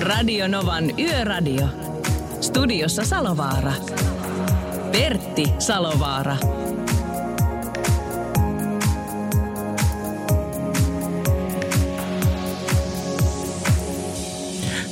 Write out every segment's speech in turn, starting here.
Radio Novan Yöradio. Studiossa Salovaara. Pertti Salovaara.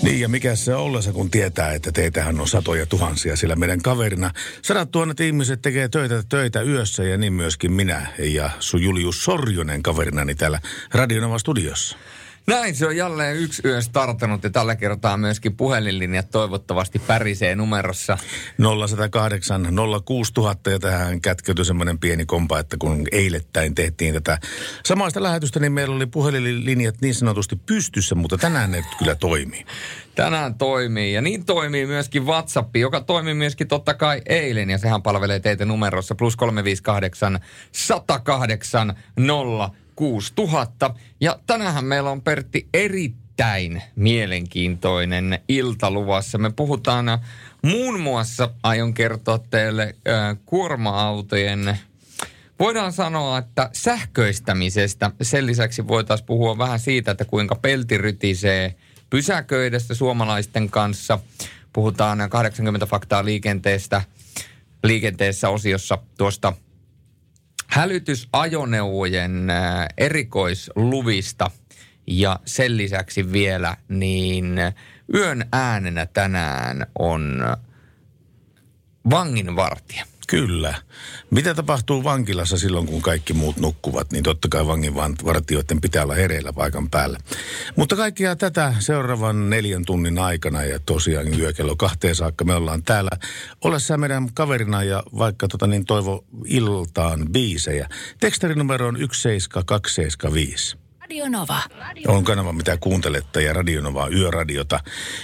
Niin ja mikä se on ollessa, kun tietää, että teitähän on satoja tuhansia sillä meidän kaverina. Sadat tuhannet ihmiset tekee töitä töitä yössä ja niin myöskin minä ja su Julius Sorjonen kaverinani täällä Radionova studiossa. Näin se on jälleen yksi yö startanut ja tällä kertaa myöskin puhelinlinjat toivottavasti pärisee numerossa. 0108 06000 ja tähän kätkeytyi semmoinen pieni kompa, että kun eilettäin tehtiin tätä samaista lähetystä, niin meillä oli puhelinlinjat niin sanotusti pystyssä, mutta tänään ne kyllä toimii. Tänään toimii ja niin toimii myöskin WhatsApp, joka toimii myöskin totta kai eilen ja sehän palvelee teitä numerossa plus 358 108 0 6000. Ja tänään meillä on Pertti erittäin mielenkiintoinen ilta luvassa. Me puhutaan äh, muun muassa, aion kertoa teille äh, kuorma-autojen Voidaan sanoa, että sähköistämisestä. Sen lisäksi voitaisiin puhua vähän siitä, että kuinka pelti rytisee pysäköidessä suomalaisten kanssa. Puhutaan 80 faktaa liikenteestä, liikenteessä osiossa tuosta hälytysajoneuvojen äh, erikoisluvista ja sen lisäksi vielä niin yön äänenä tänään on vanginvartija. Kyllä. Mitä tapahtuu vankilassa silloin, kun kaikki muut nukkuvat, niin totta kai vanginvartijoiden pitää olla hereillä paikan päällä. Mutta kaikkia tätä seuraavan neljän tunnin aikana ja tosiaan yökello kahteen saakka me ollaan täällä. Ole sä meidän kaverina ja vaikka tota niin toivo iltaan biisejä. Tekstarinumero on 17275. Radionova. On kanava, mitä kuuntelette ja Radionovaa yöradiota.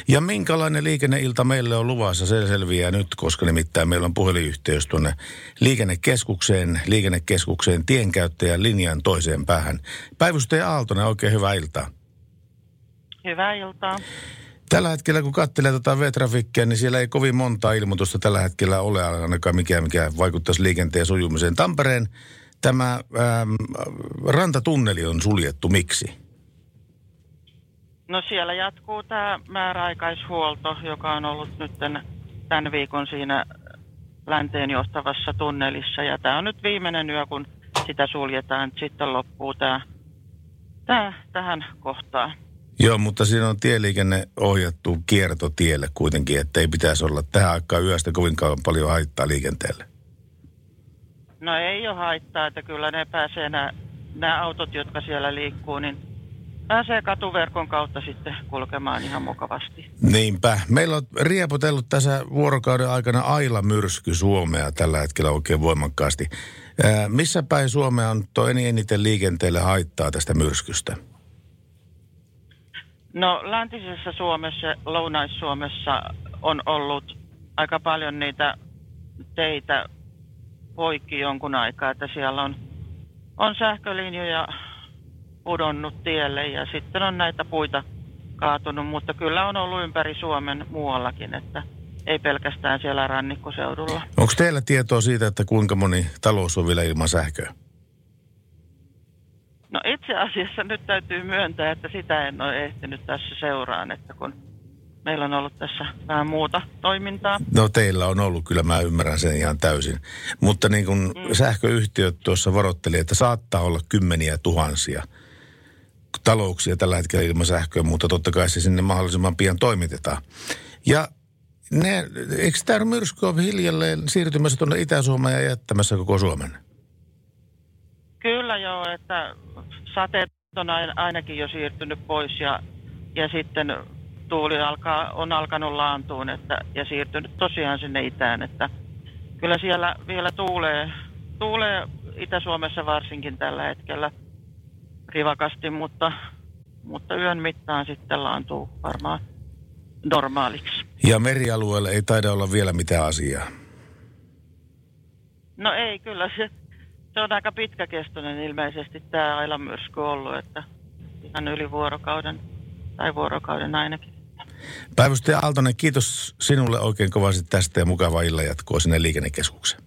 Ja minkälainen liikenneilta meille on luvassa, se selviää nyt, koska nimittäin meillä on puhelinyhteys tuonne liikennekeskukseen, liikennekeskukseen tienkäyttäjän linjan toiseen päähän. Päivystäjä Aaltonen, oikein hyvää iltaa. Hyvää iltaa. Tällä hetkellä, kun katselee tuota V-trafikkia, niin siellä ei kovin monta ilmoitusta tällä hetkellä ole ainakaan mikä, mikä vaikuttaisi liikenteen sujumiseen. Tampereen tämä ähm, rantatunneli on suljettu. Miksi? No siellä jatkuu tämä määräaikaishuolto, joka on ollut nyt tämän viikon siinä länteen johtavassa tunnelissa. Ja tämä on nyt viimeinen yö, kun sitä suljetaan. Sitten loppuu tämä, tämä tähän kohtaan. Joo, mutta siinä on tieliikenne ohjattu kiertotielle kuitenkin, että ei pitäisi olla tähän aikaan yöstä kovinkaan paljon haittaa liikenteelle. No ei ole haittaa, että kyllä ne pääsee nämä, nämä autot, jotka siellä liikkuu, niin pääsee katuverkon kautta sitten kulkemaan ihan mukavasti. Niinpä. Meillä on riepotellut tässä vuorokauden aikana Aila myrsky Suomea tällä hetkellä oikein voimakkaasti. Ää, missä päin Suomea on tuo eniten liikenteelle haittaa tästä myrskystä? No läntisessä Suomessa, Lounais-Suomessa on ollut aika paljon niitä teitä poikki jonkun aikaa, että siellä on, on sähkölinjoja pudonnut tielle ja sitten on näitä puita kaatunut, mutta kyllä on ollut ympäri Suomen muuallakin, että ei pelkästään siellä rannikkoseudulla. Onko teillä tietoa siitä, että kuinka moni talous on vielä ilman sähköä? No itse asiassa nyt täytyy myöntää, että sitä en ole ehtinyt tässä seuraan, että kun meillä on ollut tässä vähän muuta toimintaa. No teillä on ollut, kyllä mä ymmärrän sen ihan täysin. Mutta niin kuin mm. sähköyhtiöt tuossa varoitteli, että saattaa olla kymmeniä tuhansia talouksia tällä hetkellä ilman sähköä, mutta totta kai se sinne mahdollisimman pian toimitetaan. Ja ne, eikö tämä myrsky ole hiljalleen siirtymässä tuonne Itä-Suomeen ja jättämässä koko Suomen? Kyllä joo, että sateet on ainakin jo siirtynyt pois ja, ja sitten tuuli alkaa, on alkanut laantuun että, ja siirtynyt tosiaan sinne itään. Että kyllä siellä vielä tuulee, tuulee Itä-Suomessa varsinkin tällä hetkellä rivakasti, mutta, mutta yön mittaan sitten laantuu varmaan normaaliksi. Ja merialueella ei taida olla vielä mitään asiaa. No ei, kyllä se, se on aika pitkäkestoinen ilmeisesti tämä Ailan myrsky ollut, että ihan yli vuorokauden tai vuorokauden ainakin. Päivystäjä Aaltonen, kiitos sinulle oikein kovasti tästä ja mukavaa illan jatkoa sinne liikennekeskukseen.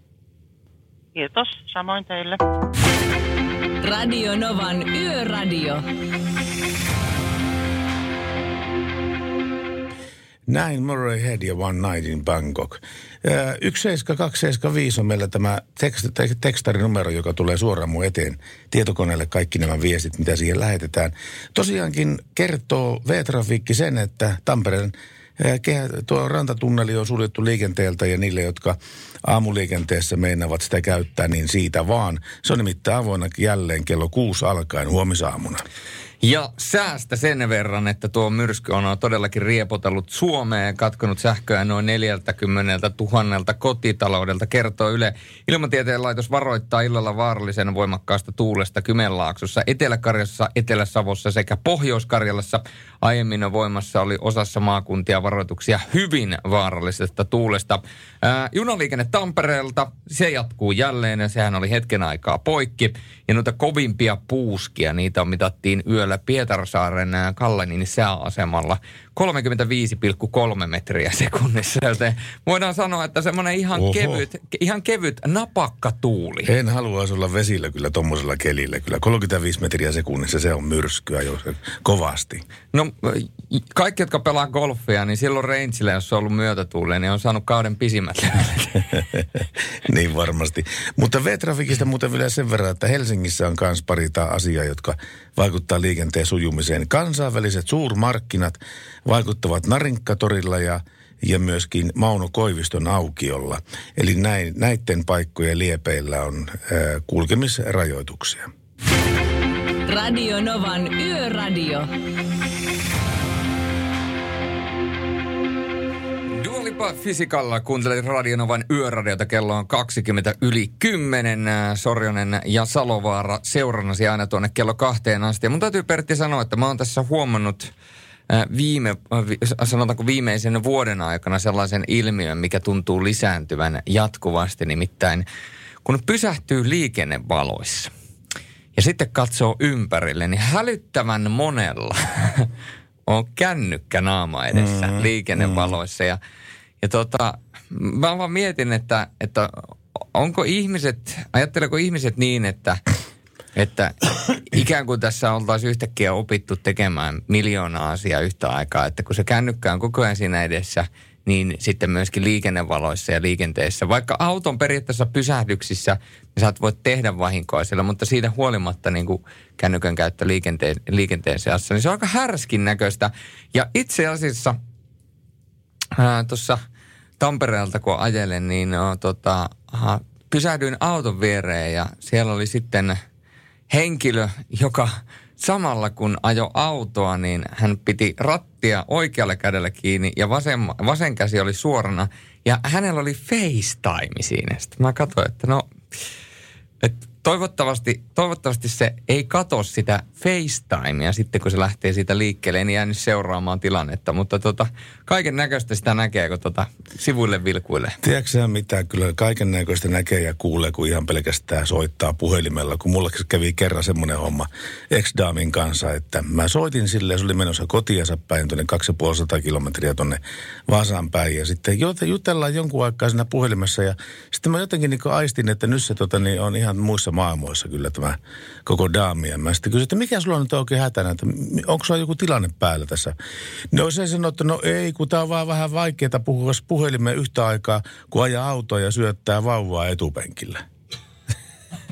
Kiitos, samoin teille. Radio Novan Yöradio. Näin Murray Head ja One Night in Bangkok. Ö, 17275 on meillä tämä tekst, tek- tekstarinumero, joka tulee suoraan mun eteen tietokoneelle kaikki nämä viestit, mitä siihen lähetetään. Tosiaankin kertoo V-Trafikki sen, että Tampereen kehä, tuo rantatunneli on suljettu liikenteeltä ja niille, jotka aamuliikenteessä meinaavat sitä käyttää, niin siitä vaan. Se on nimittäin avoinna jälleen kello kuusi alkaen huomisaamuna. Ja säästä sen verran, että tuo myrsky on todellakin riepotellut Suomeen ja katkonut sähköä noin 40 000 kotitaloudelta, kertoo Yle. Ilmatieteen laitos varoittaa illalla vaarallisen voimakkaasta tuulesta Kymenlaaksossa, Etelä-Karjassa, Etelä-Savossa sekä Pohjois-Karjalassa. Aiemmin voimassa oli osassa maakuntia varoituksia hyvin vaarallisesta tuulesta. Ää, junaliikenne Tampereelta, se jatkuu jälleen ja sehän oli hetken aikaa poikki. Ja noita kovimpia puuskia, niitä mitattiin yöllä Pietarsaaren ää, Kallenin sääasemalla 35,3 metriä sekunnissa. Joten voidaan sanoa, että semmoinen ihan Oho. kevyt, ihan kevyt napakka tuuli. En haluaisi olla vesillä kyllä tuommoisella kelillä. Kyllä 35 metriä sekunnissa se on myrskyä jo kovasti. No kaikki, jotka pelaa golfia, niin silloin rangeillä, jos on ollut myötätuuleen, niin on saanut kauden pisimmät. niin varmasti. Mutta V-Trafikista muuten vielä sen verran, että Helsingissä on myös pari asiaa, jotka vaikuttaa liikenteen sujumiseen. Kansainväliset suurmarkkinat vaikuttavat Narinkkatorilla ja ja myöskin Mauno Koiviston aukiolla. Eli näin, näiden paikkojen liepeillä on äh, kulkemisrajoituksia. Radio Novan Yöradio. Duolipa Fysikalla kuuntelet Radionovan yöradiota. Kello on 20 yli 10. Ää, Sorjonen ja Salovaara seurannasi aina tuonne kello kahteen asti. Ja mun täytyy Pertti sanoa, että mä oon tässä huomannut ää, viime, äh, sanotaanko viimeisen vuoden aikana sellaisen ilmiön, mikä tuntuu lisääntyvän jatkuvasti. Nimittäin kun pysähtyy liikennevaloissa ja sitten katsoo ympärille, niin hälyttävän monella on kännykkä naama edessä mm, liikennevaloissa. Ja, ja tota, mä vaan mietin, että, että onko ihmiset, ajatteleeko ihmiset niin, että, että ikään kuin tässä oltaisiin yhtäkkiä opittu tekemään miljoonaa asiaa yhtä aikaa, että kun se kännykkä on koko ajan siinä edessä, niin sitten myöskin liikennevaloissa ja liikenteessä. Vaikka auton periaatteessa pysähdyksissä, niin sä voit tehdä vahinkoa siellä, mutta siitä huolimatta niin kuin kännykän käyttö liikenteen, liikenteen seassa, niin se on aika härskin näköistä. Ja itse asiassa tuossa Tampereelta kun ajelen, niin no, tota, aha, pysähdyin auton viereen ja siellä oli sitten henkilö, joka samalla kun ajo autoa, niin hän piti rattia oikealla kädellä kiinni ja vasen, vasen käsi oli suorana. Ja hänellä oli FaceTime siinä. Sitten mä katsoin, että no, että toivottavasti, toivottavasti se ei kato sitä FaceTimea sitten, kun se lähtee siitä liikkeelle. En jäänyt seuraamaan tilannetta, mutta tota, kaiken näköistä sitä näkee, kun tota, sivuille vilkuilee. Tiedätkö mitä, kyllä kaiken näköistä näkee ja kuulee, kun ihan pelkästään soittaa puhelimella. Kun mulla kävi kerran semmoinen homma ex-daamin kanssa, että mä soitin sille ja se oli menossa kotiansa päin tuonne 250 kilometriä tuonne Vaasaan päin. Ja sitten jut- jutellaan jonkun aikaa siinä puhelimessa ja sitten mä jotenkin niin aistin, että nyt se tota, niin on ihan muissa maailmoissa kyllä tämä koko daami. Ja mä sitten kysyin, että mikä sulla on nyt oikein hätänä, että onko sulla joku tilanne päällä tässä? No se sanoi, että no ei, kun tää on vaan vähän vaikeaa puhua puhelimeen yhtä aikaa, kun ajaa autoa ja syöttää vauvaa etupenkillä.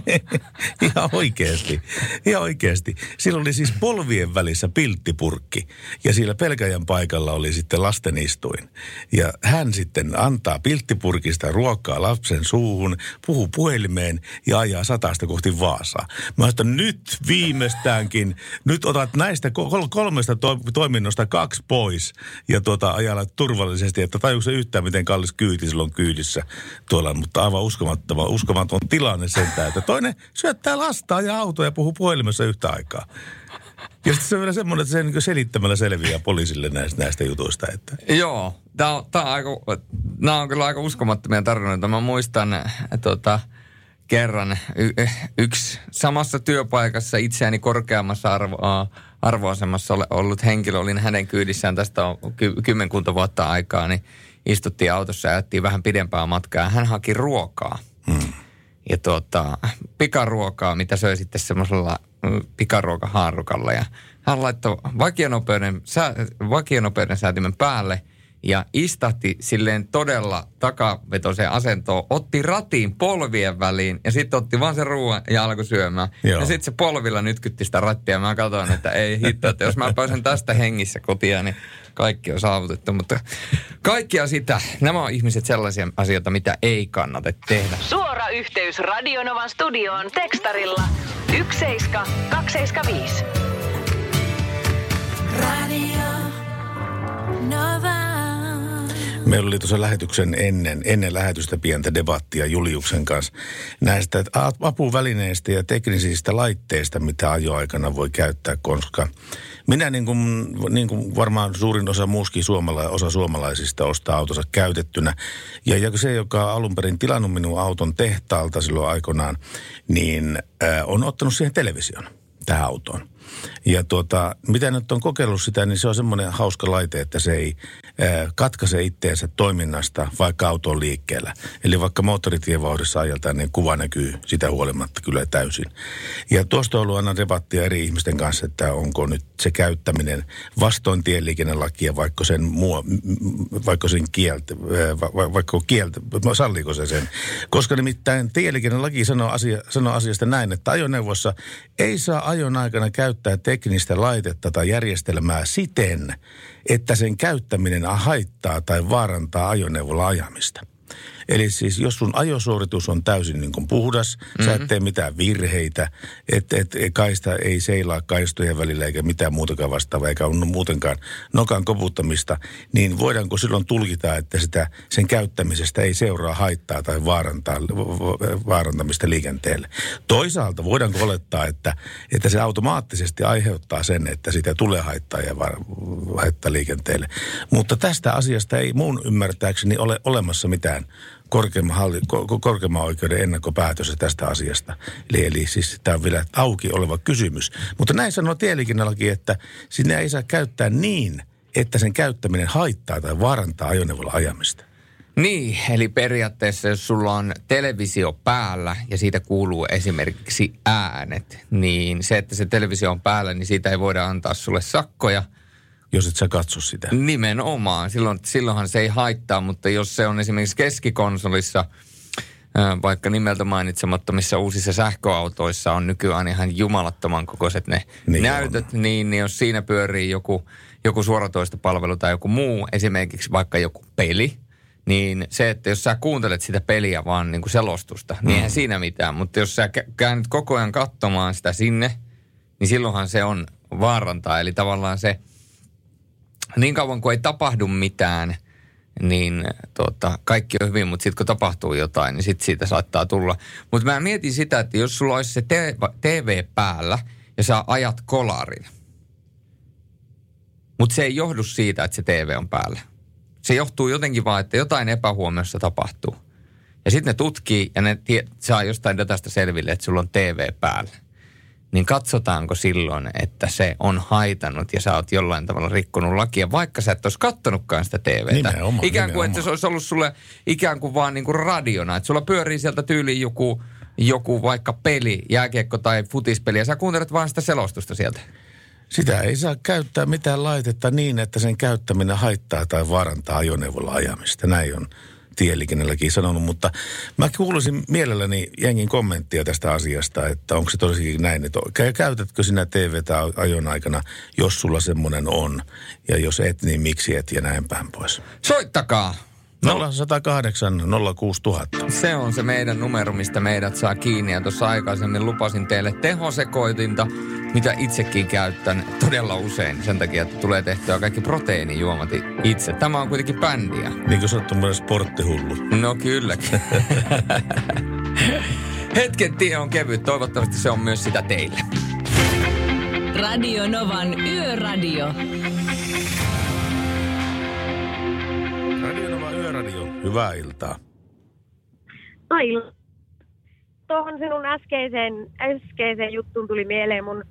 Ihan oikeasti. Ihan oikeasti. Sillä oli siis polvien välissä pilttipurkki ja siellä pelkäjän paikalla oli sitten lastenistuin. Ja hän sitten antaa pilttipurkista ruokaa lapsen suuhun, puhuu puhelimeen ja ajaa satasta kohti Vaasaa. Mä että nyt viimeistäänkin, nyt otat näistä kol- kolmesta to- toiminnosta kaksi pois ja tuota, ajalla turvallisesti, että tajuuko yhtään, miten kallis kyyti silloin kyydissä tuolla, mutta aivan uskomattava, uskomaton tilanne sentään, että toinen syöttää lastaa ja autoa ja puhuu puhelimessa yhtä aikaa. Ja sitten se on vielä semmoinen, että se niin selittämällä selviää poliisille näistä, näistä jutuista. Että. Joo, tämä on, tää on, aika, nämä on kyllä aika uskomattomia tarinoita. Mä muistan tota, kerran y, yksi samassa työpaikassa itseäni korkeammassa arvo, arvoasemassa ollut henkilö, olin hänen kyydissään, tästä on ky, kymmenkunta vuotta aikaa, niin istuttiin autossa ja ajettiin vähän pidempää matkaa. Hän haki ruokaa. Hmm. Ja tuota, pikaruokaa, mitä söi sitten semmoisella mm, pikaruokahaarukalla. Ja hän laittoi vakionopeuden, sä, vakionopeuden säätimen päälle ja istahti silleen todella takavetoiseen asentoon. Otti ratiin polvien väliin ja sitten otti vaan sen ruoan ja alkoi syömään. Joo. Ja sitten se polvilla nytkytti sitä rattia. Mä katsoin, että ei hitto, että jos mä pääsen tästä hengissä kotia, niin kaikki on saavutettu, mutta kaikkia sitä, nämä on ihmiset sellaisia asioita, mitä ei kannata tehdä. Suora yhteys Radionovan studioon tekstarilla 17275. Radio Nova. Meillä oli tuossa lähetyksen ennen, ennen lähetystä pientä debattia Juliuksen kanssa näistä apuvälineistä ja teknisistä laitteista, mitä ajoaikana voi käyttää, koska minä niin kuin, niin kuin varmaan suurin osa muuskin suomala, osa suomalaisista ostaa autonsa käytettynä. Ja, ja se, joka on alun perin tilannut minun auton tehtaalta silloin aikoinaan, niin äh, on ottanut siihen television tähän autoon. Ja tuota, mitä nyt on kokeillut sitä, niin se on semmoinen hauska laite, että se ei katkaise itteensä toiminnasta, vaikka auto on liikkeellä. Eli vaikka moottoritievauhdissa ajeltaan, niin kuva näkyy sitä huolimatta kyllä täysin. Ja tuosta on ollut aina debattia eri ihmisten kanssa, että onko nyt se käyttäminen vastoin tieliikennelakia, vaikka sen, muu, vaikka sen kieltä, vaikka kieltä, salliiko se sen. Koska nimittäin tieliikennelaki sanoo, asia, sanoo asiasta näin, että ajoneuvossa ei saa ajon aikana käyttää teknistä laitetta tai järjestelmää siten, että sen käyttäminen haittaa tai vaarantaa ajoneuvolla ajamista. Eli siis jos sun ajosuoritus on täysin niin kuin puhdas, mm-hmm. sä et mhm. tee mitään virheitä, että et, et kaista ei seilaa kaistojen välillä eikä mitään muutakaan vastaavaa, eikä ole muutenkaan nokan koputtamista, niin voidaanko silloin tulkita, että sitä, sen käyttämisestä ei seuraa haittaa tai vaarantaa, vaarantamista liikenteelle. Toisaalta voidaanko olettaa, että, että se automaattisesti aiheuttaa sen, että sitä tulee haittaa ja haittaa liikenteelle. Mutta tästä asiasta ei muun ymmärtääkseni ole olemassa mitään korkeimman, halli, korkeimman oikeuden ennakkopäätös tästä asiasta. Eli, eli siis tämä on vielä auki oleva kysymys. Mutta näin sanoo tieliikennelaki, että sinne ei saa käyttää niin, että sen käyttäminen haittaa tai vaarantaa ajoneuvolla ajamista. Niin, eli periaatteessa jos sulla on televisio päällä ja siitä kuuluu esimerkiksi äänet, niin se, että se televisio on päällä, niin siitä ei voida antaa sulle sakkoja – jos et sä katso sitä. Nimenomaan. Silloin, silloinhan se ei haittaa, mutta jos se on esimerkiksi keskikonsolissa, vaikka nimeltä mainitsemattomissa uusissa sähköautoissa on nykyään ihan jumalattoman kokoiset ne niin näytöt, niin, niin jos siinä pyörii joku, joku suoratoistopalvelu tai joku muu, esimerkiksi vaikka joku peli, niin se, että jos sä kuuntelet sitä peliä vaan niin kuin selostusta, niin mm. eihän siinä mitään. Mutta jos sä käännyt koko ajan katsomaan sitä sinne, niin silloinhan se on vaarantaa. Eli tavallaan se – niin kauan kuin ei tapahdu mitään, niin tota, kaikki on hyvin, mutta sitten kun tapahtuu jotain, niin sitten siitä saattaa tulla. Mutta mä mietin sitä, että jos sulla olisi se TV päällä ja sä ajat kolarin, mutta se ei johdu siitä, että se TV on päällä. Se johtuu jotenkin vaan, että jotain epähuomiossa tapahtuu. Ja sitten ne tutkii ja ne tie- saa jostain datasta selville, että sulla on TV päällä niin katsotaanko silloin, että se on haitannut ja sä oot jollain tavalla rikkonut lakia, vaikka sä et olisi kattonutkaan sitä TVtä. Nimenomaan, ikään kuin, nimenomaan. että se olisi ollut sulle ikään kuin vaan niin kuin radiona, että sulla pyörii sieltä tyyliin joku, joku vaikka peli, jääkiekko tai futispeli, ja sä kuuntelet vaan sitä selostusta sieltä. Sitä ei saa käyttää mitään laitetta niin, että sen käyttäminen haittaa tai vaarantaa ajoneuvolla ajamista. Näin on tieliikennelläkin sanonut, mutta mä kuulisin mielelläni jengin kommenttia tästä asiasta, että onko se tosiaan näin, että käytätkö sinä TVtä ajon aikana, jos sulla semmoinen on, ja jos et, niin miksi et, ja näin päin pois. Soittakaa! 0108 06000. Se on se meidän numero, mistä meidät saa kiinni. Ja tuossa aikaisemmin lupasin teille tehosekoitinta, mitä itsekin käytän todella usein. Sen takia, että tulee tehtyä kaikki proteiinijuomat itse. Tämä on kuitenkin bändiä. Niin kuin sä oot sporttihullu. No kylläkin. Hetken tie on kevyt. Toivottavasti se on myös sitä teille. Radio Novan Yöradio. Yöradio, hyvää iltaa. Ai, tuohon sinun äskeiseen, äskeiseen juttuun tuli mieleen mun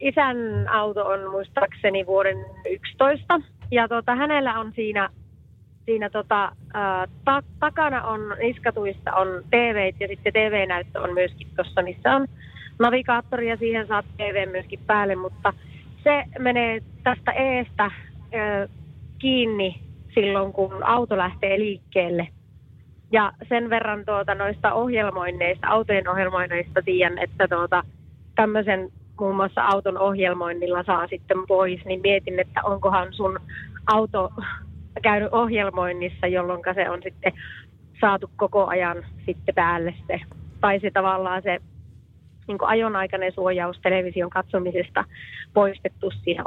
isän auto on muistaakseni vuoden 11. Ja tota, hänellä on siinä, siinä tota, ää, ta, takana on niskatuissa on TV ja sitten TV-näyttö on myöskin tuossa, missä on navigaattori ja siihen saat TV myöskin päälle, mutta se menee tästä eestä ää, kiinni silloin, kun auto lähtee liikkeelle. Ja sen verran tuota, noista ohjelmoinneista, autojen ohjelmoinneista tiedän, että tuota, tämmöisen muun muassa auton ohjelmoinnilla saa sitten pois, niin mietin, että onkohan sun auto käynyt ohjelmoinnissa, jolloin se on sitten saatu koko ajan sitten päälle se, tai se tavallaan se niin ajonaikainen suojaus television katsomisesta poistettu siinä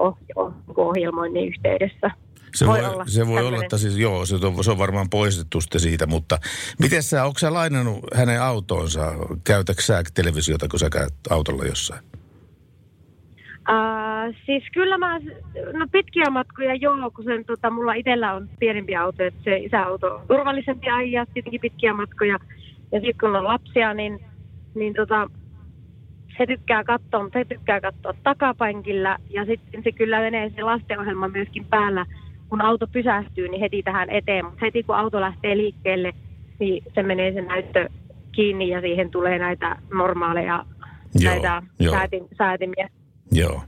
ohjelmoinnin yhteydessä. Se voi, voi olla, se voi olla, että siis joo, se on, se on varmaan poistettu sitten siitä, mutta miten sä, onko sä lainannut hänen autonsa? Käytätkö sä televisiota, kun sä käyt autolla jossain? Uh, siis kyllä mä, no pitkiä matkoja joo, kun sen, tota, mulla itsellä on pienempi auto, että se isäauto on turvallisempi ajaa tietenkin pitkiä matkoja. Ja sitten kun on lapsia, niin, niin tota, se tykkää katsoa, mutta se tykkää katsoa takapankilla. Ja sitten se kyllä menee se lastenohjelma myöskin päällä. Kun auto pysähtyy, niin heti tähän eteen. Mutta heti kun auto lähtee liikkeelle, niin se menee se näyttö kiinni ja siihen tulee näitä normaaleja joo, näitä joo. Säätim, säätimiä. Joo.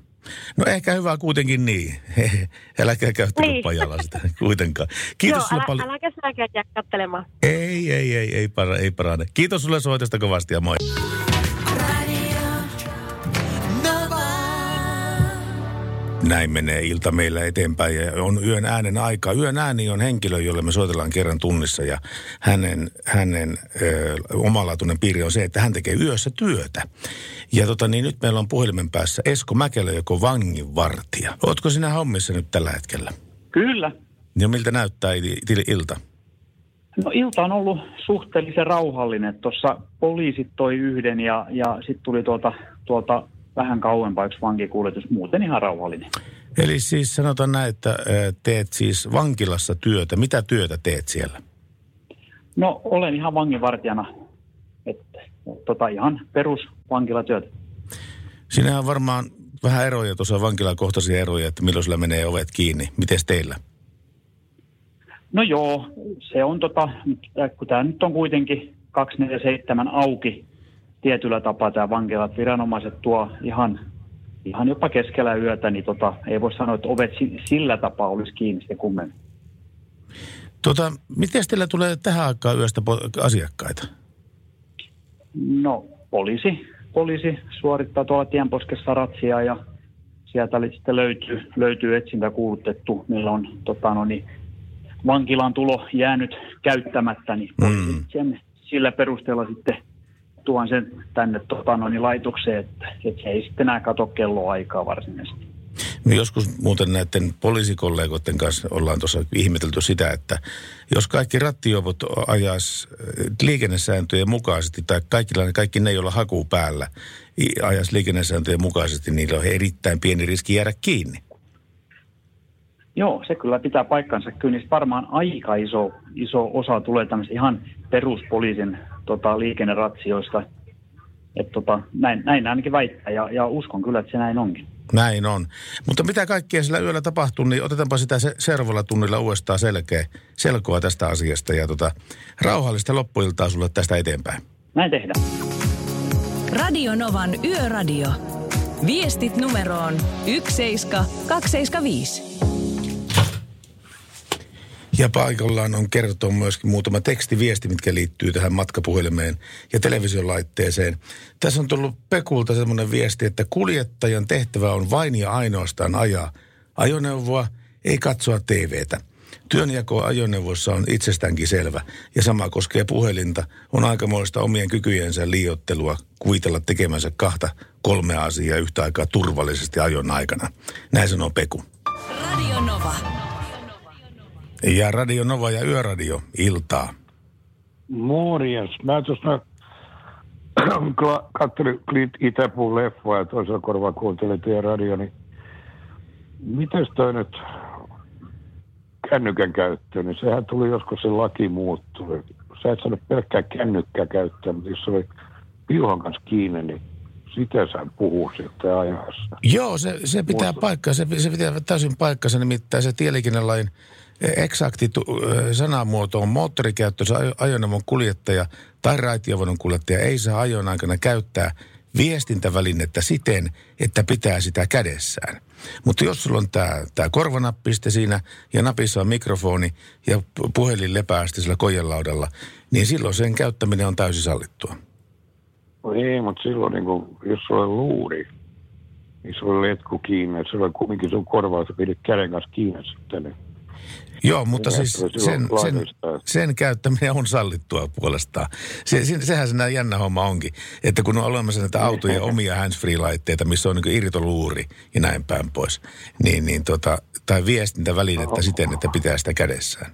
No ehkä hyvä kuitenkin niin. Äläkää käyttäkö niin. pajalla sitä kuitenkaan. Kiitos Joo, sulle älä, paljon. äläkä sinäkään jää kattelemaan. Ei, ei, ei, ei, para, ei parane. Kiitos sulle soitosta kovasti ja moi. Näin menee ilta meillä eteenpäin ja on yön äänen aika. Yön ääni on henkilö, jolle me soitellaan kerran tunnissa ja hänen, hänen ö, omalaatuinen piiri on se, että hän tekee yössä työtä. Ja tota, niin nyt meillä on puhelimen päässä Esko Mäkelä, joka on vanginvartija. Ootko sinä hommissa nyt tällä hetkellä? Kyllä. Ja miltä näyttää il- ilta? No ilta on ollut suhteellisen rauhallinen. Tuossa poliisit toi yhden ja, ja sitten tuli tuolta, tuolta vähän kauempaa yksi vankikuljetus. Muuten ihan rauhallinen. Eli siis sanotaan näin, että teet siis vankilassa työtä. Mitä työtä teet siellä? No olen ihan vanginvartijana. Että, tota, ihan perusvankilatyötä. Sinähän on varmaan vähän eroja, tuossa vankilakohtaisia eroja, että milloin sillä menee ovet kiinni. Miten teillä? No joo, se on tota, kun tämä nyt on kuitenkin 247 auki tietyllä tapaa tämä vankila, että viranomaiset tuo ihan, ihan jopa keskellä yötä, niin tota, ei voi sanoa, että ovet si- sillä tapaa olisi kiinni sitten kummemmin. Tota, miten teillä tulee tähän aikaan yöstä asiakkaita? No poliisi, poliisi suorittaa tuolla tienposkessa ratsia ja sieltä sitten löytyy, löytyy etsintä kuulutettu, millä on tota, no niin, vankilan tulo jäänyt käyttämättä, niin Mm. sen, sillä perusteella sitten tuon sen tänne tota, no niin, laitokseen, että, että se ei sitten enää kato kelloaikaa varsinaisesti. Me joskus muuten näiden poliisikollegoiden kanssa ollaan tuossa ihmetelty sitä, että jos kaikki rattijuopot ajas äh, liikennesääntöjen mukaisesti, tai kaikki, kaikki ne, joilla haku päällä, ajas liikennesääntöjen mukaisesti, niillä on erittäin pieni riski jäädä kiinni. Joo, se kyllä pitää paikkansa. Kyllä niistä varmaan aika iso, iso osa tulee tämmöistä ihan peruspoliisin tota, liikenneratsioista. Et, tota, näin, näin ainakin väittää ja, ja uskon kyllä, että se näin onkin. Näin on. Mutta mitä kaikkea sillä yöllä tapahtuu, niin otetaanpa sitä se seuraavalla tunnilla uudestaan selkeä, selkoa tästä asiasta. Ja tota, rauhallista loppuiltaa sulle tästä eteenpäin. Näin tehdään. Radio Novan Yöradio. Viestit numeroon 17275. Ja paikallaan on kertoa myöskin muutama tekstiviesti, mitkä liittyy tähän matkapuhelimeen ja televisiolaitteeseen. Tässä on tullut Pekulta semmoinen viesti, että kuljettajan tehtävä on vain ja ainoastaan ajaa ajoneuvoa, ei katsoa TVtä. Työnjako ajoneuvossa on itsestäänkin selvä ja sama koskee puhelinta. On aikamoista omien kykyjensä liiottelua kuvitella tekemänsä kahta kolmea asiaa yhtä aikaa turvallisesti ajon aikana. Näin sanoo Peku. Radio Nova. Ja Radio Nova ja Yöradio iltaa. Morjens. Mä tuossa katselin Clint Itäpuun leffaa ja toisella korvaa kuuntelin teidän radio, niin mites toi nyt kännykän käyttö, niin sehän tuli joskus se laki muuttui. Sä et saanut pelkkää kännykkää käyttää, mutta jos se oli piuhan kanssa kiinni, niin sitä sä puhuu sitten ajassa. Joo, se, se pitää paikkaa, se, se pitää täysin paikkansa, nimittäin se tieliikennelain eksakti sanamuoto on moottorikäyttöisen ajo- ajoneuvon kuljettaja tai raitiovonon kuljettaja ei saa ajon aikana käyttää viestintävälinettä siten, että pitää sitä kädessään. Mutta jos sulla on tämä tää korvanappi siinä ja napissa on mikrofoni ja pu- puhelin lepää sitten sillä kojelaudalla, niin silloin sen käyttäminen on täysin sallittua. No ei, mutta silloin niin kun, jos sulla on luuri, niin sulla on letku kiinni, sulla on kumminkin sun korvaa, sä pidät käden kanssa kiinni sitten. Niin. Joo, mutta Niin, siis sen, sen, sen käyttäminen on sallittua puolestaan. Se, se, sehän se jännä homma onkin, että kun on olemassa näitä autojen omia handsfree-laitteita, missä on niin irtoluuri ja näin päin pois, niin, niin tota, tai viestintävälinettä siten, että pitää sitä kädessään.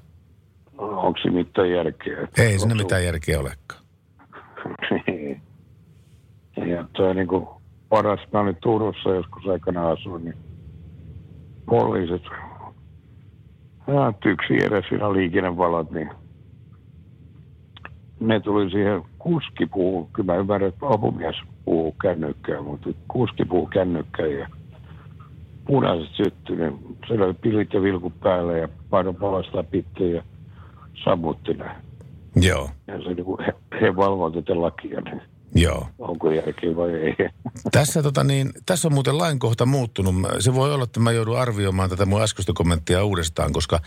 Onko se mitään järkeä? Ei siinä mitään järkeä olekaan. Niin. ja toi niinku paras, mä olin Turussa joskus aikana asuin, niin poliisit, ja yksi edes siinä liikennevalot, niin ne tuli siihen kuski puhuu, kyllä mä ymmärrän, että apumies puhuu kännykkää, mutta kuski puhuu kännykkää ja punaiset syttyi, niin siellä oli pilit ja vilkut päällä ja paino palasta pitkin ja sammutti ne. Joo, Ja se niinku, he, he valvovat tätä lakia, niin joo. onko järkeä vai ei. Tässä, tota niin, tässä on muuten lainkohta muuttunut. Se voi olla, että mä joudun arvioimaan tätä mun äskeistä kommenttia uudestaan, koska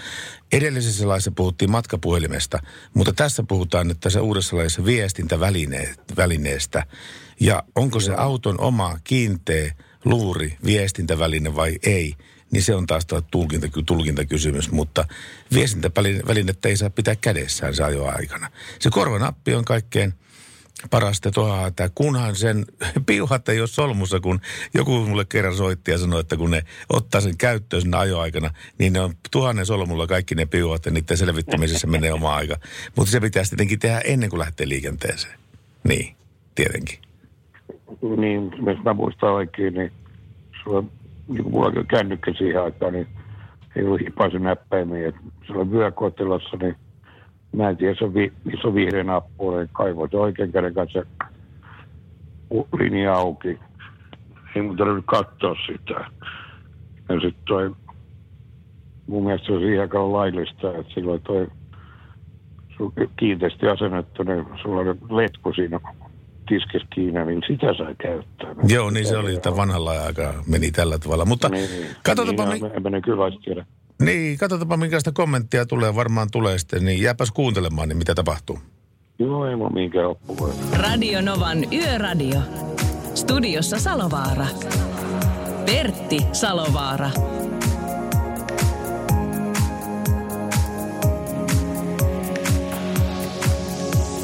edellisessä laissa puhuttiin matkapuhelimesta, mutta tässä puhutaan nyt tässä uudessa laissa viestintävälineestä. Ja onko se auton oma kiinteä luuri viestintäväline vai ei, niin se on taas tulkinta, tulkintakysymys, mutta viestintävälinettä ei saa pitää kädessään se ajoaikana. Se korvanappi on kaikkein parasta tuohon, että kunhan sen piuhat ei ole solmussa, kun joku mulle kerran soitti ja sanoi, että kun ne ottaa sen käyttöön sinne ajoaikana, niin ne on tuhannen solmulla kaikki ne piuhat ja niiden selvittämisessä menee oma aika. Mutta se pitäisi tietenkin tehdä ennen kuin lähtee liikenteeseen. Niin, tietenkin. niin, jos mä muistan oikein, niin sulla, niin kuin mulla oli kännykkä siihen aikaan, niin ei ollut hipaisen näppäimiä. Sulla vyökotilassa, niin mä en tiedä, se on, vi, missä on vihreä nappu, niin kaivoin oikein käden kanssa linja auki. Ei mun tarvinnut katsoa sitä. Ja sitten toi, mun mielestä se on siihen aikaan laillista, että silloin toi kiinteästi asennettu, niin sulla oli letku siinä tiskes kiinni, niin sitä sai käyttää. Joo, niin se oli, että vanhalla aikaa meni tällä tavalla. Mutta Niin, niin. katsotaanpa, niin, mi- en mä nykylaista tiedä. Niin, katsotaanpa minkälaista kommenttia tulee, varmaan tulee sitten, niin jääpäs kuuntelemaan, niin mitä tapahtuu. Joo, ei mun minkään oppuvoita. Radio Novan Yöradio. Studiossa Salovaara. Pertti Salovaara.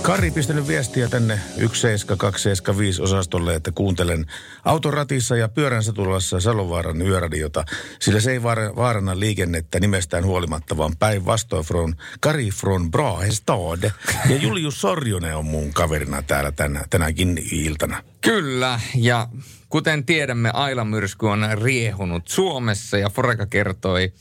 Kari pistänyt viestiä tänne 17275 osastolle, että kuuntelen autoratissa ja pyöränsä tulassa Salovaaran yöradiota, sillä se ei vaara, vaarana liikennettä nimestään huolimatta, vaan päinvastoin from Kari from Brahestad. Ja Julius Sorjonen on mun kaverina täällä tänä, tänäkin iltana. Kyllä, ja kuten tiedämme, Aila-myrsky on riehunut Suomessa ja Foreka kertoi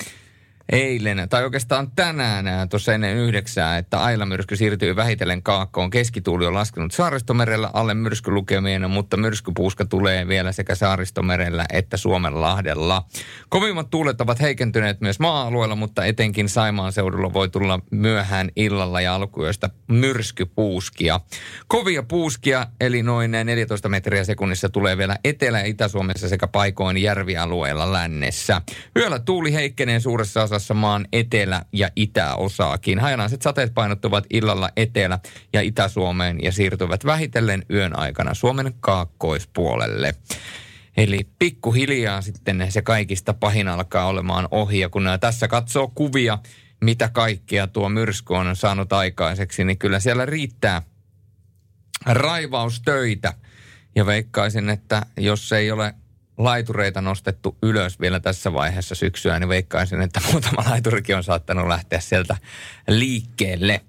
eilen, tai oikeastaan tänään ää, tuossa ennen yhdeksää, että Aila-myrsky siirtyy vähitellen kaakkoon. Keskituuli on laskenut saaristomerellä alle myrskylukemien, mutta myrskypuuska tulee vielä sekä saaristomerellä että Suomenlahdella. Kovimmat tuulet ovat heikentyneet myös maa-alueella, mutta etenkin Saimaan seudulla voi tulla myöhään illalla ja alkuyöstä myrskypuuskia. Kovia puuskia, eli noin 14 metriä sekunnissa tulee vielä Etelä- ja Itä-Suomessa sekä paikoin järvialueella lännessä. Yöllä tuuli heikkenee suuressa osassa maan etelä- ja itäosaakin. Hajanaiset sateet painottuvat illalla Etelä- ja Itä-Suomeen ja siirtyvät vähitellen yön aikana Suomen kaakkoispuolelle. Eli pikkuhiljaa sitten se kaikista pahin alkaa olemaan ohi. Ja kun tässä katsoo kuvia, mitä kaikkea tuo myrsky on saanut aikaiseksi, niin kyllä siellä riittää raivaustöitä. Ja veikkaisin, että jos ei ole laitureita nostettu ylös vielä tässä vaiheessa syksyä, niin veikkaisin, että muutama laiturikin on saattanut lähteä sieltä liikkeelle.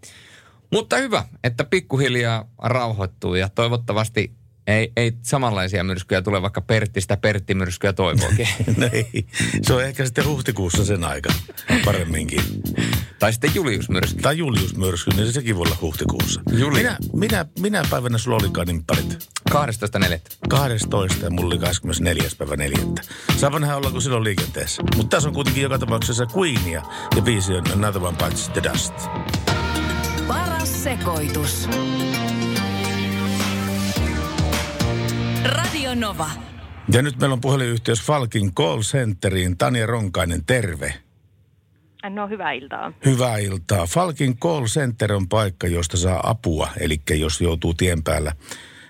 Mutta hyvä, että pikkuhiljaa rauhoittuu ja toivottavasti ei, ei samanlaisia myrskyjä tule, vaikka Pertti sitä Pertti-myrskyä toivookin. no ei. Se on ehkä sitten huhtikuussa sen aika paremminkin. tai sitten Julius-myrsky. Tai Julius-myrsky, niin sekin voi olla huhtikuussa. Julia. Minä, minä, minä päivänä sulla olikaan nimpparit? 12.4. 12 ja mulla oli 24. päivä 4. Saapa nähdä ollaanko silloin liikenteessä. Mutta tässä on kuitenkin joka tapauksessa Queenia ja biisi on Another One Bites the Dust. Paras sekoitus. Radio Nova. Ja nyt meillä on puhelinyhteys Falkin Call Centeriin. Tanja Ronkainen, terve. No hyvää iltaa. Hyvää iltaa. Falkin Call Center on paikka, josta saa apua. Eli jos joutuu tien päällä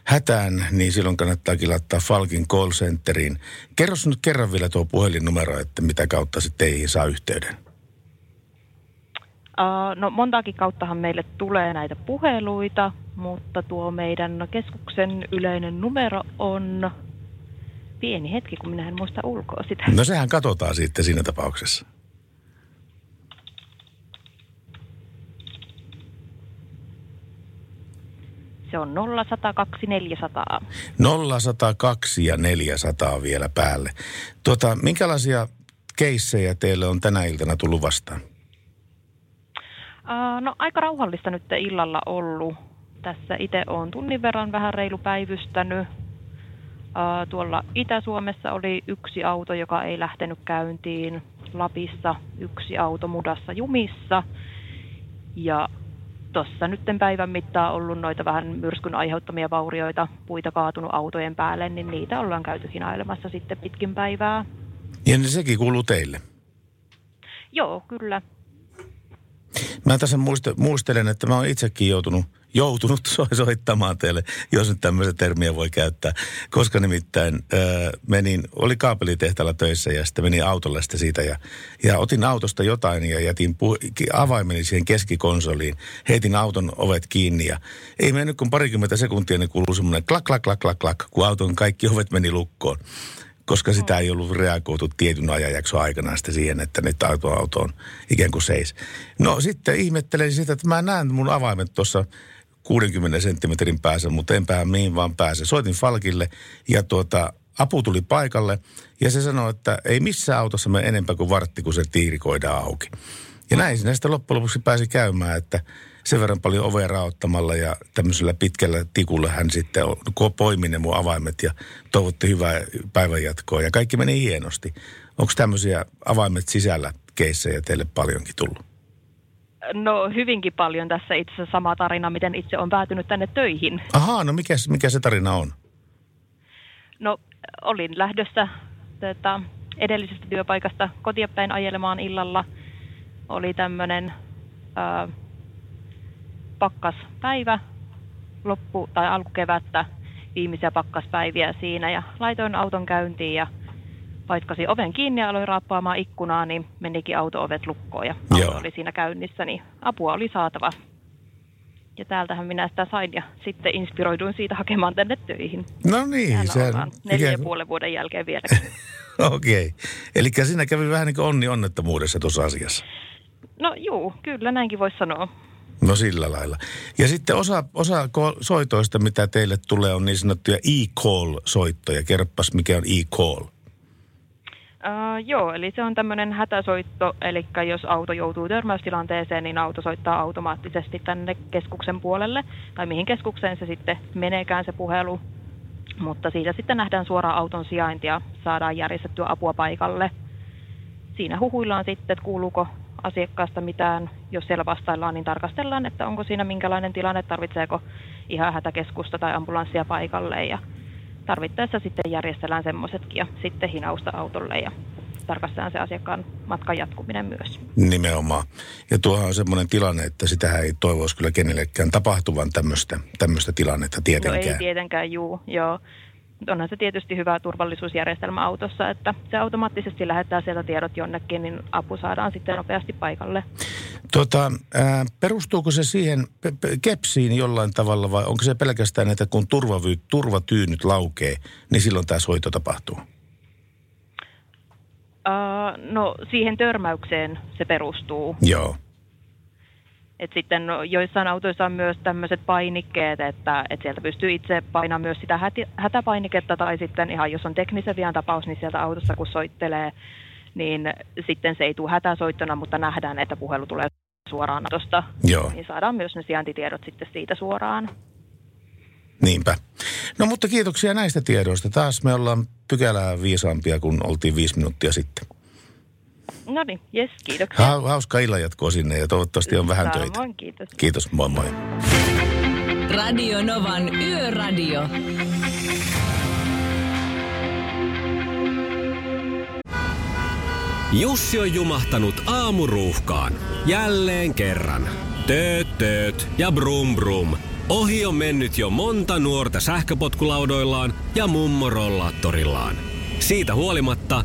hätään, niin silloin kannattaa laittaa Falkin Call Centeriin. Kerro nyt kerran vielä tuo puhelinnumero, että mitä kautta se teihin saa yhteyden. Uh, no montaakin kauttahan meille tulee näitä puheluita, mutta tuo meidän keskuksen yleinen numero on pieni hetki, kun minä en muista ulkoa sitä. No sehän katsotaan sitten siinä tapauksessa. Se on 0102 400. 0102 ja 400 vielä päälle. Tuota, minkälaisia keissejä teille on tänä iltana tullut vastaan? Uh, no aika rauhallista nyt illalla ollut. Tässä itse olen tunnin verran vähän reilu päivystänyt. Tuolla Itä-Suomessa oli yksi auto, joka ei lähtenyt käyntiin. Lapissa yksi auto mudassa jumissa. Ja tuossa nyt päivän mittaan ollut noita vähän myrskyn aiheuttamia vaurioita, puita kaatunut autojen päälle, niin niitä ollaan käyty hinailemassa sitten pitkin päivää. Ja niin sekin kuuluu teille? Joo, kyllä. Mä tässä muistelen, että mä oon itsekin joutunut, joutunut soittamaan teille, jos nyt tämmöistä termiä voi käyttää. Koska nimittäin äh, menin, oli kaapelitehtaalla töissä ja sitten menin autolle sitten siitä ja, ja otin autosta jotain ja jätin pu- avaimeni siihen keskikonsoliin. Heitin auton ovet kiinni ja ei mennyt kuin parikymmentä sekuntia, niin kuuluu semmoinen klak, klak, klak, klak, klak, kun auton kaikki ovet meni lukkoon koska sitä ei ollut reagoitu tietyn ajanjakson aikana sitten siihen, että nyt auto, auto on ikään kuin seis. No sitten ihmettelen sitä, että mä näen mun avaimet tuossa 60 senttimetrin päässä, mutta en pää mihin vaan pääse. Soitin Falkille ja tuota, apu tuli paikalle ja se sanoi, että ei missään autossa me enempää kuin vartti, kun se tiirikoidaan auki. Ja näin sinä sitten loppujen lopuksi pääsi käymään, että sen verran paljon ovea raottamalla ja tämmöisellä pitkällä tikulla hän sitten poimi ne mun avaimet ja toivotti hyvää päivänjatkoa ja kaikki meni hienosti. Onko tämmöisiä avaimet sisällä keissejä teille paljonkin tullut? No hyvinkin paljon tässä itse asiassa sama tarina, miten itse on päätynyt tänne töihin. Ahaa, no mikä, mikä se tarina on? No olin lähdössä tätä, edellisestä työpaikasta kotiapäin ajelemaan illalla. Oli tämmöinen pakkaspäivä, loppu- tai alkukevättä, viimeisiä pakkaspäiviä siinä ja laitoin auton käyntiin ja paikkasin oven kiinni ja aloin raappaamaan ikkunaa, niin menikin auto-ovet lukkoon ja auto Joo. oli siinä käynnissä, niin apua oli saatava. Ja täältähän minä sitä sain ja sitten inspiroiduin siitä hakemaan tänne töihin. No niin, Täällä ollaan neljä ja puolen vuoden jälkeen vielä. Okei. Okay. Eli siinä kävi vähän niin kuin onni onnettomuudessa tuossa asiassa. No juu, kyllä näinkin voisi sanoa. No sillä lailla. Ja sitten osa, osa soitoista, mitä teille tulee, on niin sanottuja e-call-soittoja. Kerropas, mikä on e-call. Uh, joo, eli se on tämmöinen hätäsoitto, eli jos auto joutuu törmäystilanteeseen, niin auto soittaa automaattisesti tänne keskuksen puolelle, tai mihin keskukseen se sitten meneekään se puhelu. Mutta siitä sitten nähdään suoraan auton sijainti ja saadaan järjestettyä apua paikalle. Siinä huhuillaan sitten, että kuuluuko asiakkaasta mitään. Jos siellä vastaillaan, niin tarkastellaan, että onko siinä minkälainen tilanne, tarvitseeko ihan hätäkeskusta tai ambulanssia paikalle. Ja tarvittaessa sitten järjestellään semmoisetkin ja sitten hinausta autolle ja tarkastetaan se asiakkaan matkan jatkuminen myös. Nimenomaan. Ja tuohan on semmoinen tilanne, että sitä ei toivoisi kyllä kenellekään tapahtuvan tämmöistä, tämmöistä tilannetta No tietenkään. ei tietenkään, juu, joo. Onhan se tietysti hyvä turvallisuusjärjestelmä autossa, että se automaattisesti lähettää sieltä tiedot jonnekin, niin apu saadaan sitten nopeasti paikalle. Tota, ää, perustuuko se siihen pe- pe- kepsiin jollain tavalla vai onko se pelkästään, että kun turvavy, turvatyynyt laukee, niin silloin tämä soito tapahtuu? Uh, no siihen törmäykseen se perustuu. Joo. Et sitten no, joissain autoissa on myös tämmöiset painikkeet, että, että sieltä pystyy itse painamaan myös sitä häti, hätäpainiketta tai sitten ihan jos on teknisen vian tapaus, niin sieltä autossa kun soittelee, niin sitten se ei tule hätäsoittona, mutta nähdään, että puhelu tulee suoraan autosta. Joo. Niin saadaan myös ne sijaintitiedot sitten siitä suoraan. Niinpä. No mutta kiitoksia näistä tiedoista. Taas me ollaan pykälää viisaampia kuin oltiin viisi minuuttia sitten. No niin, jes, kiitoksia. Ha- hauska illanjatkoa sinne ja toivottavasti on vähän töitä. Samoin, kiitos. Kiitos, moi moi. Radio Novan Yöradio. Jussi on jumahtanut aamuruuhkaan. Jälleen kerran. Tööt, tööt ja brum brum. Ohi on mennyt jo monta nuorta sähköpotkulaudoillaan ja mummorollaattorillaan. Siitä huolimatta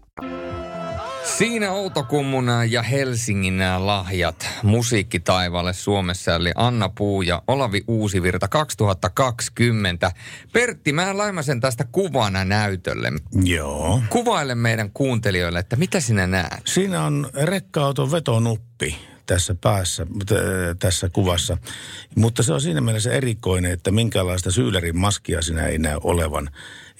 Siinä Outokummun ja Helsingin lahjat musiikkitaivaalle Suomessa, eli Anna Puu ja Olavi Uusivirta 2020. Pertti, mä laimasen tästä kuvana näytölle. Joo. Kuvaile meidän kuuntelijoille, että mitä sinä näet. Siinä on rekka-auton vetonuppi tässä päässä, t- tässä kuvassa. Mutta se on siinä mielessä erikoinen, että minkälaista syylerin maskia sinä ei näy olevan.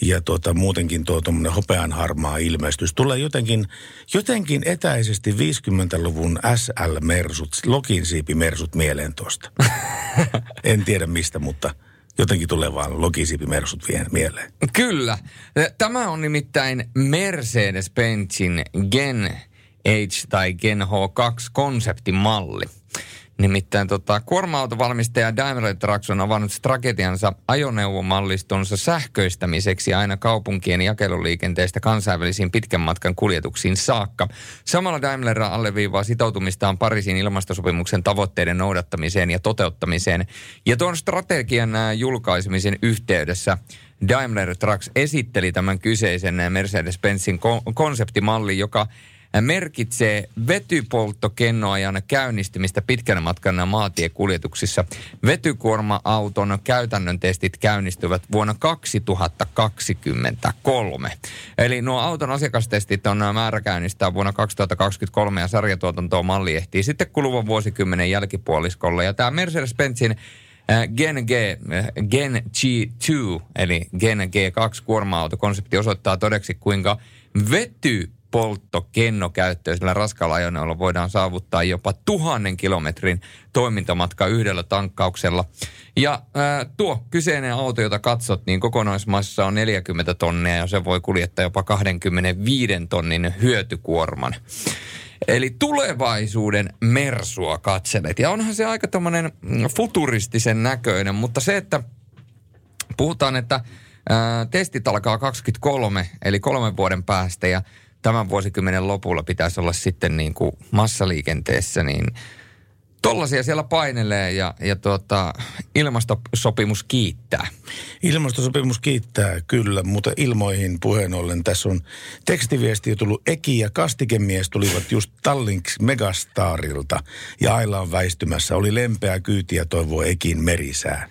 Ja tuota, muutenkin tuo tuommoinen hopean harmaa ilmestys. Tulee jotenkin, jotenkin etäisesti 50-luvun SL-mersut, lokinsiipimersut mieleen tuosta. en tiedä mistä, mutta jotenkin tulee vaan lokinsiipimersut vie- mieleen. Kyllä. Tämä on nimittäin Mercedes-Benzin Gen H tai Gen H2-konseptimalli. Nimittäin tota, kuorma-autovalmistaja Daimler Trucks on avannut strategiansa ajoneuvomallistonsa sähköistämiseksi aina kaupunkien jakeluliikenteestä kansainvälisiin pitkän matkan kuljetuksiin saakka. Samalla Daimler alleviivaa sitoutumistaan Pariisin ilmastosopimuksen tavoitteiden noudattamiseen ja toteuttamiseen. Ja tuon strategian ää, julkaisemisen yhteydessä Daimler Trucks esitteli tämän kyseisen ää, Mercedes-Benzin ko- konseptimallin, joka merkitsee vetypolttokennoajan käynnistymistä pitkän matkan maatiekuljetuksissa. Vetykuorma-auton käytännön testit käynnistyvät vuonna 2023. Eli nuo auton asiakastestit on määrä käynnistää vuonna 2023 ja sarjatuotantoa malli ehtii sitten kuluvan vuosikymmenen jälkipuoliskolla. Ja tämä Mercedes-Benzin Äh, Gen G, äh, Gen G2, eli Gen G2 kuorma-autokonsepti osoittaa todeksi, kuinka vety polttokennokäyttöisellä raskaalla ajoneuvolla voidaan saavuttaa jopa tuhannen kilometrin toimintamatka yhdellä tankkauksella. Ja ää, tuo kyseinen auto, jota katsot, niin kokonaismassa on 40 tonnia ja se voi kuljettaa jopa 25 tonnin hyötykuorman. Eli tulevaisuuden mersua katselet. Ja onhan se aika tämmöinen futuristisen näköinen, mutta se, että puhutaan, että ää, testit alkaa 23, eli kolmen vuoden päästä ja tämän vuosikymmenen lopulla pitäisi olla sitten niin kuin massaliikenteessä, niin tollaisia siellä painelee ja, ja tuota, ilmastosopimus kiittää. Ilmastosopimus kiittää kyllä, mutta ilmoihin puheen ollen tässä on tekstiviesti jo tullut Eki ja Kastikemies tulivat just Tallinks Megastarilta ja Aila on väistymässä. Oli lempeä kyyti ja toivoo Ekin merisää.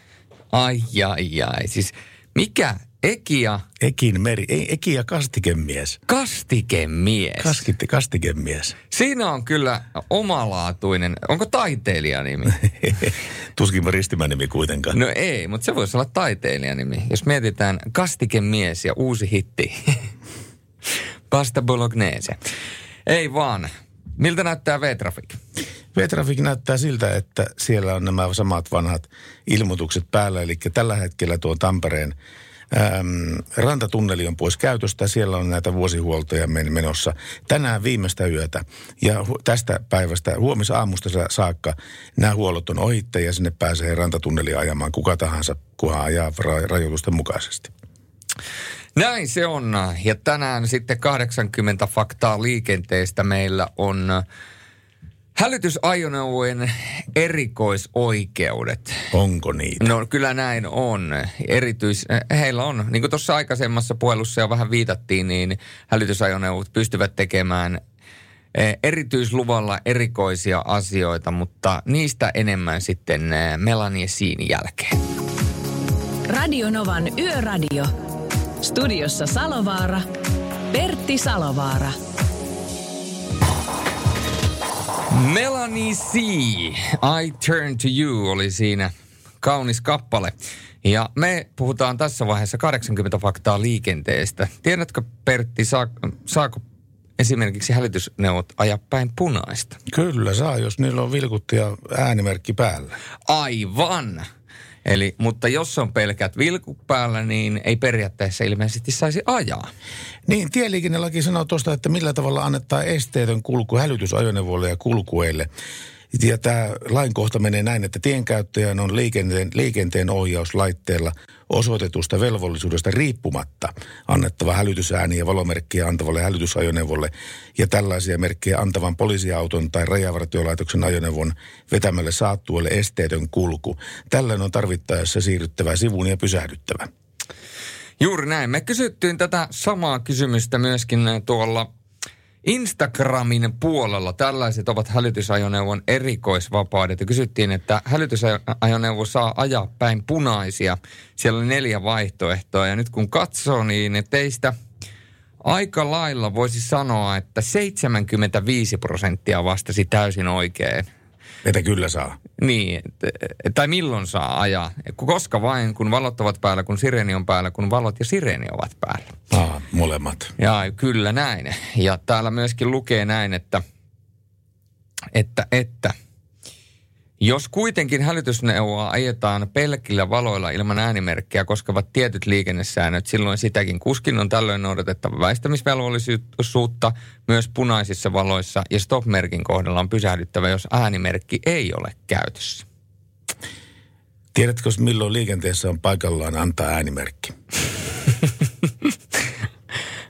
Ai, ai, ai. Siis mikä Ekia Ekin meri, ei Eki ja Kastikemies. kastikemies? Kaskitti, Kastikemies. Siinä on kyllä omalaatuinen. Onko taiteilijanimi? Tuskin ristimänimi kuitenkaan. No ei, mutta se voisi olla taiteilijanimi. Jos mietitään kastikemies ja uusi hitti. Pasta bolognese. Ei vaan. Miltä näyttää V-Traffic? V-Traffic näyttää siltä, että siellä on nämä samat vanhat ilmoitukset päällä. Eli tällä hetkellä tuo Tampereen äm, rantatunneli on pois käytöstä. Siellä on näitä vuosihuoltoja men- menossa tänään viimeistä yötä. Ja hu- tästä päivästä huomisaamusta sa- saakka nämä huollot on ohitte ja sinne pääsee rantatunneli ajamaan kuka tahansa, kunhan ajaa ra- rajoitusten mukaisesti. Näin se on. Ja tänään sitten 80 faktaa liikenteestä meillä on hälytysajoneuvojen erikoisoikeudet. Onko niitä? No kyllä näin on. Erityis, heillä on, niin kuin tuossa aikaisemmassa puhelussa jo vähän viitattiin, niin hälytysajoneuvot pystyvät tekemään eh, erityisluvalla erikoisia asioita, mutta niistä enemmän sitten eh, Melanie Siin jälkeen. Radio Novan Yöradio. Studiossa Salovaara. Pertti Salovaara. Melanie C. I Turn to You oli siinä kaunis kappale. Ja me puhutaan tässä vaiheessa 80 faktaa liikenteestä. Tiedätkö Pertti, saa, saako esimerkiksi hälytysneuvot ajaa päin punaista? Kyllä saa, jos niillä on vilkutti ja äänimerkki päällä. Aivan! Eli, mutta jos on pelkät vilkut päällä, niin ei periaatteessa ilmeisesti saisi ajaa. Niin, tieliikennelaki sanoo tuosta, että millä tavalla annetaan esteetön kulku hälytysajoneuvoille ja kulkueille. Ja tämä lainkohta menee näin, että tienkäyttäjän on liikenteen, liikenteen ohjauslaitteella osoitetusta velvollisuudesta riippumatta annettava hälytysääni ja valomerkkiä antavalle hälytysajoneuvolle ja tällaisia merkkejä antavan poliisiauton tai rajavartiolaitoksen ajoneuvon vetämälle saattuelle esteetön kulku. Tällöin on tarvittaessa siirryttävä sivuun ja pysähdyttävä. Juuri näin. Me kysyttiin tätä samaa kysymystä myöskin tuolla Instagramin puolella tällaiset ovat hälytysajoneuvon erikoisvapaudet. Ja kysyttiin, että hälytysajoneuvo saa ajaa päin punaisia. Siellä oli neljä vaihtoehtoa ja nyt kun katsoo, niin teistä aika lailla voisi sanoa, että 75 prosenttia vastasi täysin oikein. Että kyllä saa. Niin, tai milloin saa ajaa. Koska vain, kun valot ovat päällä, kun sireeni on päällä, kun valot ja sireeni ovat päällä. Ah, molemmat. Ja kyllä näin. Ja täällä myöskin lukee näin, että, että, että jos kuitenkin hälytysneuvoa ajetaan pelkillä valoilla ilman äänimerkkiä koskevat tietyt liikennesäännöt, silloin sitäkin kuskin on tällöin noudatettava väistämisvelvollisuutta myös punaisissa valoissa ja stop-merkin kohdalla on pysähdyttävä, jos äänimerkki ei ole käytössä. Tiedätkö, milloin liikenteessä on paikallaan antaa äänimerkki?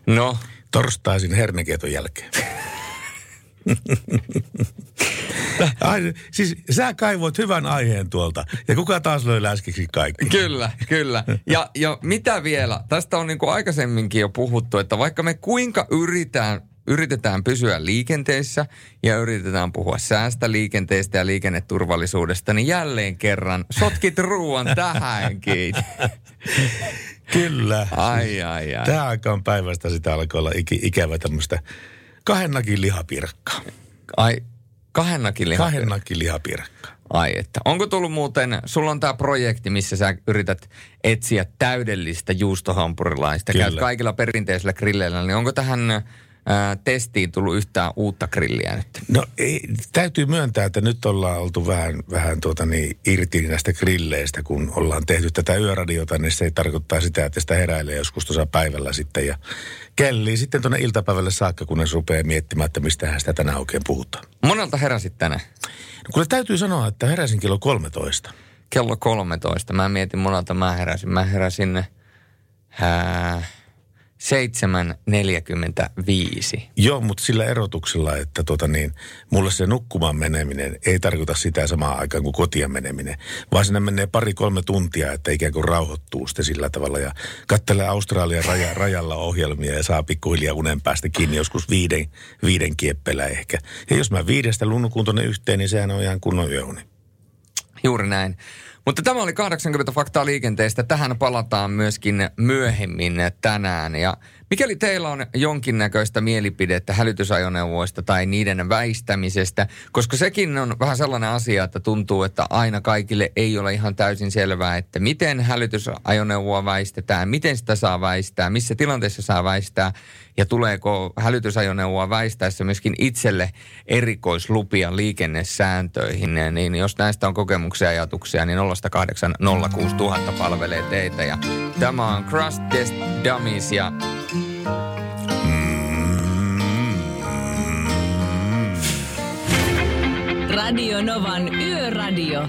No, Torstaisin hernekeiton jälkeen. Ai, siis sä kaivoit hyvän aiheen tuolta ja kuka taas löi läskiksi kaikki? Kyllä, kyllä. Ja, ja mitä vielä? Tästä on niin kuin aikaisemminkin jo puhuttu, että vaikka me kuinka yritetään, yritetään pysyä liikenteessä ja yritetään puhua säästä liikenteestä ja liikenneturvallisuudesta, niin jälleen kerran sotkit ruoan tähänkin. Kyllä. Ai, ai, ai. Tämä aikaan päivästä sitä alkoi olla ikävä tämmöistä kahdennakin lihapiirakkaa. Ai, kahdennakin liha. Kahdennakin lihapiirakkaa. Ai että. Onko tullut muuten, sulla on tämä projekti, missä sä yrität etsiä täydellistä juustohampurilaista. Kyllä. Käyt kaikilla perinteisillä grilleillä, niin onko tähän ää, testiin tullut yhtään uutta grilliä nyt? No ei, täytyy myöntää, että nyt ollaan oltu vähän, vähän tuota niin, irti näistä grilleistä, kun ollaan tehty tätä yöradiota, niin se ei tarkoittaa sitä, että sitä heräilee joskus tuossa päivällä sitten ja kellii sitten tuonne iltapäivälle saakka, kunnes rupeaa miettimään, että mistähän sitä tänään oikein puhutaan. Monelta heräsit tänään? No kuule täytyy sanoa, että heräsin kello 13. Kello 13. Mä mietin monelta mä heräsin. Mä heräsin ää, 7.45. Joo, mutta sillä erotuksella, että tota niin, mulle se nukkumaan meneminen ei tarkoita sitä samaa aikaan kuin kotiin meneminen, vaan siinä menee pari-kolme tuntia, että ikään kuin rauhoittuu sitten sillä tavalla ja kattelee Australian raja, rajalla ohjelmia ja saa pikkuhiljaa unen päästä kiinni joskus viiden, viiden kieppelä ehkä. Ja jos mä viidestä lunnukuun tonne yhteen, niin sehän on ihan kunnon yöuni. Juuri näin. Mutta tämä oli 80 faktaa liikenteestä. Tähän palataan myöskin myöhemmin tänään. Ja mikäli teillä on jonkinnäköistä mielipidettä hälytysajoneuvoista tai niiden väistämisestä, koska sekin on vähän sellainen asia, että tuntuu, että aina kaikille ei ole ihan täysin selvää, että miten hälytysajoneuvoa väistetään, miten sitä saa väistää, missä tilanteessa saa väistää ja tuleeko hälytysajoneuvoa väistäessä myöskin itselle erikoislupia liikennesääntöihin, niin jos näistä on kokemuksia ja ajatuksia, niin 0806000 palvelee teitä. Ja tämä on Crust Test Dummies ja Radio Novan Yöradio.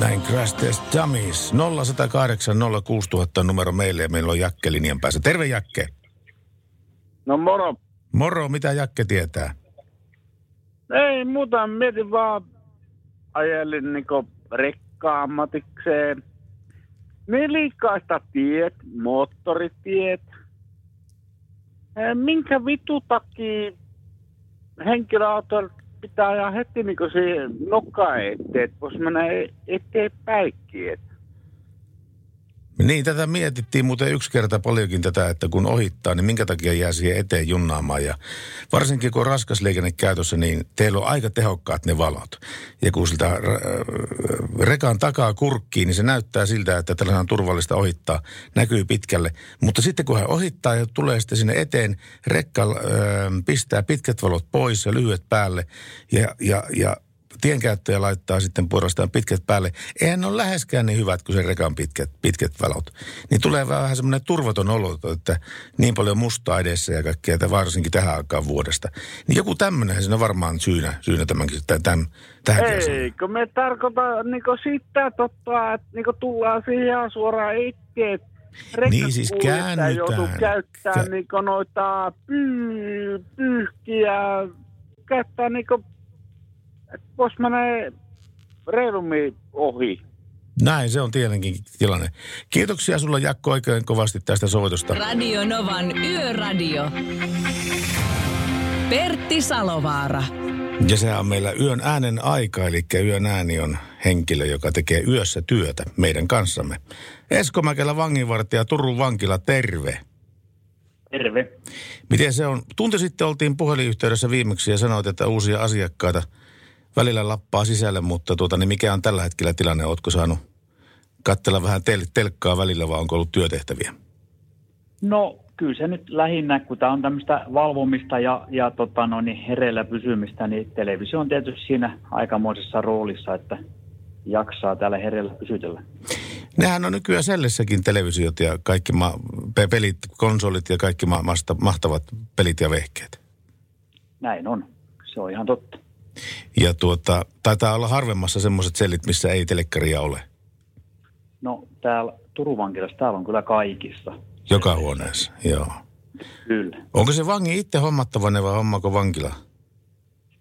Näin Crash Test Dummies. 0108 06000 on numero meille ja meillä on Jakke linjan päässä. Terve Jakke. No moro. Moro, mitä Jakke tietää? Ei muuta, mietin vaan, ajelin niinku rekka-ammatikseen. Nelikaista tiet, moottoritiet. Minkä vitu takia henkilöauto pitää ajaa heti niinku siihen nokkaan eteen, että voisi mennä e- eteenpäinkin. Et Niin, tätä mietittiin muuten yksi kerta paljonkin tätä, että kun ohittaa, niin minkä takia jää siihen eteen junnaamaan. Ja varsinkin kun on raskas liikenne käytössä, niin teillä on aika tehokkaat ne valot. Ja kun siltä äh, rekan takaa kurkkiin, niin se näyttää siltä, että tällä on turvallista ohittaa, näkyy pitkälle. Mutta sitten kun hän ohittaa ja tulee sitten sinne eteen, rekka äh, pistää pitkät valot pois ja lyhyet päälle ja, ja, ja tienkäyttäjä laittaa sitten puolestaan pitkät päälle. Eihän ne ole läheskään niin hyvät kuin se rekan pitkät, pitkät valot. Niin tulee vähän semmoinen turvaton olo, että niin paljon mustaa edessä ja kaikkea, että varsinkin tähän aikaan vuodesta. Niin joku tämmöinen siinä on varmaan syynä, syynä tämänkin, tämän, tämän, asiaan. Eikö me tarkoita niinku sitä totta, että niinku tullaan siihen suoraan eteen. Niin siis Rekkakuljettaja joutuu käännytään. käyttää Kä- niinku noita pyy, pyyhkiä, käyttää niinku, vois mennä reilummin ohi. Näin, se on tietenkin tilanne. Kiitoksia sulla Jakko oikein kovasti tästä soitosta. Radio Novan Yöradio. Pertti Salovaara. Ja sehän on meillä yön äänen aika, eli yön ääni on henkilö, joka tekee yössä työtä meidän kanssamme. Esko Mäkelä vanginvartija Turun vankila, terve. Terve. Miten se on? Tunti sitten oltiin puhelinyhteydessä viimeksi ja sanoit, että uusia asiakkaita välillä lappaa sisälle, mutta tuota, niin mikä on tällä hetkellä tilanne? Ootko saanut katsella vähän tel- telkkaa välillä vai onko ollut työtehtäviä? No kyllä se nyt lähinnä, kun tämä on tämmöistä valvomista ja, ja tota, no, niin hereillä pysymistä, niin televisio on tietysti siinä aikamoisessa roolissa, että jaksaa täällä hereillä pysytellä. Nehän on nykyään sellissäkin televisiot ja kaikki ma- pe- pelit, konsolit ja kaikki ma- mahtavat pelit ja vehkeet. Näin on. Se on ihan totta. Ja tuota, taitaa olla harvemmassa semmoiset sellit, missä ei telekkaria ole. No täällä Turun vankilassa, täällä on kyllä kaikissa. Joka huoneessa, joo. Kyllä. Onko se vangi itse hommattavainen vai hommako vankila?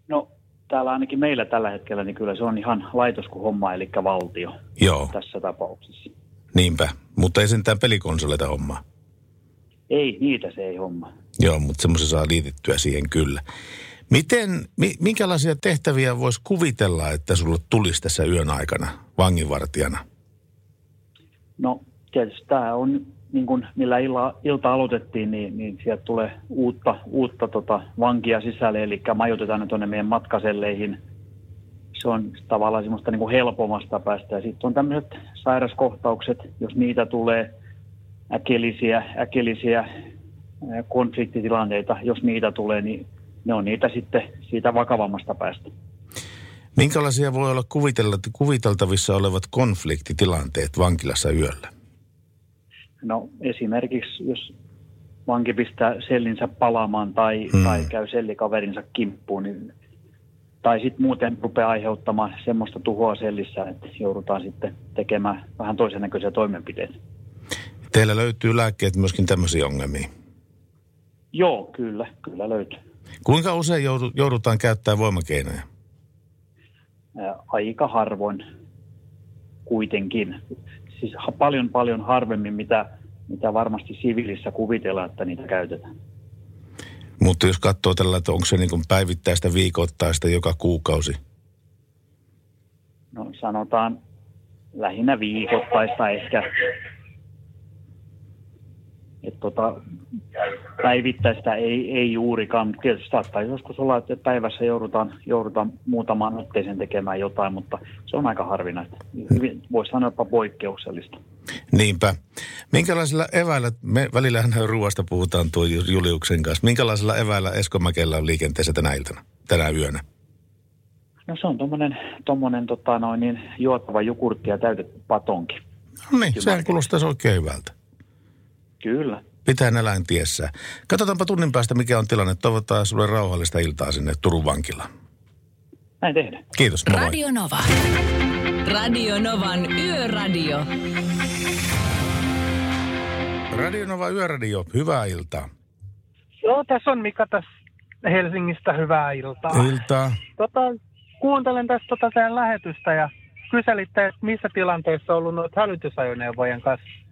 No täällä ainakin meillä tällä hetkellä, niin kyllä se on ihan laitos kuin homma, eli valtio Joo, tässä tapauksessa. niinpä. Mutta ei sentään pelikonsoleita hommaa. Ei, niitä se ei homma. Joo, mutta semmoisen saa liitettyä siihen kyllä. Miten, mi, minkälaisia tehtäviä voisi kuvitella, että sulle tulisi tässä yön aikana vanginvartijana? No tietysti tämä on, niin kuin millä illa, ilta aloitettiin, niin, niin sieltä tulee uutta, uutta tota, vankia sisälle, eli majoitetaan ne tuonne meidän matkaselleihin. Se on tavallaan semmoista niin kuin helpommasta päästä. Sitten on tämmöiset sairaskohtaukset, jos niitä tulee äkillisiä, äkillisiä ää, konfliktitilanteita, jos niitä tulee, niin ne on niitä sitten siitä vakavammasta päästä. Minkälaisia voi olla kuviteltavissa olevat konfliktitilanteet vankilassa yöllä? No esimerkiksi jos vanki pistää sellinsä palaamaan tai, Hmm. hmm. tai käy sellikaverinsa kimppuun, niin, tai sitten muuten rupeaa aiheuttamaan semmoista tuhoa sellissä, että joudutaan sitten tekemään vähän toisen näköisiä toimenpiteitä. Teillä löytyy lääkkeet myöskin tämmöisiin ongelmiin. Joo, kyllä, kyllä löytyy. Kuinka usein joudu, joudutaan käyttämään voimakeinoja? Aika harvoin kuitenkin. Siis paljon paljon harvemmin, mitä, mitä varmasti siviilissä kuvitellaan, että niitä käytetään. Mutta jos katsoo tällä, että onko se niin päivittäistä, viikoittaista, joka kuukausi. No sanotaan lähinnä viikoittaista ehkä. Et tota, päivittäistä ei, ei juurikaan, mutta tietysti saattaa joskus olla, että päivässä joudutaan, joudutaan muutamaan otteeseen tekemään jotain, mutta se on aika harvinaista. Voisi sanoa jopa poikkeuksellista. Niinpä. Minkälaisilla eväillä, me välillähän ruoasta puhutaan tuo Ju- Juliuksen kanssa, minkälaisilla eväillä Esko Mäkelä on liikenteessä tänä iltana, tänä yönä? No se on tuommoinen tommonen, tota, noin, niin, juotava jogurtti ja täytetty patonki. No niin, sehän kuulostaisi oikein hyvältä. Kyllä. Pitää nälän tiessä. Katsotaanpa tunnin päästä, mikä on tilanne. Toivotaan sulle rauhallista iltaa sinne Turun vankilaan. Näin tehdään. Kiitos, moi. Radio Nova. Radio Novan Yöradio. Radio Nova Yöradio, hyvää iltaa. Joo, tässä on Mika tässä. Helsingistä hyvää iltaa. Iltaa. Tota, kuuntelen tästä tota teidän lähetystä ja kyselitte, että missä tilanteessa on ollut noita hälytysajoneuvojen kanssa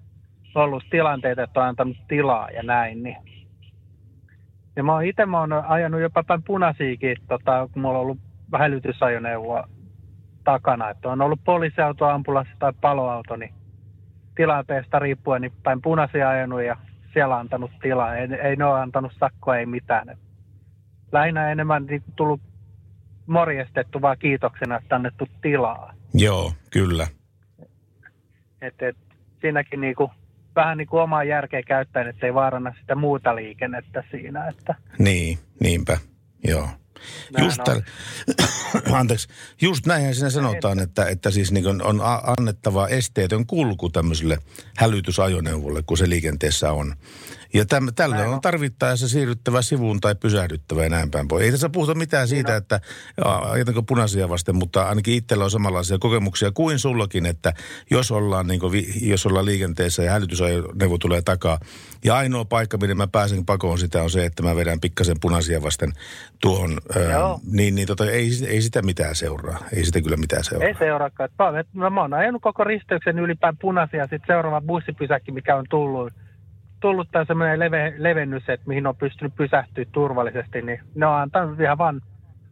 ollut tilanteita, että on antanut tilaa ja näin. Niin. Ja mä oon itse mä oon ajanut jopa päin punaisiakin, tota, kun mulla on ollut hälytysajoneuvoa takana. Että on ollut poliisiauto, ambulanssi tai paloauto, niin tilanteesta riippuen niin päin punaisia ajanut ja siellä antanut tilaa. Ei, ei ne ole antanut sakkoa, ei mitään. Et lähinnä enemmän niin tullut morjestettu vaan kiitoksena, että annettu tilaa. Joo, kyllä. Et, et, siinäkin niin kuin, vähän niin kuin omaa järkeä käyttäen, että ei vaaranna sitä muuta liikennettä siinä. Että Niin, niinpä, joo. Näin Just, täl, anteeksi, just näinhän siinä sanotaan, että, että siis niin on annettava esteetön kulku tämmöiselle hälytysajoneuvolle, kun se liikenteessä on. Ja täm, tällöin on tarvittaessa siirryttävä sivuun tai pysähdyttävä ja näin päin pois. Ei tässä puhuta mitään siitä, että ajetanko punaisia vasten, mutta ainakin itsellä on samanlaisia kokemuksia kuin sullakin, että jos ollaan, niin kuin, jos ollaan liikenteessä ja hälytysajoneuvo tulee takaa, ja ainoa paikka, minne mä pääsen pakoon sitä on se, että mä vedän pikkasen punaisia vasten tuohon, Joo. niin, niin tota, ei, ei sitä mitään seuraa. Ei sitä kyllä mitään seuraa. ei seuraakaan. Että Mä, oon- mä, mä oon ajanut koko risteyksen ylipään punaisia, sitten seuraava bussipysäkki, mikä on tullut, tullut tämä semmoinen leve, levennys, että mihin on pystynyt pysähtyä turvallisesti, niin ne on antanut ihan vaan,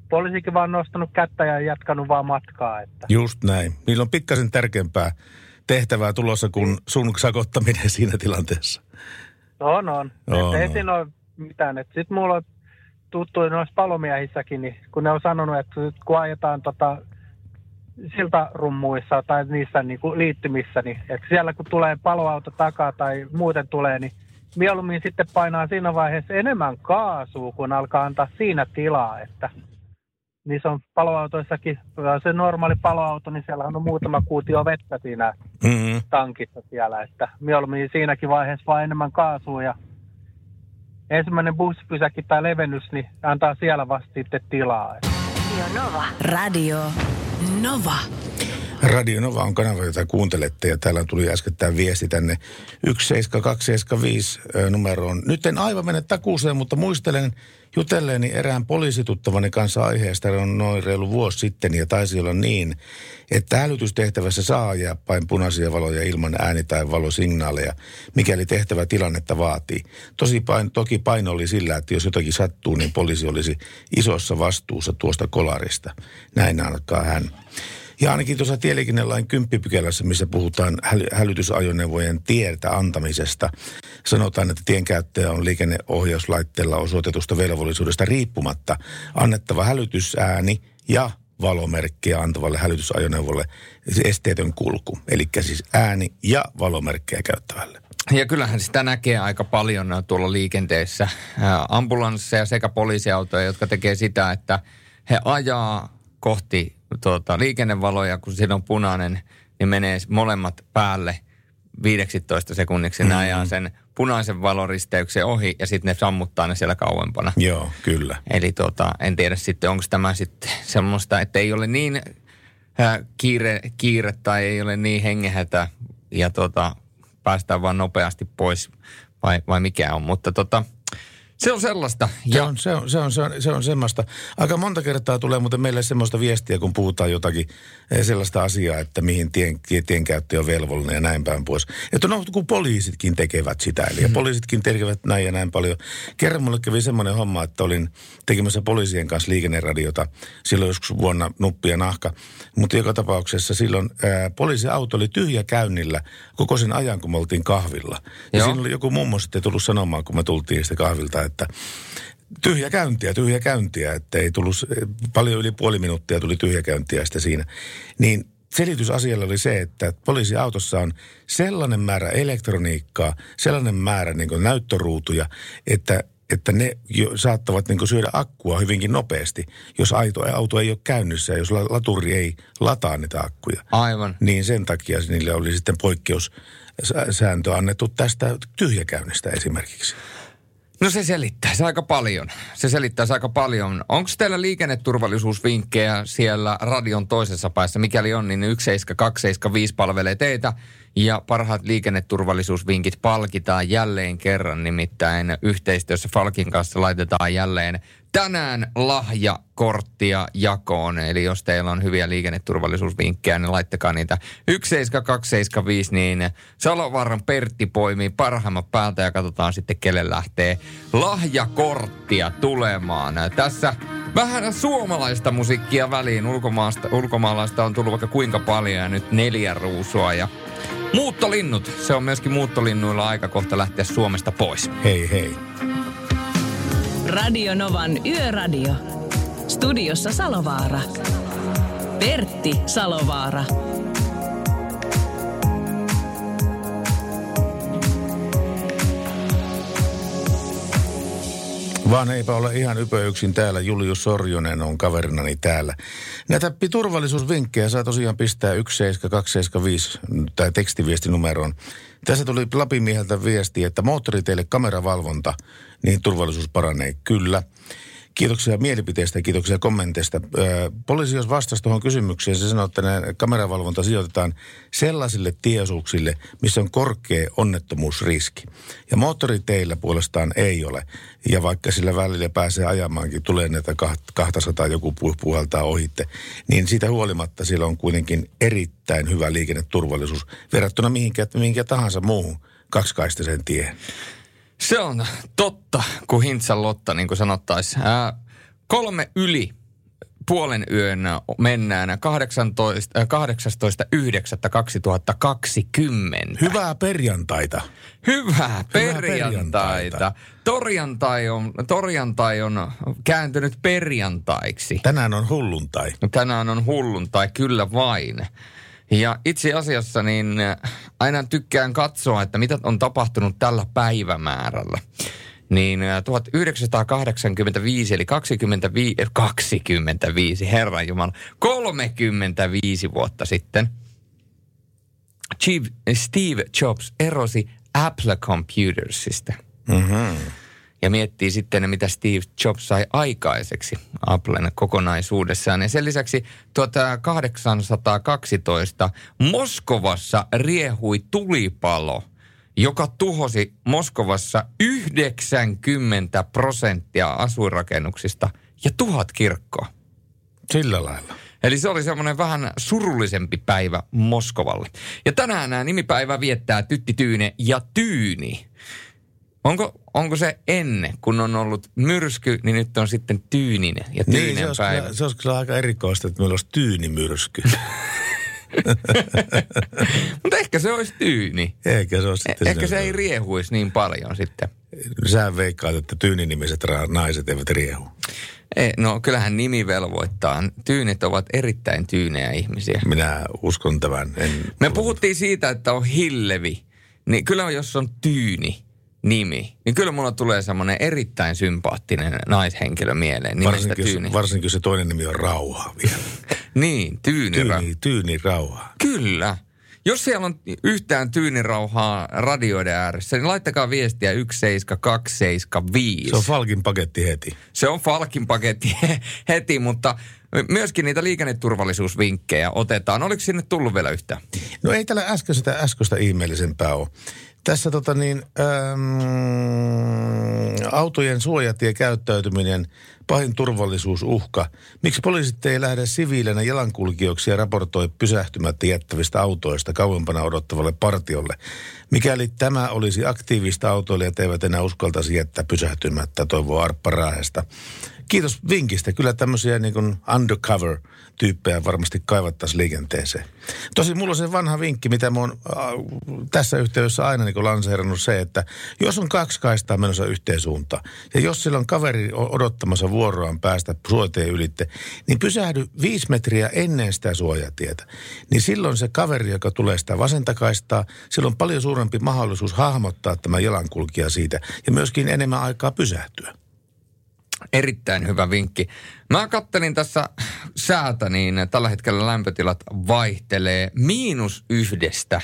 poliisikin vaan nostanut kättä ja jatkanut vaan matkaa. Että. Just näin. Niillä on pikkasen tärkeämpää tehtävää tulossa kuin sun sakottaminen siinä tilanteessa. On, on. On, ei siinä ole mitään. Sitten mulla on tuttu noissa palomiehissäkin, niin kun ne on sanonut, että kun ajetaan tota siltarummuissa tai niissä niin kuin liittymissä, niin että siellä kun tulee paloauto takaa tai muuten tulee, niin mieluummin sitten painaa siinä vaiheessa enemmän kaasua, kun alkaa antaa siinä tilaa, että niissä on paloautoissakin, se normaali paloauto, niin siellä on muutama kuutio vettä siinä Mm-hmm. tankissa siellä, että mieluummin siinäkin vaiheessa vaan enemmän kaasua ja ensimmäinen bussipysäkki tai levennys, niin antaa siellä vasta sitten tilaa. Radio Nova. Radio Nova. Radio Nova on kanava, jota kuuntelette ja täällä tuli äskettäin viesti tänne 17275 ö, numeroon. Nyt en aivan mene takuuseen, mutta muistelen jutelleeni erään poliisituttavani kanssa aiheesta on noin reilu vuosi sitten ja taisi olla niin, että hälytystehtävässä saa ajaa päin punaisia valoja ilman ääni- tai valosignaaleja, mikäli tehtävä tilannetta vaatii. Tosi pain, toki paino oli sillä, että jos jotakin sattuu, niin poliisi olisi isossa vastuussa tuosta kolarista. Näin alkaa hän. Ja ainakin tuossa tieliikennelain kymppipykälässä, missä puhutaan häly- hälytysajoneuvojen tietä antamisesta, sanotaan, että tienkäyttäjä on liikenneohjauslaitteella osoitetusta velvollisuudesta riippumatta annettava hälytysääni ja valomerkkiä antavalle hälytysajoneuvolle esteetön kulku. Eli siis ääni ja valomerkkejä käyttävälle. Ja kyllähän sitä näkee aika paljon tuolla liikenteessä. Ää, Ambulansseja sekä poliisiautoja, jotka tekee sitä, että he ajaa kohti tuota, liikennevaloja, kun siinä on punainen, niin menee molemmat päälle 15 sekunniksi. Mm-hmm. Ne ajaa sen punaisen valoristeyksen ohi ja sitten ne sammuttaa ne siellä kauempana. Joo, kyllä. Eli tota, en tiedä sitten, onko tämä sitten semmoista, että ei ole niin ää, kiire, kiire tai ei ole niin hengehätä ja tota, päästään vaan nopeasti pois vai, vai mikä on. Mutta tota, se on sellaista. Se on, se, on, se, on, se, on, se on semmoista. Aika monta kertaa tulee muuten meille semmoista viestiä, kun puhutaan jotakin eh, sellaista asiaa, että mihin tien, tienkäyttäjä on velvollinen ja näin päin pois. Että no, kun poliisitkin tekevät sitä, eli mm. poliisitkin tekevät näin ja näin paljon. Kerran mulle kävi semmoinen homma, että olin tekemässä poliisien kanssa liikenneradiota silloin joskus vuonna Nuppi ja Nahka. Mutta joka tapauksessa silloin ää, poliisiauto oli tyhjä käynnillä koko sen ajan, kun me oltiin kahvilla. Ja Joo. siinä oli joku mummo sitten tullut sanomaan, kun me tultiin sitä kahvilta, että tyhjä käyntiä, tyhjä käyntiä, että ei tullut, paljon yli puoli minuuttia tuli tyhjä käyntiä sitten siinä. Niin selitys asialle oli se, että poliisiautossa on sellainen määrä elektroniikkaa, sellainen määrä niin näyttöruutuja, että että ne jo saattavat niin syödä akkua hyvinkin nopeasti, jos auto, auto ei ole käynnissä, jos la- laturi ei lataa niitä akkuja. Aivan. Niin sen takia niille oli sitten poikkeussääntö annettu tästä tyhjäkäynnistä esimerkiksi. No se selittäisi aika paljon. Se selittäisi aika paljon. Onko teillä liikenneturvallisuusvinkkejä siellä radion toisessa päässä? Mikäli on, niin 17275 palvelee teitä. Ja parhaat liikenneturvallisuusvinkit palkitaan jälleen kerran. Nimittäin yhteistyössä Falkin kanssa laitetaan jälleen tänään lahjakorttia jakoon. Eli jos teillä on hyviä liikenneturvallisuusvinkkejä, niin laittakaa niitä 17275, niin Salovaaran Pertti poimii parhaimmat päältä ja katsotaan sitten, kelle lähtee lahjakorttia tulemaan. Tässä vähän suomalaista musiikkia väliin. Ulkomaasta, ulkomaalaista on tullut vaikka kuinka paljon ja nyt neljä ruusua ja Muuttolinnut. Se on myöskin muuttolinnuilla aika kohta lähteä Suomesta pois. Hei hei. Radio Novan Yöradio. Studiossa Salovaara. Pertti Salovaara. Vaan eipä ole ihan ypö yksin täällä. Julius Sorjonen on kaverinani täällä. Näitä turvallisuusvinkkejä saa tosiaan pistää 17275 tai tekstiviestinumeroon. Tässä tuli Lapimieheltä viesti, että moottoriteille kameravalvonta, niin turvallisuus paranee. Kyllä. Kiitoksia mielipiteistä ja kiitoksia kommenteista. Poliisi jos vastasi tuohon kysymykseen, se sanoi, että kameravalvonta sijoitetaan sellaisille tieosuuksille, missä on korkea onnettomuusriski. Ja moottoriteillä puolestaan ei ole. Ja vaikka sillä välillä pääsee ajamaankin, tulee näitä 200 joku puhaltaa ohitte, niin siitä huolimatta siellä on kuitenkin erittäin hyvä liikenneturvallisuus verrattuna mihinkä, mihinkä tahansa muuhun kaksikaistaisen tiehen. Se on totta, kun Hintsan Lotta, niin kuin sanottaisiin. kolme yli puolen yön mennään 18.9.2020. Hyvää perjantaita. Hyvää perjantaita. Torjantai on, torjantai on kääntynyt perjantaiksi. Tänään on hulluntai. Tänään on hulluntai, kyllä vain. Ja itse asiassa niin äh, aina tykkään katsoa, että mitä on tapahtunut tällä päivämäärällä. Niin 1985, äh, eli 25, 25 äh, herran jumala, 35 vuotta sitten, Steve Jobs erosi Apple Computersista. Mm-hmm ja miettii sitten, mitä Steve Jobs sai aikaiseksi Applen kokonaisuudessaan. Ja sen lisäksi 1812 Moskovassa riehui tulipalo, joka tuhosi Moskovassa 90 prosenttia asuinrakennuksista ja tuhat kirkkoa. Sillä lailla. Eli se oli semmoinen vähän surullisempi päivä Moskovalle. Ja tänään nämä nimipäivä viettää Tytti Tyyne ja Tyyni. Onko, onko se ennen, kun on ollut myrsky, niin nyt on sitten tyyninen ja tyyninen niin, se päivä? Kyllä, se olisi kyllä aika erikoista, että meillä olisi tyynimyrsky. Mutta ehkä se olisi tyyni. Ehkä se olisi sitten Ehkä se ei riehuisi niin paljon sitten. Sä veikkaat, että tyyninimiset naiset eivät riehu. Ei, no kyllähän nimi velvoittaa. Tyynit ovat erittäin tyynejä ihmisiä. Minä uskon tämän. En Me puhuttiin siitä, että on hillevi. Niin kyllä jos on tyyni, nimi, niin kyllä mulla tulee semmoinen erittäin sympaattinen naishenkilö mieleen varsinkin, Tyyni. Varsinkin se toinen nimi on Rauha vielä. niin, Tyyni. Tyyni, tyyni Rauha. Kyllä. Jos siellä on yhtään tyynirauhaa radioiden ääressä, niin laittakaa viestiä 17275. Se on Falkin paketti heti. Se on Falkin paketti heti, mutta myöskin niitä liikenneturvallisuusvinkkejä otetaan. Oliko sinne tullut vielä yhtään? No ei tällä äskeistä, äskeistä ihmeellisempää ole. Tässä tota niin, äm, autojen suojatiekäyttäytyminen, pahin turvallisuusuhka. Miksi poliisit ei lähde siviilinä jalankulkijoiksi ja raportoi pysähtymättä jättävistä autoista kauempana odottavalle partiolle? Mikäli tämä olisi aktiivista autoilijat eivät enää uskaltaisi jättää pysähtymättä, toivoo Arppa Raahesta. Kiitos vinkistä. Kyllä tämmöisiä niin kuin undercover-tyyppejä varmasti kaivattaisiin liikenteeseen. Tosi mulla on se vanha vinkki, mitä mä oon äh, tässä yhteydessä aina niin lanseerannut se, että jos on kaksi kaistaa menossa yhteen suuntaan, ja jos sillä on kaveri odottamassa vuoroaan päästä suojateen ylitte, niin pysähdy viisi metriä ennen sitä suojatietä. Niin silloin se kaveri, joka tulee sitä vasenta kaistaa, silloin on paljon suurempi mahdollisuus hahmottaa tämä jalankulkija siitä, ja myöskin enemmän aikaa pysähtyä. Erittäin hyvä vinkki. Mä kattelin tässä säätä, niin tällä hetkellä lämpötilat vaihtelee miinus yhdestä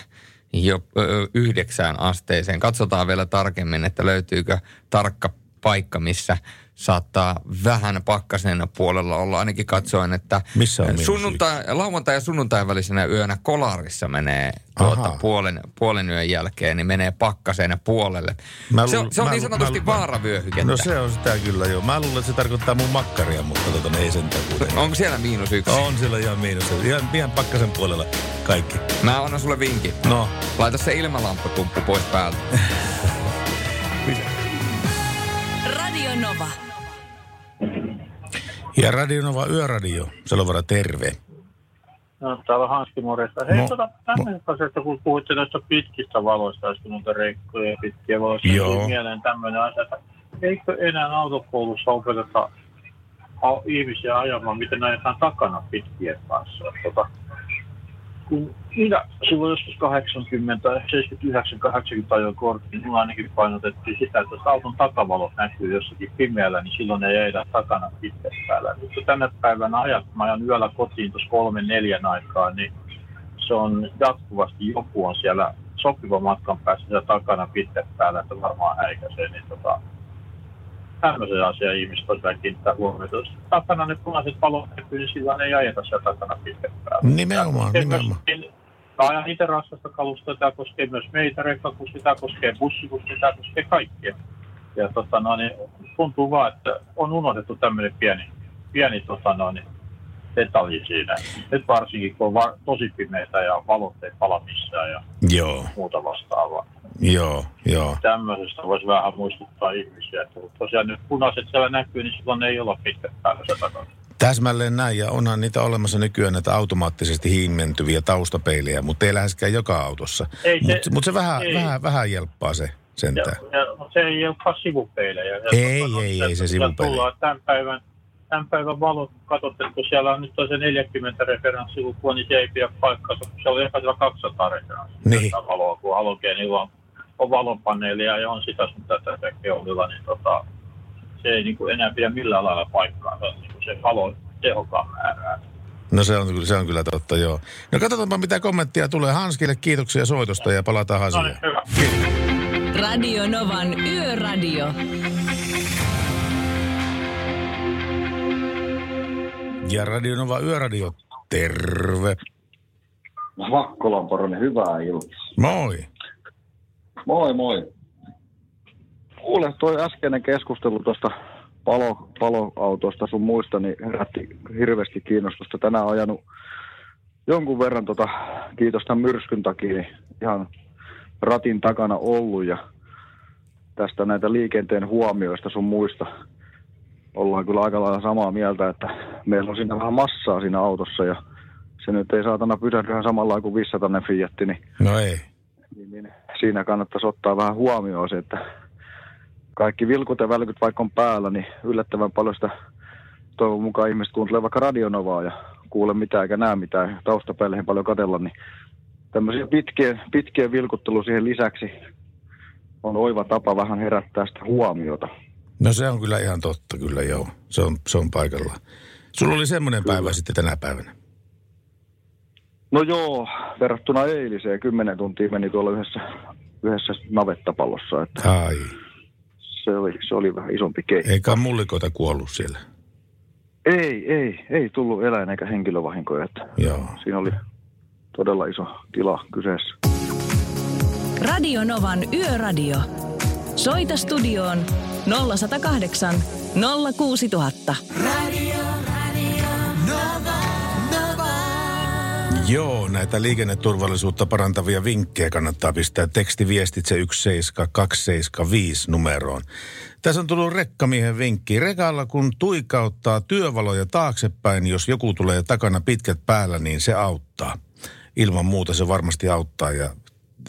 jo yhdeksään asteeseen. Katsotaan vielä tarkemmin, että löytyykö tarkka paikka, missä saattaa vähän pakkasen puolella olla. Ainakin katsoen, että Missä on sunnuntai, lauantai ja sunnuntai välisenä yönä Kolarissa menee tuota puolen, puolen yön jälkeen, niin menee pakkaseen puolelle. Mä se, luul- on, se on mä niin sanotusti mä- vaaravyöhykettä. No se on sitä kyllä joo. Mä luulen, että se tarkoittaa mun makkaria, mutta tota, ne ei sentään kuitenkaan. Onko siellä miinus yksi? On siellä ihan miinus. Ihan, ihan pakkasen puolella kaikki. Mä annan sulle vinkin. No. Laita se ilmalampputumppu pois päältä. Radio Nova. Ja Radionova Yöradio. Salovara, terve. No, täällä on Hanski morjesta. Hei, Mo- tota, tämmöisestä asiasta, kun puhuitte noista pitkistä valoista, äsken noita rekkoja ja pitkiä valoista, Joo. tuli mieleen tämmöinen asia, että eikö enää autokoulussa opeteta ihmisiä ajamaan, miten ajetaan takana pitkien kanssa. Tota, kun minä silloin joskus 80, 79, 80 ajoin niin mulla ainakin painotettiin sitä, että jos auton takavalot näkyy jossakin pimeällä, niin silloin ei jäädä takana pitkät päällä. Kun tänä päivänä ajat, mä ajan yöllä kotiin tuossa kolmen neljän aikaa, niin se on jatkuvasti joku on siellä sopiva matkan päässä takana pitkät päällä, että varmaan häikäisee, niin tota, tämmöisen asian ihmiset on hyvä kiinnittää huomiota. Jos takana ne punaiset valot näkyy, niin silloin ei ajeta siellä takana pitkät päällä. Nimenomaan, Ja nimenomaan. myöskin- Mä ajan itse raskasta kalusta, tämä koskee myös meitä, rekkakuski, tämä koskee bussikuski, tämä koskee kaikkia. Ja tota, no, niin, tuntuu vaan, että on unohdettu tämmöinen pieni, pieni tota, no, niin, detalji siinä. Nyt varsinkin, kun on va- tosi pimeitä ja valot ei pala missään ja Joo, muuta vastaavaa. joo, joo. Tämmöisestä voisi vähän muistuttaa ihmisiä, että tosiaan nyt punaiset siellä näkyy, niin silloin ei olla pitkät päällä. Täsmälleen näin, ja onhan niitä olemassa nykyään näitä automaattisesti hiimentyviä taustapeilejä, mutta ei läheskään joka autossa. Ei se- Mutta mut se vähän, ei. vähän, vähän jelppaa se Ja, sentään. ja, mutta se ei ole sivupeilejä. Ja Ei, no, ei, ei se sivupeilejä. Tullaan tämän päivän, tämän päivän valot, katsotte, kun siellä on nyt on se 40 referenssilukua, niin se ei pidä paikkaansa, kun siellä on epäillä 200 referenssilukua Niin. valoa, kun halogeenilla on, on valopaneelia ja on sitä sun tätä keulilla, niin tota, se ei niin kuin enää pidä millään lailla paikkaansa, niin kuin se valo tehokkaan määrää. No se on, kyllä- se on kyllä totta, joo. No katsotaanpa mitä kommenttia tulee. Hanskille kiitoksia soitosta ja palataan No asiaan. niin, hyvä. Radio Novan Yöradio. Ja Radionova Yöradio, terve. Vakkolan poronen, hyvää iltaa. Moi. Moi moi. Kuule, toi äskeinen keskustelu tuosta palo, paloautoista sun muista, niin herätti hirveästi kiinnostusta. Tänään ajanut jonkun verran, tota, kiitos tämän myrskyn takia, niin ihan ratin takana ollut ja tästä näitä liikenteen huomioista sun muista ollaan kyllä aika lailla samaa mieltä, että meillä on siinä vähän massaa siinä autossa ja se nyt ei saatana pysähdy ihan samalla kuin 500 Fiatti, niin No ei. niin, niin siinä kannattaisi ottaa vähän huomioon se, että kaikki vilkut ja välkyt vaikka on päällä, niin yllättävän paljon sitä toivon mukaan ihmiset kuuntelee vaikka radionovaa ja kuule mitään eikä näe mitään taustapäälleen paljon katella, niin tämmöisiä pitkien, pitkien vilkuttelu siihen lisäksi on oiva tapa vähän herättää sitä huomiota. No se on kyllä ihan totta, kyllä joo. Se on, se on paikallaan. Sulla oli semmoinen päivä sitten tänä päivänä. No joo, verrattuna eiliseen, kymmenen tuntia meni tuolla yhdessä, yhdessä navettapallossa, että Ai. se oli, se oli vähän isompi keikka. Eikä mullikoita kuollut siellä. Ei, ei, ei tullut eläin- eikä henkilövahinkoja. Että Joo. Siinä oli todella iso tila kyseessä. Radio Novan Yöradio. Soita studioon 0108 06000. Joo, näitä liikenneturvallisuutta parantavia vinkkejä kannattaa pistää tekstiviestitse 17275 numeroon. Tässä on tullut rekkamiehen vinkki. Rekalla kun tuikauttaa työvaloja taaksepäin, jos joku tulee takana pitkät päällä, niin se auttaa. Ilman muuta se varmasti auttaa ja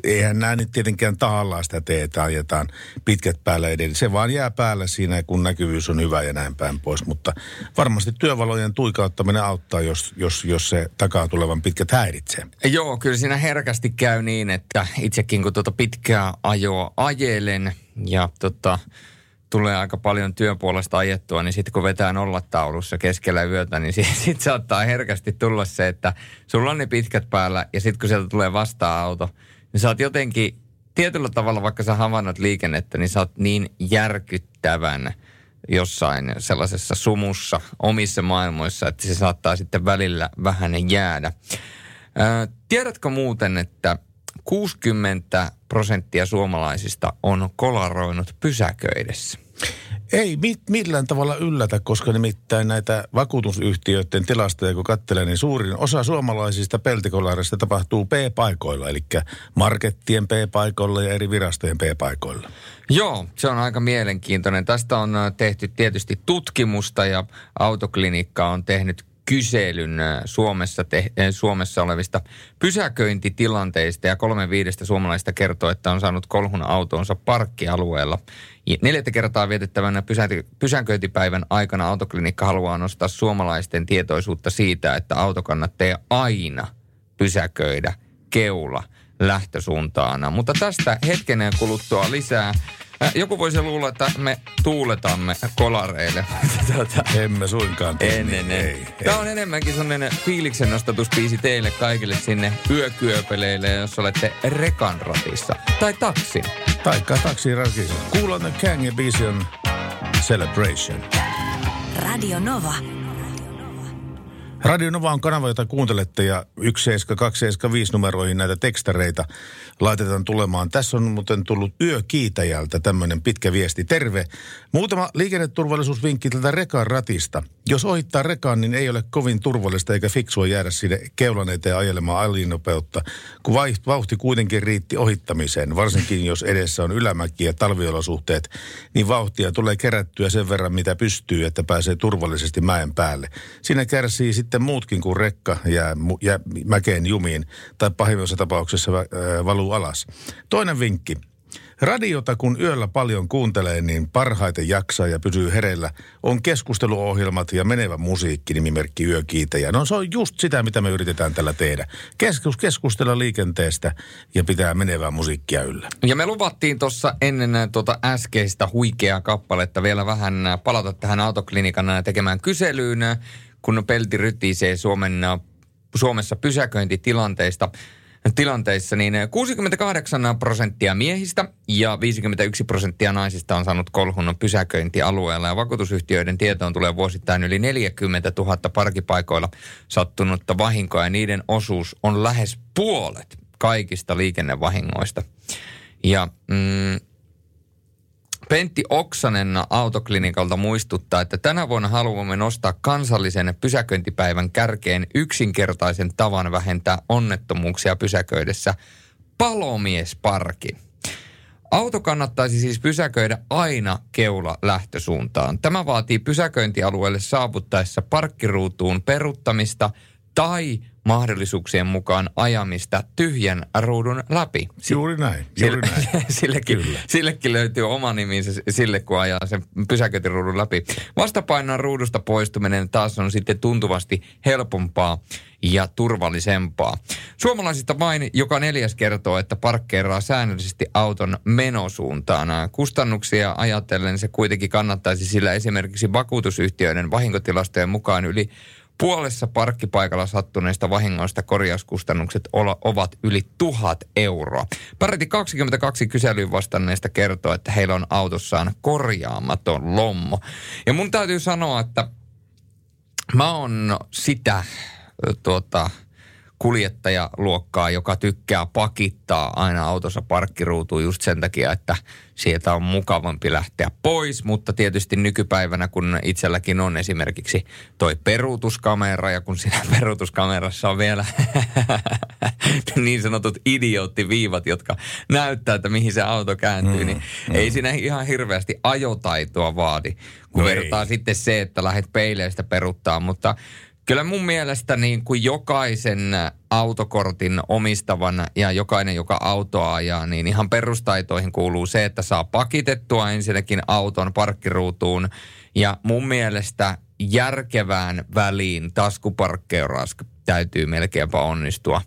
eihän nämä nyt tietenkään tahallaan sitä tee, että ajetaan pitkät päällä edelleen. Se vaan jää päällä siinä, kun näkyvyys on hyvä ja näin päin pois. Mutta varmasti työvalojen tuikauttaminen auttaa, jos, jos, jos se takaa tulevan pitkät häiritsee. Joo, kyllä siinä herkästi käy niin, että itsekin kun tuota pitkää ajoa ajelen ja tota, tulee aika paljon työpuolesta ajettua, niin sitten kun vetää nollataulussa keskellä yötä, niin sitten sit saattaa herkästi tulla se, että sulla on ne pitkät päällä ja sitten kun sieltä tulee vasta-auto, niin sä oot jotenkin tietyllä tavalla, vaikka sä havainnot liikennettä, niin sä oot niin järkyttävän jossain sellaisessa sumussa omissa maailmoissa, että se saattaa sitten välillä vähän jäädä. Ää, tiedätkö muuten, että 60 prosenttia suomalaisista on kolaroinut pysäköidessä? Ei mit, millään tavalla yllätä, koska nimittäin näitä vakuutusyhtiöiden tilastoja kun katselee, niin suurin osa suomalaisista peltikolareista tapahtuu P-paikoilla, eli markettien P-paikoilla ja eri virastojen P-paikoilla. Joo, se on aika mielenkiintoinen. Tästä on äh, tehty tietysti tutkimusta ja autoklinikka on tehnyt kyselyn äh, Suomessa, te, äh, Suomessa olevista pysäköintitilanteista ja kolme viidestä suomalaista kertoo, että on saanut kolhun autonsa parkkialueella. Neljättä kertaa vietettävänä pysä- pysäköintipäivän aikana autoklinikka haluaa nostaa suomalaisten tietoisuutta siitä, että auto kannattaa aina pysäköidä keula lähtösuuntaana. Mutta tästä hetkeneen kuluttua lisää. Äh, Joku voisi luulla, että me tuuletamme kolareille. tuota, Emme suinkaan. tee en, niin. en, en. Ei, ei. Tämä on enemmänkin sellainen fiiliksen nostatuspiisi teille kaikille sinne yökyöpeleille, jos olette rekan ratissa. Tai taksin. Taikka taksirakissa. Kuullaan Kang ja biisi on Celebration. Radio Nova. Radio Nova on kanava, jota kuuntelette ja 17275 numeroihin näitä tekstareita laitetaan tulemaan. Tässä on muuten tullut yökiitäjältä tämmöinen pitkä viesti. Terve. Muutama liikenneturvallisuusvinkki tältä rekan ratista. Jos ohittaa rekaan, niin ei ole kovin turvallista eikä fiksua jäädä sinne keulan eteen ajelemaan alinopeutta, kun vauhti kuitenkin riitti ohittamiseen. Varsinkin jos edessä on ylämäki ja talviolosuhteet, niin vauhtia tulee kerättyä sen verran, mitä pystyy, että pääsee turvallisesti mäen päälle. Siinä kärsii sitten muutkin kuin rekka mu- ja mäkeen jumiin tai pahimmassa tapauksessa äh, valuu alas. Toinen vinkki. Radiota kun yöllä paljon kuuntelee, niin parhaiten jaksaa ja pysyy hereillä on keskusteluohjelmat ja menevä musiikki nimimerkki Yökiitäjä. No se on just sitä, mitä me yritetään tällä tehdä. Keskus, keskustella liikenteestä ja pitää menevää musiikkia yllä. Ja me luvattiin tuossa ennen tuota äskeistä huikeaa kappaletta vielä vähän äh, palata tähän autoklinikan tekemään kyselyyn, kun Pelti rytisee Suomen, Suomessa pysäköintitilanteista tilanteissa, niin äh, 68 prosenttia miehistä ja 51 prosenttia naisista on saanut kolhun pysäköintialueella. Ja vakuutusyhtiöiden tietoon tulee vuosittain yli 40 000 parkipaikoilla sattunutta vahinkoa ja niiden osuus on lähes puolet kaikista liikennevahingoista. Ja mm, Pentti Oksanen autoklinikalta muistuttaa, että tänä vuonna haluamme nostaa kansallisen pysäköintipäivän kärkeen yksinkertaisen tavan vähentää onnettomuuksia pysäköidessä palomiesparkin. Auto kannattaisi siis pysäköidä aina keula lähtösuuntaan. Tämä vaatii pysäköintialueelle saavuttaessa parkkiruutuun peruttamista tai mahdollisuuksien mukaan ajamista tyhjän ruudun läpi. Juuri näin, juuri Sille- näin. Sillekin, sillekin löytyy oma niminsä sille, kun ajaa sen pysäköintiruudun läpi. Vastapainon ruudusta poistuminen taas on sitten tuntuvasti helpompaa ja turvallisempaa. Suomalaisista vain joka neljäs kertoo, että parkkeeraa säännöllisesti auton menosuuntaan. Kustannuksia ajatellen se kuitenkin kannattaisi, sillä esimerkiksi vakuutusyhtiöiden vahinkotilastojen mukaan yli Puolessa parkkipaikalla sattuneista vahingoista korjauskustannukset ovat yli tuhat euroa. Peräti 22 kyselyyn vastanneista kertoo, että heillä on autossaan korjaamaton lommo. Ja mun täytyy sanoa, että mä oon sitä tuota, kuljettajaluokkaa, joka tykkää pakittaa aina autossa parkkiruutuun just sen takia, että sieltä on mukavampi lähteä pois. Mutta tietysti nykypäivänä, kun itselläkin on esimerkiksi toi peruutuskamera ja kun siinä peruutuskamerassa on vielä niin sanotut idioottiviivat, jotka näyttää, että mihin se auto kääntyy, mm, niin mm. ei siinä ihan hirveästi ajotaitoa vaadi, kun No no ei. vertaa sitten se, että lähdet peileistä peruttaa, mutta Kyllä mun mielestä niin kuin jokaisen autokortin omistavan ja jokainen, joka autoa ajaa, niin ihan perustaitoihin kuuluu se, että saa pakitettua ensinnäkin auton parkkiruutuun. Ja mun mielestä järkevään väliin taskuparkkeeraus täytyy melkeinpä onnistua.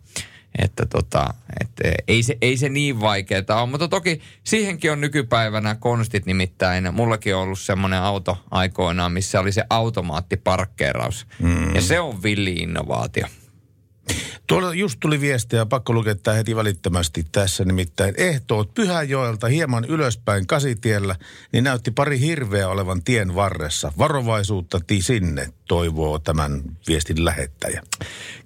Että tota, et, eh, ei, se, ei se niin vaikeaa ole, mutta toki siihenkin on nykypäivänä konstit nimittäin. Mullakin on ollut semmoinen auto aikoinaan, missä oli se automaattiparkkeeraus. Mm. Ja se on villi innovaatio. Tuolla just tuli viestiä, pakko lukea tämä heti välittömästi tässä, nimittäin ehtoot Pyhäjoelta hieman ylöspäin Kasitiellä, niin näytti pari hirveä olevan tien varressa. Varovaisuutta ti sinne, toivoo tämän viestin lähettäjä.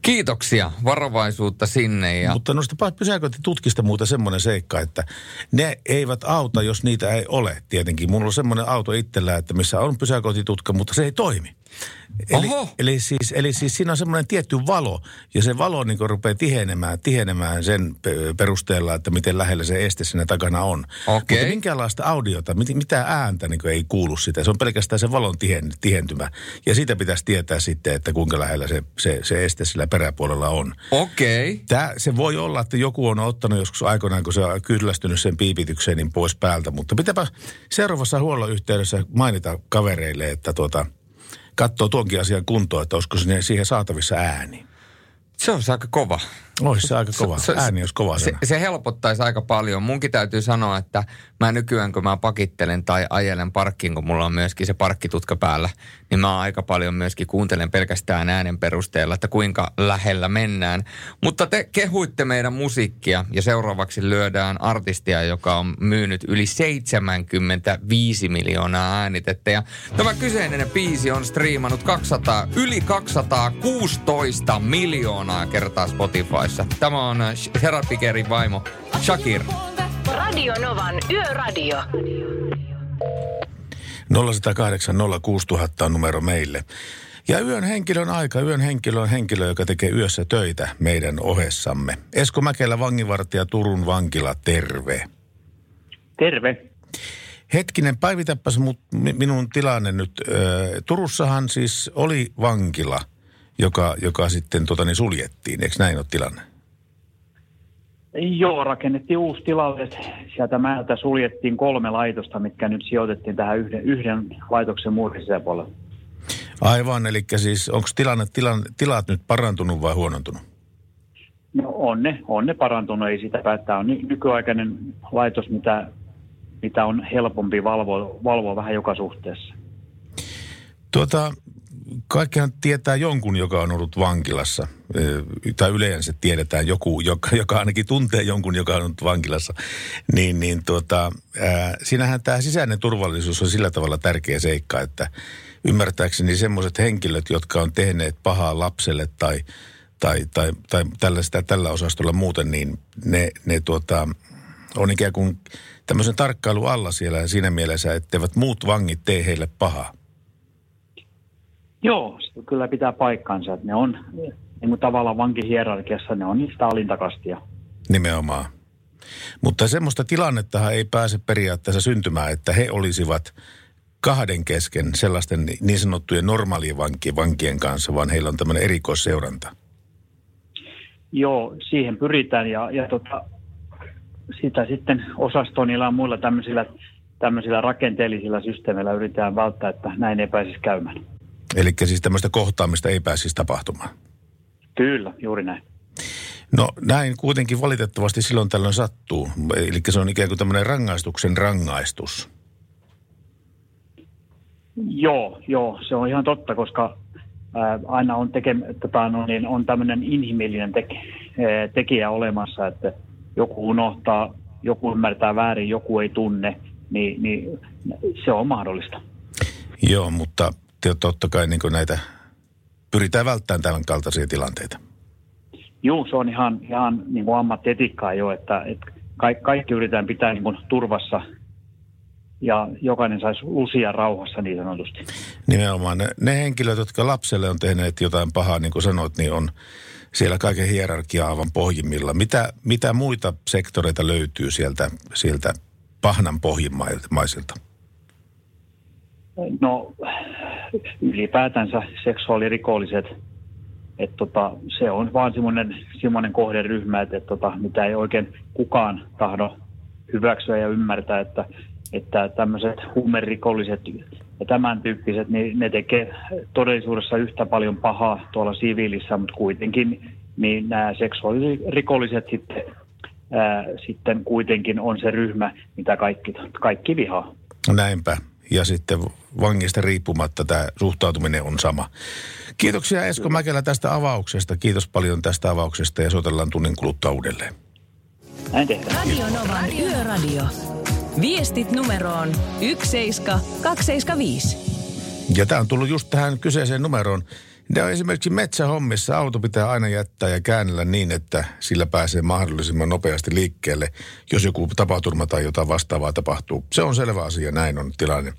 Kiitoksia, varovaisuutta sinne. Ja... Mutta noista pysäköintitutkista muuten semmoinen seikka, että ne eivät auta, jos niitä ei ole tietenkin. Mulla on semmoinen auto itsellä, että missä on pysäköintitutka, mutta se ei toimi. Eli, eli, siis, eli siis siinä on semmoinen tietty valo, ja se valo niin rupeaa tihenemään, tihenemään sen pe- perusteella, että miten lähellä se este siinä takana on. Okei. Mutta minkäänlaista audiota, mit, mitään ääntä niin ei kuulu sitä. Se on pelkästään se valon tihen, tihentymä. Ja siitä pitäisi tietää sitten, että kuinka lähellä se, se, se este sillä peräpuolella on. Okei. Tää, se voi olla, että joku on ottanut joskus aikoinaan, kun se on kyllästynyt sen piipitykseen, niin pois päältä. Mutta pitääpä seuraavassa huollon yhteydessä mainita kavereille, että tuota, katsoo tuonkin asian kuntoon, että olisiko sinne siihen saatavissa ääni. Se on aika kova. Olisi se aika kova. Ääni olisi kova se, se helpottaisi aika paljon. Munkin täytyy sanoa, että mä nykyään kun mä pakittelen tai ajelen parkkiin, kun mulla on myöskin se parkkitutka päällä, niin mä aika paljon myöskin kuuntelen pelkästään äänen perusteella, että kuinka lähellä mennään. Mutta te kehuitte meidän musiikkia ja seuraavaksi lyödään artistia, joka on myynyt yli 75 miljoonaa äänitettä. Ja tämä kyseinen biisi on striimannut 200, yli 216 miljoonaa kertaa Spotifyssa. Tämä on Herapikerin vaimo Shakir. Radio Novan Yöradio. 0108 06000 on numero meille. Ja yön henkilön aika, yön henkilö on henkilö, joka tekee yössä töitä meidän ohessamme. Esko Mäkelä, vanginvartija Turun vankila, terve. Terve. Hetkinen, päivitäpäs mut, minun tilanne nyt. Turussahan siis oli vankila, joka, joka sitten tota, niin suljettiin. Eikö näin ole tilanne? Joo, rakennettiin uusi tilalle. Sieltä määltä suljettiin kolme laitosta, mitkä nyt sijoitettiin tähän yhden, yhden laitoksen muurin sisäpuolelle. Aivan, eli siis onko tilanne, tilan, tilat nyt parantunut vai huonontunut? No on ne, on ne parantunut, ei sitä päättää. On ny- nykyaikainen laitos, mitä, mitä on helpompi valvoa, valvoa vähän joka suhteessa. Tuota, kaikkihan tietää jonkun, joka on ollut vankilassa. Tai yleensä tiedetään joku, joka, joka ainakin tuntee jonkun, joka on ollut vankilassa. Niin, niin tuota, ää, siinähän tämä sisäinen turvallisuus on sillä tavalla tärkeä seikka, että ymmärtääkseni semmoiset henkilöt, jotka on tehneet pahaa lapselle tai, tai, tai, tai tällaista, tällä osastolla muuten, niin ne, ne tuota, on ikään kuin tämmöisen tarkkailun alla siellä siinä mielessä, etteivät muut vangit tee heille pahaa. Joo, se kyllä pitää paikkansa. Että ne on niin kuin tavallaan vankihierarkiassa, ne on niistä alintakastia. Nimenomaan. Mutta semmoista tilannettahan ei pääse periaatteessa syntymään, että he olisivat kahden kesken sellaisten niin sanottujen normaalien vankien, vankien kanssa, vaan heillä on tämmöinen erikoisseuranta. Joo, siihen pyritään ja, ja tota, sitä sitten osastoinnilla ja muilla tämmöisillä, tämmöisillä rakenteellisilla systeemeillä yritetään välttää, että näin ei pääsisi käymään. Eli siis tämmöistä kohtaamista ei pääsisi tapahtumaan. Kyllä, juuri näin. No näin kuitenkin valitettavasti silloin tällöin sattuu. Eli se on ikään kuin tämmöinen rangaistuksen rangaistus. Joo, joo, se on ihan totta, koska ää, aina on, teke, tota, no, niin on tämmöinen inhimillinen teke, ää, tekijä olemassa, että joku unohtaa, joku ymmärtää väärin, joku ei tunne, niin, niin se on mahdollista. Joo, mutta te- totta kai niin näitä pyritään välttämään tämän kaltaisia tilanteita. Joo, se on ihan, ihan niin kuin ammattietiikkaa jo, että, että kaikki, kaikki yritetään pitää niin kuin turvassa ja jokainen saisi lusia rauhassa niin sanotusti. Nimenomaan ne, ne henkilöt, jotka lapselle on tehneet jotain pahaa, niin kuin sanoit, niin on siellä kaiken hierarkia aivan pohjimmilla. Mitä, mitä muita sektoreita löytyy sieltä, sieltä pahnan pohjimmaisilta? No ylipäätänsä seksuaalirikolliset, että tota, se on vaan semmoinen, semmoinen kohderyhmä, että, että tota, mitä ei oikein kukaan tahdo hyväksyä ja ymmärtää, että, että tämmöiset huumerikolliset ja tämän tyyppiset, niin ne tekee todellisuudessa yhtä paljon pahaa tuolla siviilissä, mutta kuitenkin niin nämä seksuaalirikolliset sitten, ää, sitten kuitenkin on se ryhmä, mitä kaikki, kaikki vihaa. Näinpä. Ja sitten vangista riippumatta tämä suhtautuminen on sama. Kiitoksia Esko Mäkelä tästä avauksesta. Kiitos paljon tästä avauksesta ja soitellaan tunnin kuluttua uudelleen. Näin tehdään. Radio Novan Yöradio. Viestit numeroon 17275. Ja tämä on tullut just tähän kyseiseen numeroon. Ne on esimerkiksi metsähommissa auto pitää aina jättää ja käännellä niin, että sillä pääsee mahdollisimman nopeasti liikkeelle, jos joku tapaturma tai jotain vastaavaa tapahtuu. Se on selvä asia, näin on tilanne.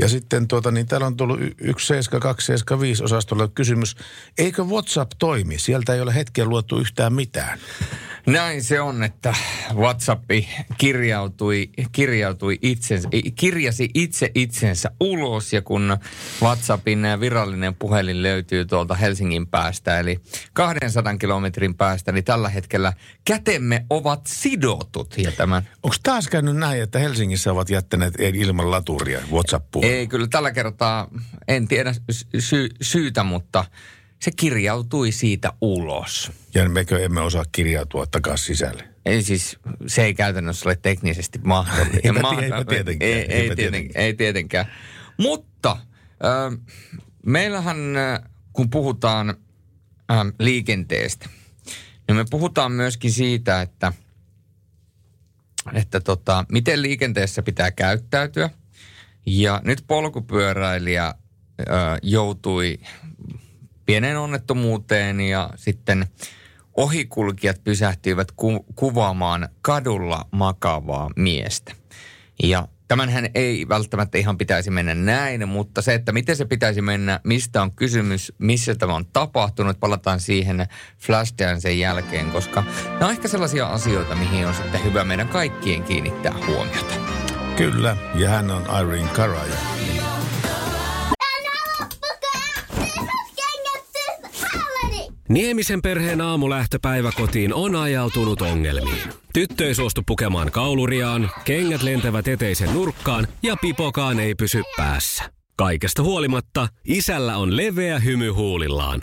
Ja sitten tuota, niin täällä on tullut 17275 osastolle kysymys, eikö WhatsApp toimi? Sieltä ei ole hetken luettu yhtään mitään. Näin se on, että WhatsApp kirjautui, kirjautui itsensä, kirjasi itse itsensä ulos ja kun WhatsAppin virallinen puhelin löytyy tuolta Helsingin päästä, eli 200 kilometrin päästä, niin tällä hetkellä kätemme ovat sidotut. Ja tämän... Onko taas käynyt näin, että Helsingissä ovat jättäneet ilman laturia WhatsApp Ei, kyllä tällä kertaa en tiedä sy- syytä, mutta se kirjautui siitä ulos. Ja mekö emme osaa kirjautua takaisin sisälle? Ei siis, se ei käytännössä ole teknisesti mahdollista. Eipä tie- eipä tietenkään, Ei, ei, eipä tietenkään, ei tietenkään. Mutta äh, meillähän, äh, kun puhutaan äh, liikenteestä, niin me puhutaan myöskin siitä, että, että tota, miten liikenteessä pitää käyttäytyä. Ja nyt polkupyöräilijä äh, joutui pieneen onnettomuuteen ja sitten ohikulkijat pysähtyivät ku- kuvaamaan kadulla makavaa miestä. Ja tämänhän ei välttämättä ihan pitäisi mennä näin, mutta se, että miten se pitäisi mennä, mistä on kysymys, missä tämä on tapahtunut, palataan siihen Flashdance jälkeen, koska nämä on ehkä sellaisia asioita, mihin on sitten hyvä meidän kaikkien kiinnittää huomiota. Kyllä, ja hän on Irene Cara. ja Niemisen perheen aamulähtöpäivä kotiin on ajautunut ongelmiin. Tyttö ei suostu pukemaan kauluriaan, kengät lentävät eteisen nurkkaan ja pipokaan ei pysy päässä. Kaikesta huolimatta, isällä on leveä hymy huulillaan.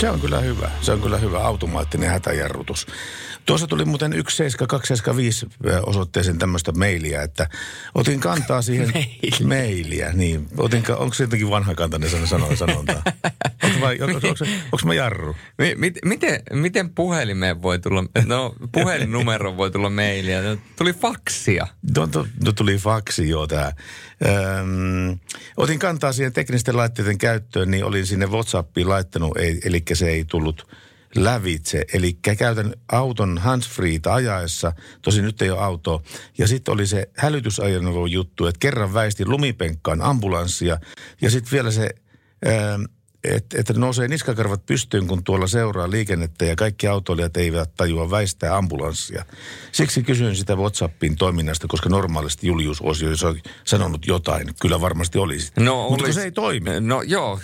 Se on kyllä hyvä. Se on kyllä hyvä automaattinen hätäjarrutus. Tuossa tuli muuten 17275 osoitteeseen tämmöistä mailia, että otin kantaa siihen mailia. Niin, otin, onko se jotenkin vanhakantainen sana sanoa sanonta? Onko, vai, onko, onko, onko, onko mä jarru? Mi- mit- miten, miten puhelimeen voi tulla, no puhelinnumero voi tulla mailia, no, tuli faksia. No, to, no tuli faksi jo tää. Öm, otin kantaa siihen teknisten laitteiden käyttöön, niin olin sinne WhatsAppiin laittanut, eli se ei tullut lävitse. Eli käytän auton handsfreeta ajaessa, tosi nyt ei ole auto. Ja sitten oli se hälytysajoneuvon juttu, että kerran väistin lumipenkkaan ambulanssia ja sitten vielä se... Öö, että et nousee niskakarvat pystyyn, kun tuolla seuraa liikennettä ja kaikki autoilijat eivät tajua väistää ambulanssia. Siksi kysyin sitä WhatsAppin toiminnasta, koska normaalisti Julius olisi jo sanonut jotain. Kyllä varmasti olisi. No, Mutta olis- se ei toimi. No joo,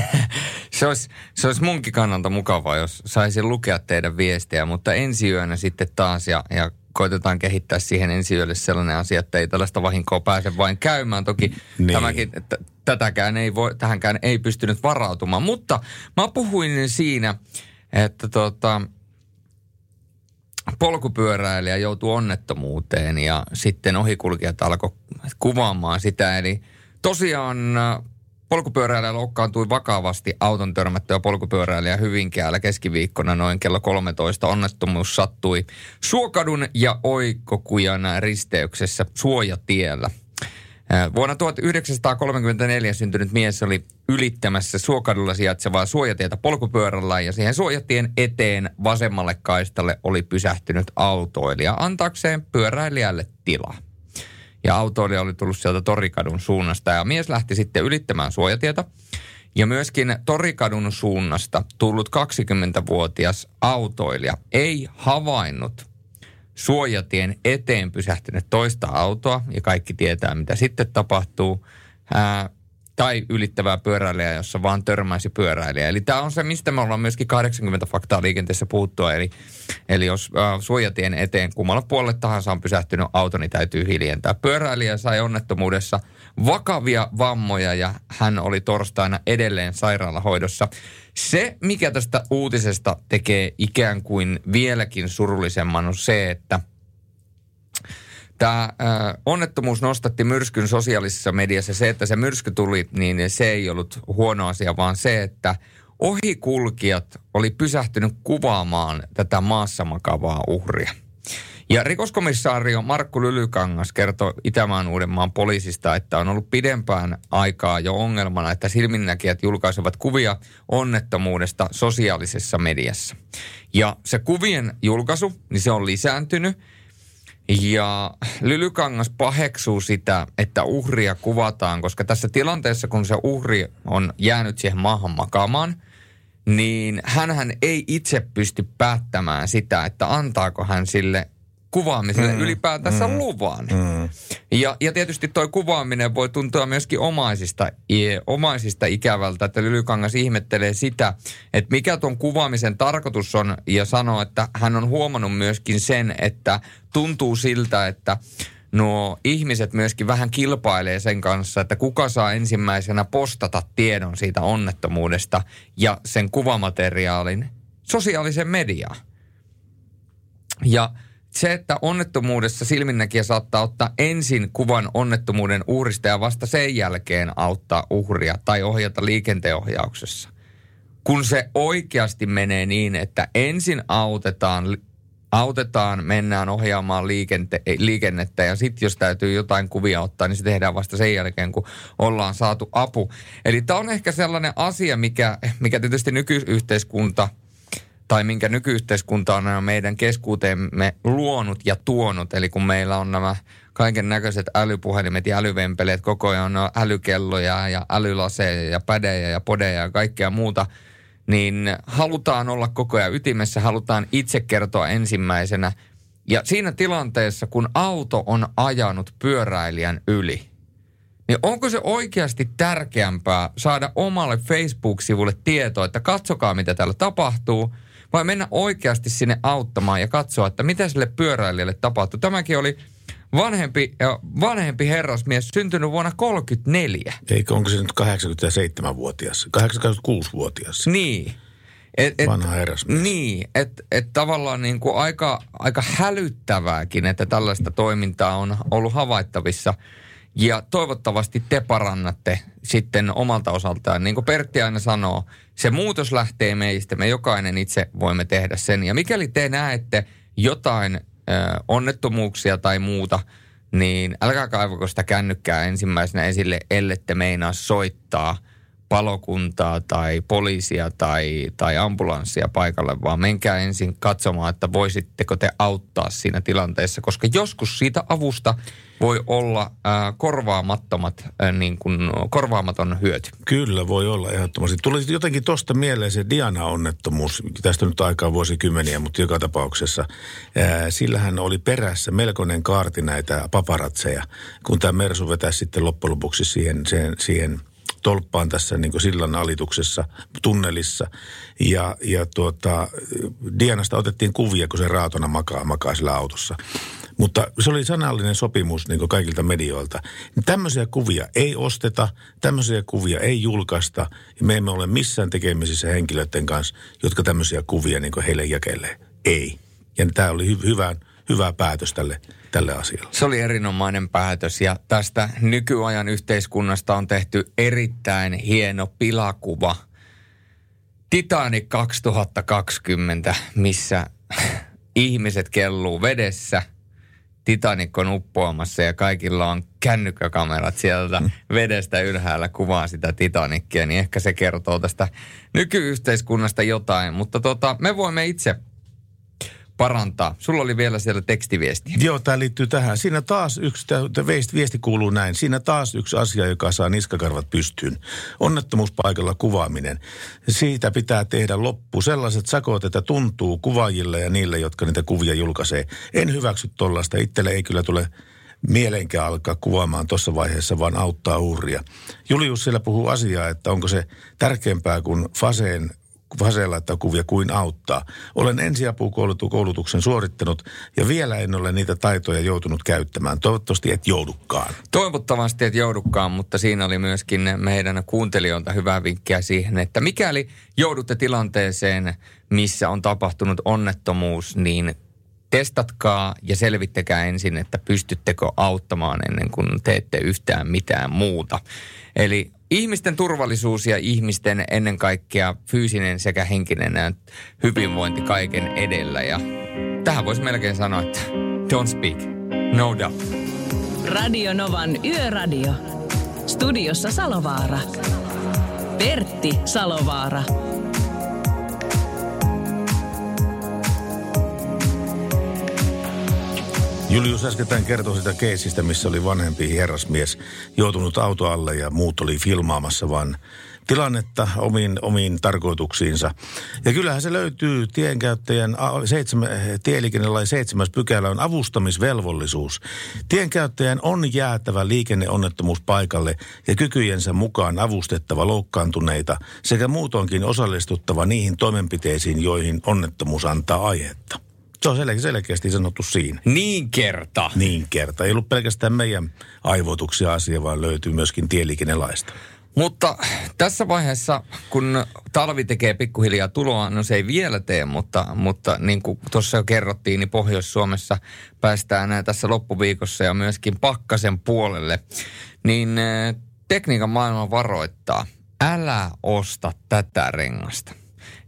se olisi, se olisi munkin kannalta mukavaa, jos saisin lukea teidän viestejä, mutta ensi yönä sitten taas ja, ja koitetaan kehittää siihen ensi yölle sellainen asia, että ei tällaista vahinkoa pääse vain käymään. Toki Niin. tämäkin, t- tätäkään ei voi, tähänkään ei pystynyt varautumaan, mutta mä puhuin siinä, että tota, polkupyöräilijä joutui onnettomuuteen ja sitten ohikulkijat alkoi kuvaamaan sitä. Eli tosiaan polkupyöräilijä loukkaantui vakavasti auton törmättyä polkupyöräilijä Hyvinkäällä keskiviikkona noin kello 13. Onnettomuus sattui Suokadun ja Oikokujan risteyksessä Suojatiellä. Vuonna 1934 syntynyt mies oli ylittämässä Suokadulla sijaitsevaa suojatietä polkupyörällä ja siihen suojatien eteen vasemmalle kaistalle oli pysähtynyt autoilija antaakseen pyöräilijälle tilaa. Ja autoilija oli tullut sieltä Torikadun suunnasta ja mies lähti sitten ylittämään suojatietä. Ja myöskin Torikadun suunnasta tullut 20-vuotias autoilija ei havainnut suojatien eteen pysähtynyt toista autoa, ja kaikki tietää, mitä sitten tapahtuu. Ää, tai ylittävää pyöräilijää, jossa vaan törmäisi pyöräilijä. Eli tämä on se, mistä me ollaan myöskin 80 faktaa liikenteessä puuttua. Eli, eli jos äh, suojatien eteen kummalla puolelle tahansa on pysähtynyt auto, niin täytyy hiljentää. Pyöräilijä sai onnettomuudessa vakavia vammoja ja hän oli torstaina edelleen sairaalahoidossa. Se, mikä tästä uutisesta tekee ikään kuin vieläkin surullisemman, on se, että – Tämä onnettomuus nostatti myrskyn sosiaalisessa mediassa. Se, että se myrsky tuli, niin se ei ollut huono asia, vaan se, että ohikulkijat oli pysähtynyt kuvaamaan tätä maassa makavaa uhria. Ja rikoskomissaario Markku Lylykangas kertoi Itämaan Uudenmaan poliisista, että on ollut pidempään aikaa jo ongelmana, että silminnäkijät julkaisevat kuvia onnettomuudesta sosiaalisessa mediassa. Ja se kuvien julkaisu, niin se on lisääntynyt – ja Lylykangas paheksuu sitä, että uhria kuvataan, koska tässä tilanteessa, kun se uhri on jäänyt siihen maahan makaamaan, niin hän ei itse pysty päättämään sitä, että antaako hän sille kuvaamiselle mm. ylipäätänsä mm. luvan. Mm. Ja, ja tietysti tuo kuvaaminen voi tuntua myöskin omaisista, omaisista ikävältä, että Lylykangas ihmettelee sitä, että mikä tuon kuvaamisen tarkoitus on ja sanoo, että hän on huomannut myöskin sen, että tuntuu siltä, että nuo ihmiset myöskin vähän kilpailee sen kanssa, että kuka saa ensimmäisenä postata tiedon siitä onnettomuudesta ja sen kuvamateriaalin sosiaalisen mediaan. Ja se, että onnettomuudessa silminnäkijä saattaa ottaa ensin kuvan onnettomuuden uhrista ja vasta sen jälkeen auttaa uhria tai ohjata liikenteenohjauksessa. Kun se oikeasti menee niin, että ensin autetaan, autetaan mennään ohjaamaan liikente, liikennettä ja sitten jos täytyy jotain kuvia ottaa, niin se tehdään vasta sen jälkeen, kun ollaan saatu apu. Eli tämä on ehkä sellainen asia, mikä, mikä tietysti nykyyhteiskunta – tai minkä nykyyhteiskunta on meidän keskuuteemme luonut ja tuonut. Eli kun meillä on nämä kaiken näköiset älypuhelimet ja älyvempeleet, koko ajan on älykelloja ja älylaseja ja pädejä ja podeja ja kaikkea muuta, niin halutaan olla koko ajan ytimessä, halutaan itse kertoa ensimmäisenä. Ja siinä tilanteessa, kun auto on ajanut pyöräilijän yli, niin onko se oikeasti tärkeämpää saada omalle Facebook-sivulle tietoa, että katsokaa mitä täällä tapahtuu – vai mennä oikeasti sinne auttamaan ja katsoa, että mitä sille pyöräilijälle tapahtuu. Tämäkin oli vanhempi, vanhempi herrasmies syntynyt vuonna 34. Eikö, onko se nyt 87-vuotias, 86-vuotias? Niin. Et, et, Vanha herrasmies. Niin, että et tavallaan niin kuin aika, aika hälyttävääkin, että tällaista toimintaa on ollut havaittavissa – ja toivottavasti te parannatte sitten omalta osaltaan. Niin kuin Pertti aina sanoo, se muutos lähtee meistä. Me jokainen itse voimme tehdä sen. Ja mikäli te näette jotain ö, onnettomuuksia tai muuta, niin älkää kaivako sitä kännykkää ensimmäisenä esille, ellette meinaa soittaa palokuntaa tai poliisia tai, tai ambulanssia paikalle, vaan menkää ensin katsomaan, että voisitteko te auttaa siinä tilanteessa, koska joskus siitä avusta voi olla äh, korvaamattomat, äh, niin kuin, korvaamaton hyöty. Kyllä voi olla ehdottomasti. Tuli jotenkin tuosta mieleen se Diana-onnettomuus. Tästä nyt aikaa vuosikymmeniä, mutta joka tapauksessa. Äh, sillähän oli perässä melkoinen kaarti näitä paparatseja, kun tämä Mersu vetäisi sitten loppujen lopuksi siihen, siihen, siihen tolppaan tässä niin sillan alituksessa, tunnelissa. Ja, ja tuota, Dianasta otettiin kuvia, kun se raatona makaa, makaa sillä autossa. Mutta se oli sanallinen sopimus niin kaikilta medioilta. Tämmöisiä kuvia ei osteta, tämmöisiä kuvia ei julkaista. Ja me emme ole missään tekemisissä henkilöiden kanssa, jotka tämmöisiä kuvia niin heille jakelee. Ei. Ja tämä oli hy- hyvä, hyvä päätös tälle, tälle asialle. Se oli erinomainen päätös ja tästä nykyajan yhteiskunnasta on tehty erittäin hieno pilakuva. Titanic 2020, missä ihmiset kelluu vedessä – Titanic on uppoamassa ja kaikilla on kännykkäkamerat sieltä mm. vedestä ylhäällä kuvaa sitä Titanicia, niin ehkä se kertoo tästä nykyyhteiskunnasta jotain. Mutta tota, me voimme itse parantaa. Sulla oli vielä siellä tekstiviesti. Joo, tämä liittyy tähän. Siinä taas yksi, tämä viesti kuuluu näin. Siinä taas yksi asia, joka saa niskakarvat pystyyn. Onnettomuuspaikalla kuvaaminen. Siitä pitää tehdä loppu. Sellaiset sakot, että tuntuu kuvaajille ja niille, jotka niitä kuvia julkaisee. En hyväksy tollaista. Itselle ei kyllä tule mielenkään alkaa kuvaamaan tuossa vaiheessa, vaan auttaa uhria. Julius siellä puhuu asiaa, että onko se tärkeämpää kuin faseen faseen laittaa kuvia kuin auttaa. Olen ensiapukoulutuksen suorittanut ja vielä en ole niitä taitoja joutunut käyttämään. Toivottavasti et joudukaan. Toivottavasti et joudukaan, mutta siinä oli myöskin meidän kuuntelijoilta hyvää vinkkiä siihen, että mikäli joudutte tilanteeseen, missä on tapahtunut onnettomuus, niin testatkaa ja selvittäkää ensin, että pystyttekö auttamaan ennen kuin teette yhtään mitään muuta. Eli ihmisten turvallisuus ja ihmisten ennen kaikkea fyysinen sekä henkinen hyvinvointi kaiken edellä. Ja tähän voisi melkein sanoa, että don't speak, no doubt. Radio Novan Yöradio. Studiossa Salovaara. Pertti Salovaara. Julius äsken kertoi sitä keisistä, missä oli vanhempi herrasmies joutunut auto alle ja muut oli filmaamassa vaan tilannetta omiin, omiin tarkoituksiinsa. Ja kyllähän se löytyy tienkäyttäjän tieliikennelain seitsemäs pykälä on avustamisvelvollisuus. Tienkäyttäjän on jäätävä liikenneonnettomuus paikalle ja kykyjensä mukaan avustettava loukkaantuneita sekä muutoinkin osallistuttava niihin toimenpiteisiin, joihin onnettomuus antaa aihetta. Se on sel- selkeästi sanottu siinä. Niin kerta. Niin kerta. Ei ollut pelkästään meidän aivoituksia asia, vaan löytyy myöskin tieliikennelaista. Mutta tässä vaiheessa, kun talvi tekee pikkuhiljaa tuloa, no se ei vielä tee, mutta, mutta niin kuin tuossa jo kerrottiin, niin Pohjois-Suomessa päästään tässä loppuviikossa ja myöskin pakkasen puolelle. Niin eh, tekniikan maailma varoittaa, älä osta tätä rengasta.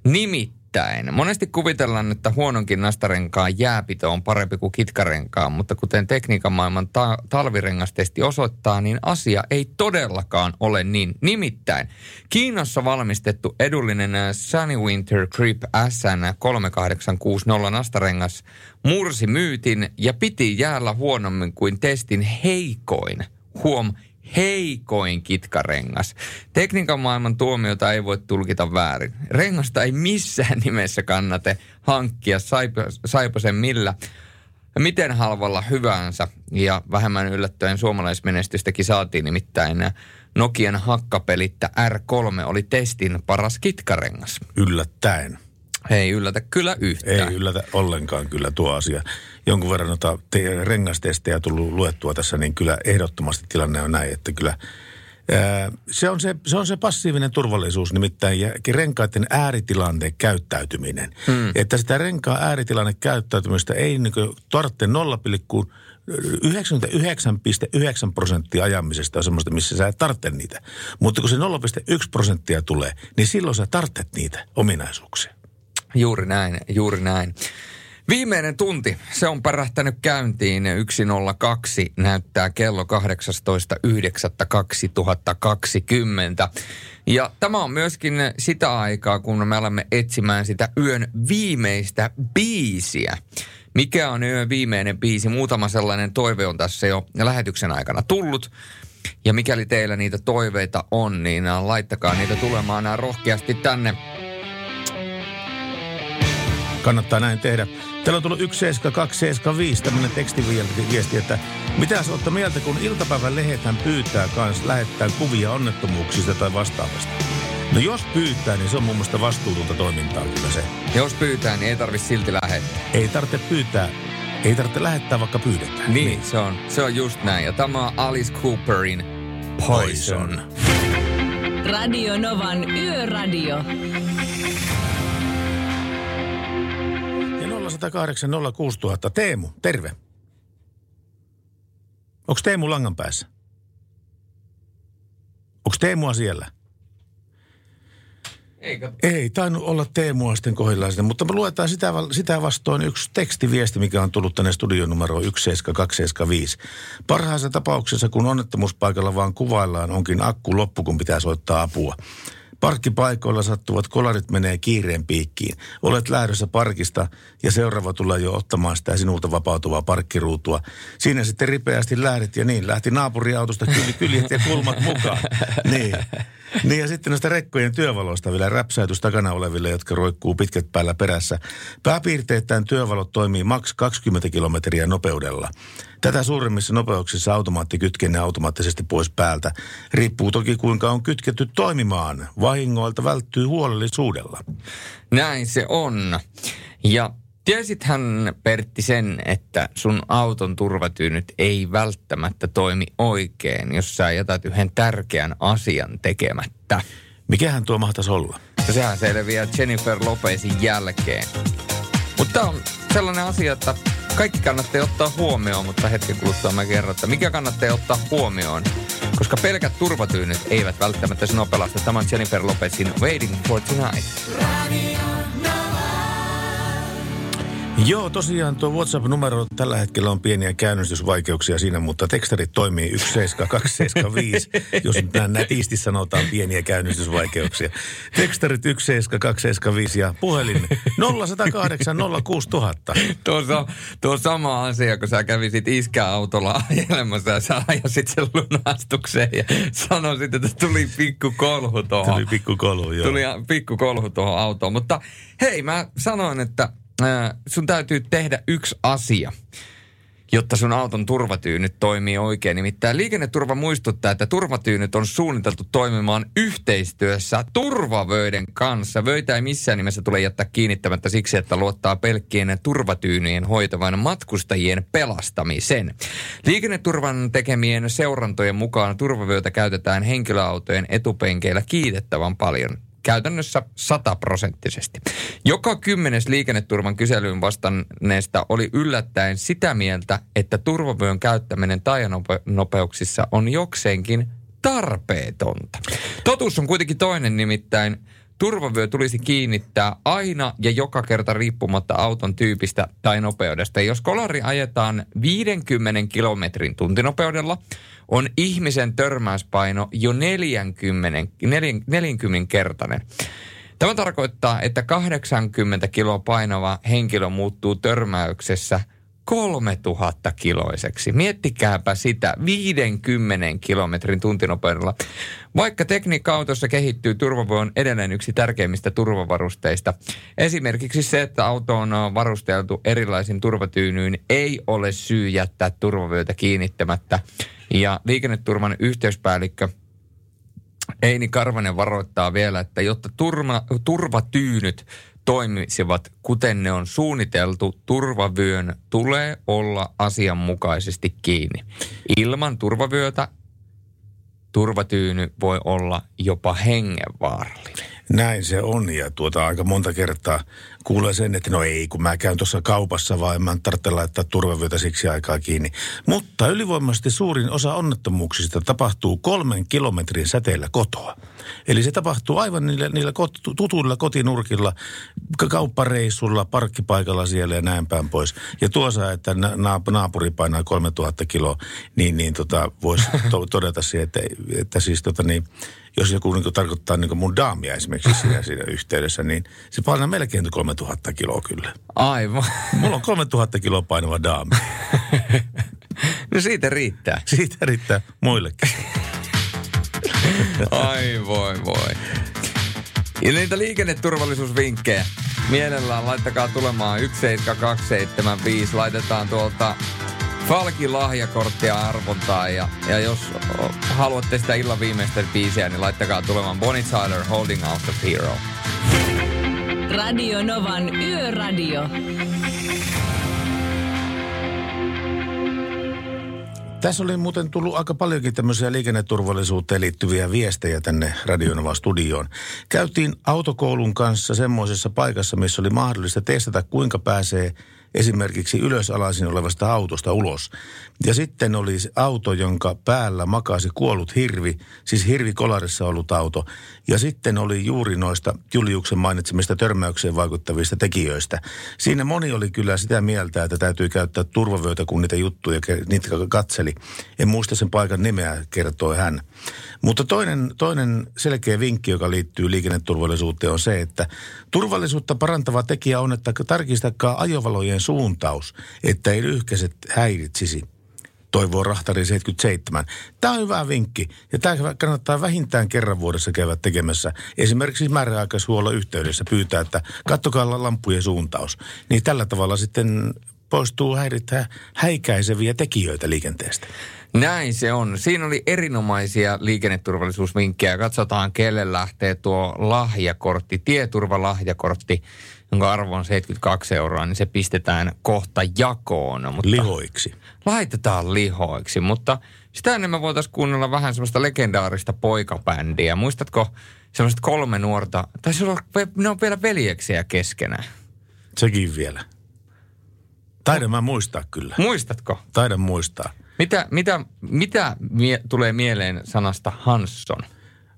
Nimittäin Nimittäin, monesti kuvitellaan, että huononkin nastarenkaan jääpito on parempi kuin kitkarenkaan, mutta kuten tekniikan maailman ta- talvirengastesti osoittaa, niin asia ei todellakaan ole niin. Nimittäin, Kiinassa valmistettu edullinen Sunny Winter Grip SN 3860 nastarengas mursi myytin ja piti jäällä huonommin kuin testin heikoin. Huom, heikoin kitkarengas. Tekniikan maailman tuomiota ei voi tulkita väärin. Rengasta ei missään nimessä kannate hankkia saipa sen millä miten halvalla hyvänsä. Ja vähemmän yllättäen suomalaismenestystäkin saatiin nimittäin Nokian hakkapelittä R3 oli testin paras kitkarengas. Yllättäen. Ei yllätä kyllä yhtään. Ei yllätä ollenkaan kyllä tuo asia. Jonkun verran noita te- rengastestejä tullut luettua tässä, niin kyllä ehdottomasti tilanne on näin, että kyllä ää, se on se, se on se passiivinen turvallisuus, nimittäin ja renkaiden ääritilanteen käyttäytyminen. Hmm. Että sitä renkaan ääritilanne käyttäytymistä ei niin tarvitse 99,9 prosenttia ajamisesta on semmoista, missä sä et tarvitse niitä. Mutta kun se 0,1 prosenttia tulee, niin silloin sä tarvitset niitä ominaisuuksia. Juuri näin, juuri näin. Viimeinen tunti, se on pärähtänyt käyntiin 102, näyttää kello 18.9.2020. Ja tämä on myöskin sitä aikaa, kun me alamme etsimään sitä yön viimeistä biisiä. Mikä on yön viimeinen biisi? Muutama sellainen toive on tässä jo lähetyksen aikana tullut. Ja mikäli teillä niitä toiveita on, niin laittakaa niitä tulemaan rohkeasti tänne Kannattaa näin tehdä. Täällä on tullut 17275 tämmöinen tekstiviesti, että mitä sä olette mieltä, kun iltapäivän lehethän pyytää kanssa lähettää kuvia onnettomuuksista tai vastaavasta? No jos pyytää, niin se on mun mielestä vastuutonta toimintaa kyllä se. Jos pyytää, niin ei tarvi silti lähettää. Ei tarvitse pyytää. Ei tarvitse lähettää, vaikka pyydetään. Niin, niin. Se, on, se on just näin. Ja tämä on Alice Cooperin Poison. Radio Novan Yöradio. 0108 06000. Teemu, terve. Onko Teemu langan päässä? Onko Teemua siellä? Eikä. Ei tainnut olla Teemua sitten kohdillaan mutta me luetaan sitä, sitä vastoin yksi tekstiviesti, mikä on tullut tänne studion numero 17275. Parhaassa tapauksessa, kun onnettomuuspaikalla vaan kuvaillaan, onkin akku loppu, kun pitää soittaa apua. Parkkipaikoilla sattuvat kolarit menee kiireen piikkiin. Olet lähdössä parkista ja seuraava tulee jo ottamaan sitä sinulta vapautuvaa parkkiruutua. Siinä sitten ripeästi lähdit ja niin lähti naapuriautosta kyl, kyljet ja kulmat mukaan. Niin. Niin ja sitten noista rekkojen työvaloista vielä räpsäytys takana oleville, jotka roikkuu pitkät päällä perässä. Pääpiirteittäin työvalot toimii maks 20 kilometriä nopeudella. Tätä suuremmissa nopeuksissa automaatti kytkee automaattisesti pois päältä. Riippuu toki kuinka on kytketty toimimaan. Vahingoilta välttyy huolellisuudella. Näin se on. Ja tiesithän Pertti sen, että sun auton turvatyynyt ei välttämättä toimi oikein, jos sä jätät yhden tärkeän asian tekemättä. Mikähän tuo mahtaisi olla? No sehän selviää Jennifer Lopezin jälkeen. Mutta on sellainen asia, että kaikki kannattaa ottaa huomioon, mutta hetken kuluttua mä kerron, että mikä kannattaa ottaa huomioon. Koska pelkät turvatyynyt eivät välttämättä sinua pelasta. Tämä on Jennifer Lopezin Waiting for Tonight. Joo, tosiaan tuo WhatsApp-numero tällä hetkellä on pieniä käynnistysvaikeuksia siinä, mutta tekstarit toimii 17275, jos nyt näin nätisti sanotaan pieniä käynnistysvaikeuksia. Tekstarit 17275 ja puhelin 0108 06000. Tuo on, tuo sama asia, kun sä kävisit iskäautolla ajelemassa ja sä ajasit sen lunastukseen ja sanoisit, että tuli pikku kolhu tuohon. Tuli pikku kolhu, joo. Tuli pikku kolhu tuohon autoon. Mutta hei, mä sanoin, että sun täytyy tehdä yksi asia, jotta sun auton turvatyynyt toimii oikein. Nimittäin liikenneturva muistuttaa, että turvatyynyt on suunniteltu toimimaan yhteistyössä turvavöiden kanssa. Vöitä ei missään nimessä tule jättää kiinnittämättä siksi, että luottaa pelkkien turvatyynyjen hoitavan matkustajien pelastamisen. Liikenneturvan tekemien seurantojen mukaan turvavyötä käytetään henkilöautojen etupenkeillä kiitettävän paljon käytännössä sataprosenttisesti. Joka kymmenes liikenneturvan kyselyyn vastanneesta oli yllättäen sitä mieltä, että turvavyön käyttäminen tajanopeuksissa on jokseenkin tarpeetonta. Totuus on kuitenkin toinen nimittäin. Turvavyö tulisi kiinnittää aina ja joka kerta riippumatta auton tyypistä tai nopeudesta. Jos kolari ajetaan 50 kilometrin tuntinopeudella, on ihmisen törmäyspaino jo 40, 40 kertainen. Tämä tarkoittaa, että 80 kiloa painava henkilö muuttuu törmäyksessä 3000 kiloiseksi. Miettikääpä sitä 50 kilometrin tuntinopeudella. Vaikka tekniikka autossa kehittyy, turvavyö on edelleen yksi tärkeimmistä turvavarusteista. Esimerkiksi se, että auto on varusteltu erilaisin turvatyynyin, ei ole syy jättää turvavyötä kiinnittämättä. Ja liikenneturvan yhteyspäällikkö Eini Karvanen varoittaa vielä, että jotta turma, turvatyynyt toimisivat kuten ne on suunniteltu, turvavyön tulee olla asianmukaisesti kiinni. Ilman turvavyötä turvatyyny voi olla jopa hengenvaarallinen. Näin se on ja tuota aika monta kertaa kuulee sen, että no ei, kun mä käyn tuossa kaupassa, vaan mä en tarvitse laittaa turvavyötä siksi aikaa kiinni. Mutta ylivoimaisesti suurin osa onnettomuuksista tapahtuu kolmen kilometrin säteellä kotoa. Eli se tapahtuu aivan niillä, niillä kot, tutuilla kotinurkilla, kauppareissulla, parkkipaikalla siellä ja näin päin pois. Ja tuossa, että na, naapuri painaa 3000 kiloa, niin, niin tota, voisi to, todeta siihen, että, että siis tota niin, jos joku niin tarkoittaa niin mun daamia esimerkiksi siinä, siinä yhteydessä, niin se painaa melkein 3000 kiloa kyllä. Aivan. Mulla on 3000 kiloa painava daami. no siitä riittää. Siitä riittää muillekin. Ai voi voi. Ja niitä liikenneturvallisuusvinkkejä. Mielellään laittakaa tulemaan 17275. Laitetaan tuolta Falkin lahjakorttia arvontaa ja, ja jos haluatte sitä illan viimeistä biisiä, niin laittakaa tulemaan Bonnie Tyler Holding Out the Hero. Radio Novan Yöradio. Tässä oli muuten tullut aika paljonkin tämmöisiä liikenneturvallisuuteen liittyviä viestejä tänne Radionova studioon. Käytiin autokoulun kanssa semmoisessa paikassa, missä oli mahdollista testata, kuinka pääsee esimerkiksi ylösalaisin olevasta autosta ulos. Ja sitten oli se auto, jonka päällä makasi kuollut hirvi, siis hirvikolarissa ollut auto. Ja sitten oli juuri noista Juliuksen mainitsemista törmäykseen vaikuttavista tekijöistä. Siinä moni oli kyllä sitä mieltä, että täytyy käyttää turvavöitä, kun niitä juttuja, niitä katseli. En muista sen paikan nimeä, kertoi hän. Mutta toinen, toinen selkeä vinkki, joka liittyy liikenneturvallisuuteen, on se, että turvallisuutta parantava tekijä on, että tarkistakaa ajovalojen suuntaus, että ei lyhkäiset häiritsisi toivoo Rahtari 77. Tämä on hyvä vinkki ja tämä kannattaa vähintään kerran vuodessa käydä tekemässä. Esimerkiksi määräaikaishuollon yhteydessä pyytää, että kattokaa lampujen suuntaus. Niin tällä tavalla sitten poistuu häiritää häikäiseviä tekijöitä liikenteestä. Näin se on. Siinä oli erinomaisia liikenneturvallisuusvinkkejä. Katsotaan, kelle lähtee tuo lahjakortti, tieturvalahjakortti, jonka arvo on 72 euroa, niin se pistetään kohta jakoon. Mutta Lihoiksi. Laitetaan lihoiksi, mutta sitä ennen me voitaisiin kuunnella vähän semmoista legendaarista poikabändiä. Muistatko semmoiset kolme nuorta, tai se on, ne on vielä veljeksiä keskenään. Sekin vielä. Taidan mä muistaa kyllä. Muistatko? Taidan muistaa. Mitä, mitä, mitä mie- tulee mieleen sanasta Hansson?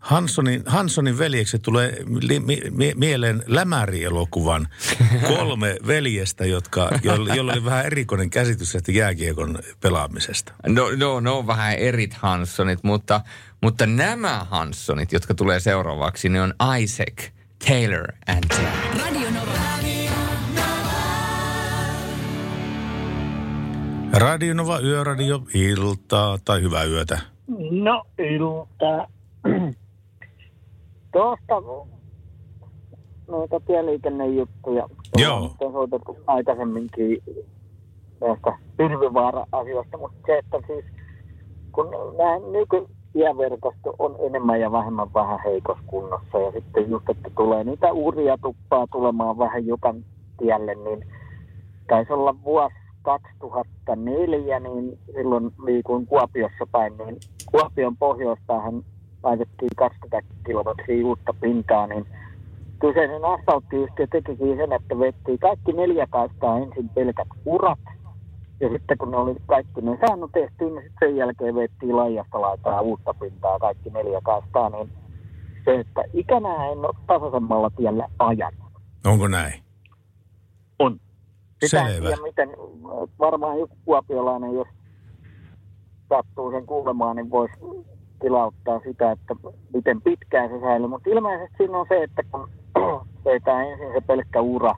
Hanssonin, Hanssonin veljekset tulee li, mi, mi, mieleen Lämäri-elokuvan kolme veljestä, jotka, joilla, joilla oli vähän erikoinen käsitys tästä jääkiekon pelaamisesta. No, no, no on vähän erit Hanssonit, mutta, mutta nämä Hanssonit, jotka tulee seuraavaksi, ne on Isaac, Taylor and Jack. Radio Nova. Radio Nova Yöradio, iltaa tai hyvää yötä. No iltaa. Tuosta noita tieliikennejuttuja. Joo. On soitettu aikaisemminkin näistä hirvivaara-asioista, mutta se, että siis kun nämä nykytieverkosto on enemmän ja vähemmän vähän heikossa kunnossa ja sitten just, että tulee niitä uria tuppaa tulemaan vähän Jukan tielle, niin taisi olla vuosi 2004, niin silloin liikuin Kuopiossa päin, niin Kuopion pohjoispäähän laitettiin 20 kilometriä uutta pintaa, niin kyseinen asfalttiyhtiö tekikin sen, että vettiin kaikki neljä kaistaa ensin pelkät urat, ja sitten kun ne oli kaikki ne säännöt tehty, niin sitten sen jälkeen vettiin laijasta laitaa uutta pintaa kaikki neljä kaistaa, niin se, että ikänä en ole tasaisemmalla tiellä ajan. Onko näin? On. Sitä en Selvä. tiedä, miten, varmaan joku kuopiolainen, jos sattuu sen kuulemaan, niin voisi tilauttaa sitä, että miten pitkään se säilyy. Mutta ilmeisesti siinä on se, että kun vetää ensin se pelkkä ura,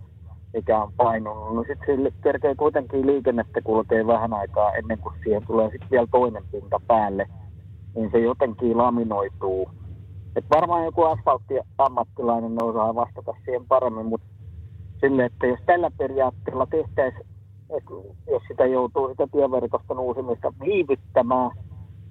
mikä on painunut, niin sitten sille kerkee kuitenkin liikennettä kulkee vähän aikaa ennen kuin siihen tulee sitten vielä toinen pinta päälle, niin se jotenkin laminoituu. Et varmaan joku asfalttiammattilainen osaa vastata siihen paremmin, mutta sille, että jos tällä periaatteella tehtäisiin, jos sitä joutuu sitä tieverkoston uusimista viivyttämään,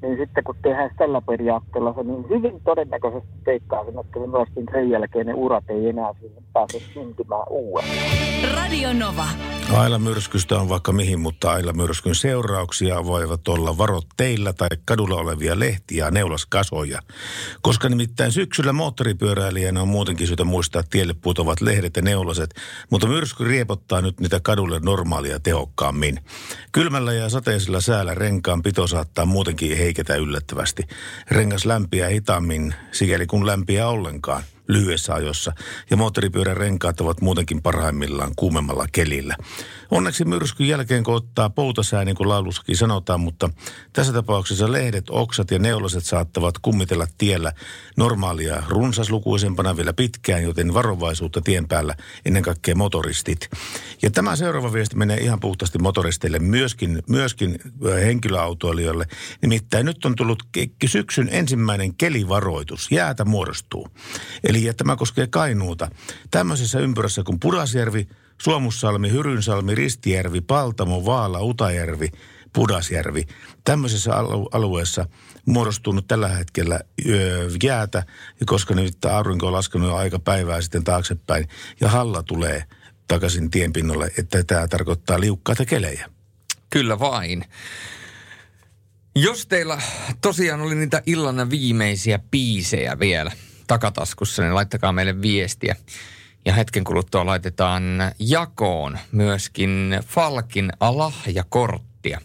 niin sitten kun tehdään tällä periaatteella se, niin hyvin todennäköisesti teikkaisin, että myöskin sen jälkeen ne urat ei enää siihen pääse syntymään uudestaan. Radio Nova. Aila myrskystä on vaikka mihin, mutta Aila myrskyn seurauksia voivat olla varot teillä tai kadulla olevia lehtiä ja neulaskasoja. Koska nimittäin syksyllä moottoripyöräilijänä on muutenkin syytä muistaa tielle putovat lehdet ja neulaset, mutta myrsky riepottaa nyt niitä kadulle normaalia tehokkaammin. Kylmällä ja sateisella säällä renkaan pito saattaa muutenkin heiketä yllättävästi. Rengas lämpiää hitaammin, sikäli kun lämpiää ollenkaan lyhyessä ajossa, ja moottoripyörän renkaat ovat muutenkin parhaimmillaan kuumemmalla kelillä. Onneksi myrskyn jälkeen, kun ottaa poutasää, niin kuin laulussakin sanotaan, mutta tässä tapauksessa lehdet, oksat ja neulaset saattavat kummitella tiellä normaalia runsaslukuisempana vielä pitkään, joten varovaisuutta tien päällä ennen kaikkea motoristit. Ja tämä seuraava viesti menee ihan puhtaasti motoristeille, myöskin, myöskin henkilöautoilijoille. Nimittäin nyt on tullut syksyn ensimmäinen kelivaroitus. Jäätä muodostuu. Eli ja tämä koskee Kainuuta. Tämmöisessä ympyrässä kuin Pudasjärvi, Suomussalmi, Hyrynsalmi, Ristijärvi, Paltamo, Vaala, Utajärvi, Pudasjärvi. Tämmöisessä alu- alueessa muodostunut tällä hetkellä jäätä, koska nyt aurinko on laskenut jo aika päivää sitten taaksepäin, ja halla tulee takaisin tienpinnalle, että tämä tarkoittaa liukkaita kelejä. Kyllä vain. Jos teillä tosiaan oli niitä illan viimeisiä biisejä vielä takataskussa, niin laittakaa meille viestiä. Ja hetken kuluttua laitetaan jakoon myöskin Falkin lahjakorttia.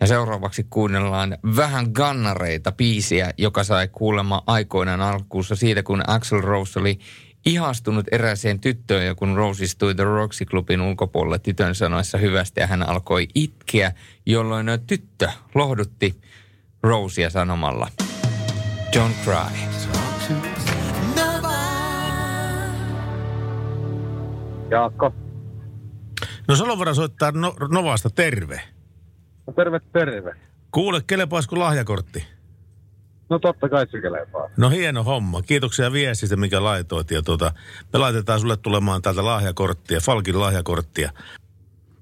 Ja seuraavaksi kuunnellaan vähän gannareita biisiä, joka sai kuulemma aikoinaan alkuussa siitä, kun Axel Rose oli ihastunut erääseen tyttöön ja kun Rose istui The Roxy Clubin ulkopuolella tytön sanoessa hyvästä ja hän alkoi itkeä, jolloin tyttö lohdutti Rosea sanomalla Don't cry. Jaakko. No Salovara soittaa no, Novasta terve. No terve, terve. Kuule, kelepaisiko lahjakortti? No totta kai se kelepaa. No hieno homma. Kiitoksia viestistä, mikä laitoit. Ja tuota, me laitetaan sulle tulemaan täältä lahjakorttia, Falkin lahjakorttia.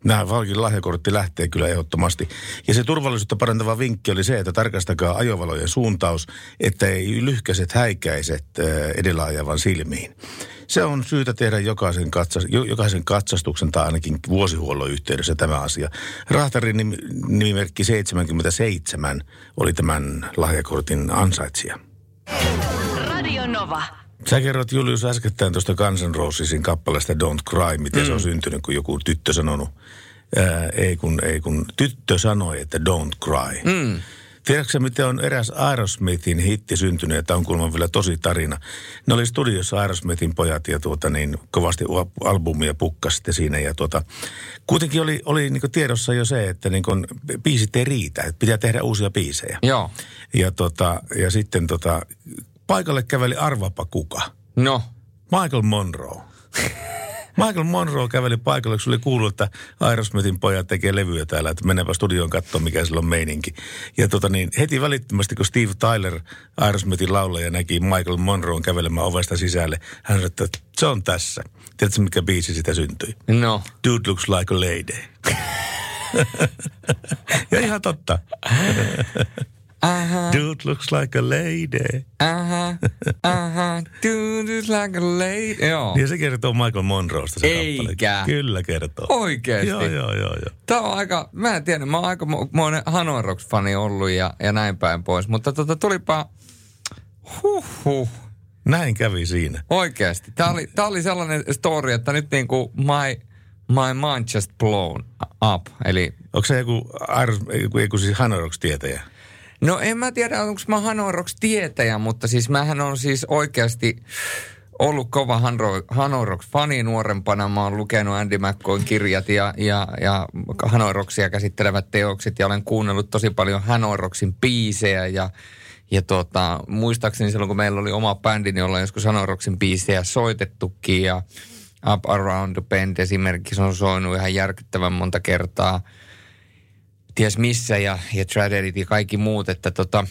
Nämä Falkin lahjakortti lähtee kyllä ehdottomasti. Ja se turvallisuutta parantava vinkki oli se, että tarkastakaa ajovalojen suuntaus, että ei lyhkäiset häikäiset edellä ajavan silmiin. Se on syytä tehdä jokaisen, katsas, jo- jokaisen katsastuksen tai ainakin vuosihuollon yhteydessä tämä asia. Rahtarin nim- nimimerkki 77 oli tämän lahjakortin ansaitsija. Radio Nova. Sä kerrot Julius äskettäin tuosta Guns N' Rosesin kappaleesta Don't Cry, miten mm. se on syntynyt, kun joku tyttö sanonut. Ää, ei, kun, ei kun tyttö sanoi, että don't cry. Mm. Tiedätkö miten on eräs Aerosmithin hitti syntynyt, tämä on kuulemma vielä tosi tarina. Ne oli studiossa Aerosmithin pojat ja tuota niin, kovasti albumia pukkasi sitten siinä. Ja tuota, kuitenkin oli, oli niin tiedossa jo se, että niin kuin, biisit ei riitä, että pitää tehdä uusia biisejä. Joo. Ja, tota, ja sitten tota, paikalle käveli arvapa kuka. No. Michael Monroe. Michael Monroe käveli paikalle, kun se oli kuullut, että Aerosmithin pojat tekee levyjä täällä, että mennäänpä studioon katsomaan, mikä sillä on meininki. Ja tota niin, heti välittömästi, kun Steve Tyler, Aerosmithin laulaja, näki Michael Monroen kävelemään ovesta sisälle, hän sanoi, että se on tässä. Tiedätkö, mikä biisi sitä syntyi? No. Dude looks like a lady. ja ihan totta. Aha. Dude looks like a lady. Aha, aha, dude is like a lady. Joo. Ja se kertoo Michael Monroesta se Eikä. kappale. Kyllä kertoo. Oikeesti? Joo, joo, joo, joo. Tämä on aika, mä en tiedä, mä oon aika monen Hanoi Rocks-fani ollut ja, ja näin päin pois. Mutta tota, tulipa, huh, huh. Näin kävi siinä. Oikeasti. Tämä oli, tää oli sellainen story, että nyt niinku my, my mind just blown up. Eli Onko se joku, joku, joku siis Hanoroks-tietäjä? No en mä tiedä, onko mä Hanoroks tietäjä, mutta siis mähän on siis oikeasti ollut kova Hanoroks fani nuorempana. Mä oon lukenut Andy McCoyn kirjat ja, ja, ja Hanoroksia käsittelevät teokset ja olen kuunnellut tosi paljon Hanoroksin biisejä ja ja tota, muistaakseni silloin, kun meillä oli oma bändi, niin ollaan joskus Hanoroksin biisejä soitettukin ja Up Around the Bend esimerkiksi on soinut ihan järkyttävän monta kertaa ties missä ja, ja Tradelit ja kaikki muut, että tota,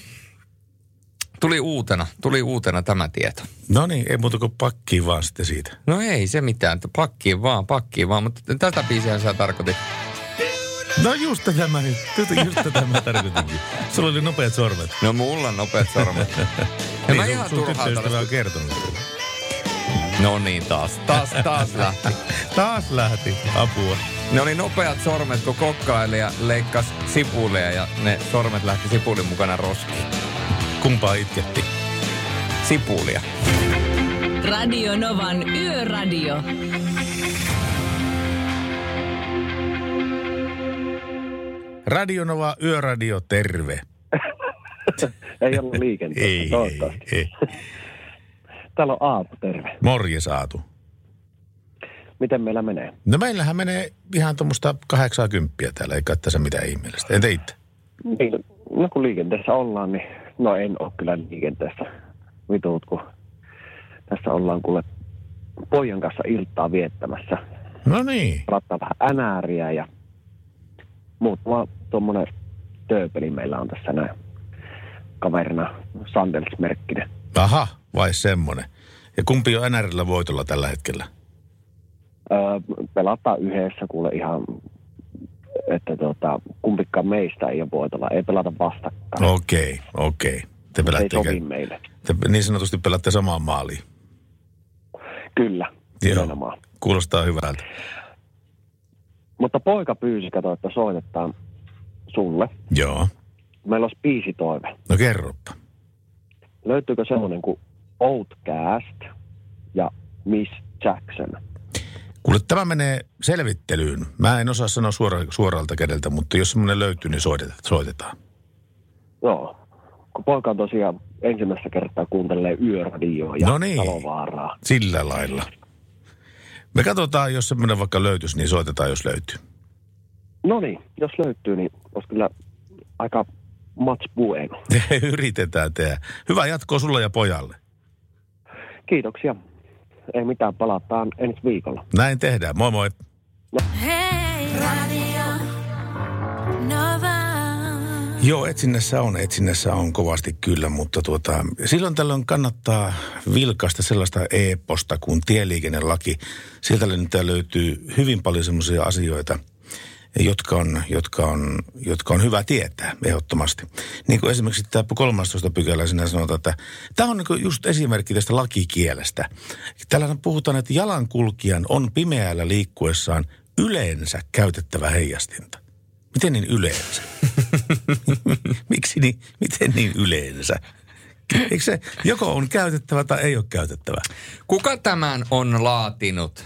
tuli uutena, tuli uutena tämä tieto. No niin, ei muuta kuin pakkiin vaan sitten siitä. No ei se mitään, että pakkiin vaan, pakkiin vaan, mutta tätä biisiä sä tarkoitit. No just tätä mä just tätä mä tarkoitinkin. Sulla oli nopeat sormet. No mulla on nopeat sormet. Ja niin, mä sun, ihan tyttöystävä tällaista- on kertonut. No niin, taas, taas, taas lähti. taas lähti, apua. Ne oli nopeat sormet, kun kokkailija leikkas sipulia ja ne sormet lähti sipulin mukana roskiin. Kumpaa itketti? Sipulia. Radio Novan Yöradio. Radionova Yöradio, terve. ei ollut liikenteessä. Ei, ei, ei. Täällä on Aapo, terve. Morje saatu. Miten meillä menee? No meillähän menee ihan tuommoista 80 täällä, ei kai tässä mitään ihmeellistä. Entä itse? Niin, no kun liikenteessä ollaan, niin no en ole kyllä liikenteessä vituut, kun tässä ollaan kuule pojan kanssa iltaa viettämässä. No niin. Rattaa vähän änääriä ja muutama tuommoinen tööpeli meillä on tässä näin kaverina Sandels-merkkinen. Aha, vai semmonen. Ja kumpi on NRillä voitolla tällä hetkellä? Öö, pelataan yhdessä kuule ihan, että tota, kumpikaan meistä ei ole voitolla, ei pelata vastakkain. Okei, okei. Te Se ei pelaatte, sovi meille. te niin sanotusti pelaatte samaan maaliin. Kyllä, Joo, nimenomaan. kuulostaa hyvältä. Mutta poika pyysi, kato, että soitetaan sulle. Joo. Meillä olisi biisitoive. No kerropa. Löytyykö semmoinen kuin Outcast ja Miss Jackson? Kuule, tämä menee selvittelyyn. Mä en osaa sanoa suora, suoralta kädeltä, mutta jos semmoinen löytyy, niin soitetaan. soitetaan. Joo. Kun poika on tosiaan ensimmäistä kertaa kuuntelee yöradioa ja No niin. talovaaraa. Sillä lailla. Me katsotaan, jos semmoinen vaikka löytyisi, niin soitetaan, jos löytyy. No niin, jos löytyy, niin olisi kyllä aika much bueno. Yritetään tehdä. Hyvää jatkoa sulle ja pojalle. Kiitoksia. Ei mitään, palataan ensi viikolla. Näin tehdään. Moi moi. Hei Radio Nova. Joo, etsinnässä on, etsinnässä on kovasti kyllä, mutta tuota, silloin tällöin kannattaa vilkaista sellaista e-posta kuin tieliikennelaki. Sieltä löytyy hyvin paljon semmoisia asioita, jotka on, jotka, on, jotka on hyvä tietää ehdottomasti. Niin kuin esimerkiksi tämä 13 pykälä sinä sanotaan, että tämä on niin just esimerkki tästä lakikielestä. Täällä puhutaan, että jalankulkijan on pimeällä liikkuessaan yleensä käytettävä heijastinta. Miten niin yleensä? Miksi niin, miten niin yleensä? Eikö se joko on käytettävä tai ei ole käytettävä? Kuka tämän on laatinut?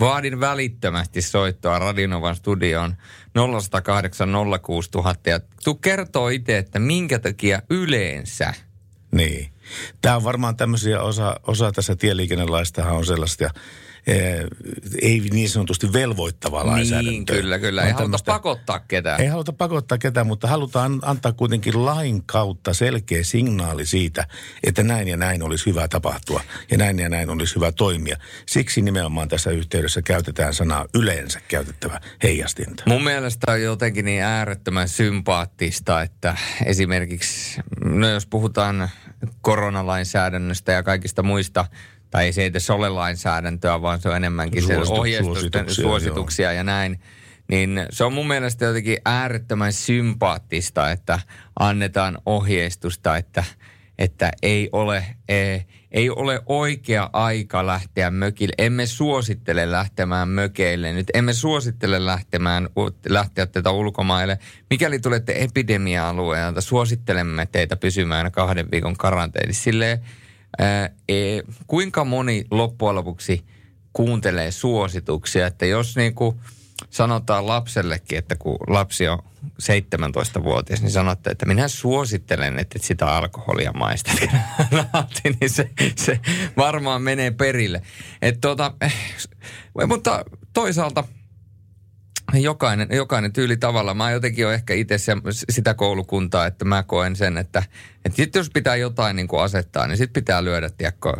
Vaadin välittömästi soittoa Radinovan studioon 0108 06000 ja tu kertoo itse, että minkä takia yleensä. Niin. Tämä on varmaan tämmöisiä osa, osa tässä tieliikennelaistahan on sellaista, ei niin sanotusti velvoittavaa niin, lainsäädäntöä. kyllä, kyllä. Ei haluta pakottaa ketään. Ei haluta pakottaa ketään, mutta halutaan antaa kuitenkin lain kautta selkeä signaali siitä, että näin ja näin olisi hyvä tapahtua ja näin ja näin olisi hyvä toimia. Siksi nimenomaan tässä yhteydessä käytetään sanaa yleensä käytettävä heijastinta. Mun mielestä on jotenkin niin äärettömän sympaattista, että esimerkiksi, no jos puhutaan koronalainsäädännöstä ja kaikista muista – tai ei se edes ole lainsäädäntöä, vaan se on enemmänkin se ohjeistusten suosituksia, suosituksia ja näin. Niin se on mun mielestä jotenkin äärettömän sympaattista, että annetaan ohjeistusta, että, että ei ole, ei, ei ole oikea aika lähteä mökille. Emme suosittele lähtemään mökeille. Nyt emme suosittele lähtemään, lähteä tätä ulkomaille. Mikäli tulette epidemia-alueelta, suosittelemme teitä pysymään kahden viikon karanteenissa. Silleen, ää, e, kuinka moni loppujen lopuksi kuuntelee suosituksia, että jos niin kuin sanotaan lapsellekin, että kun lapsi on 17-vuotias, niin sanotte, että minä suosittelen, että sitä alkoholia maistat, niin se, se varmaan menee perille. Et tuota, mutta toisaalta jokainen, jokainen tyyli tavalla. Mä jotenkin ole ehkä itse se, sitä koulukuntaa, että mä koen sen, että, että sit jos pitää jotain niin kuin asettaa, niin sit pitää lyödä, tiedätkö,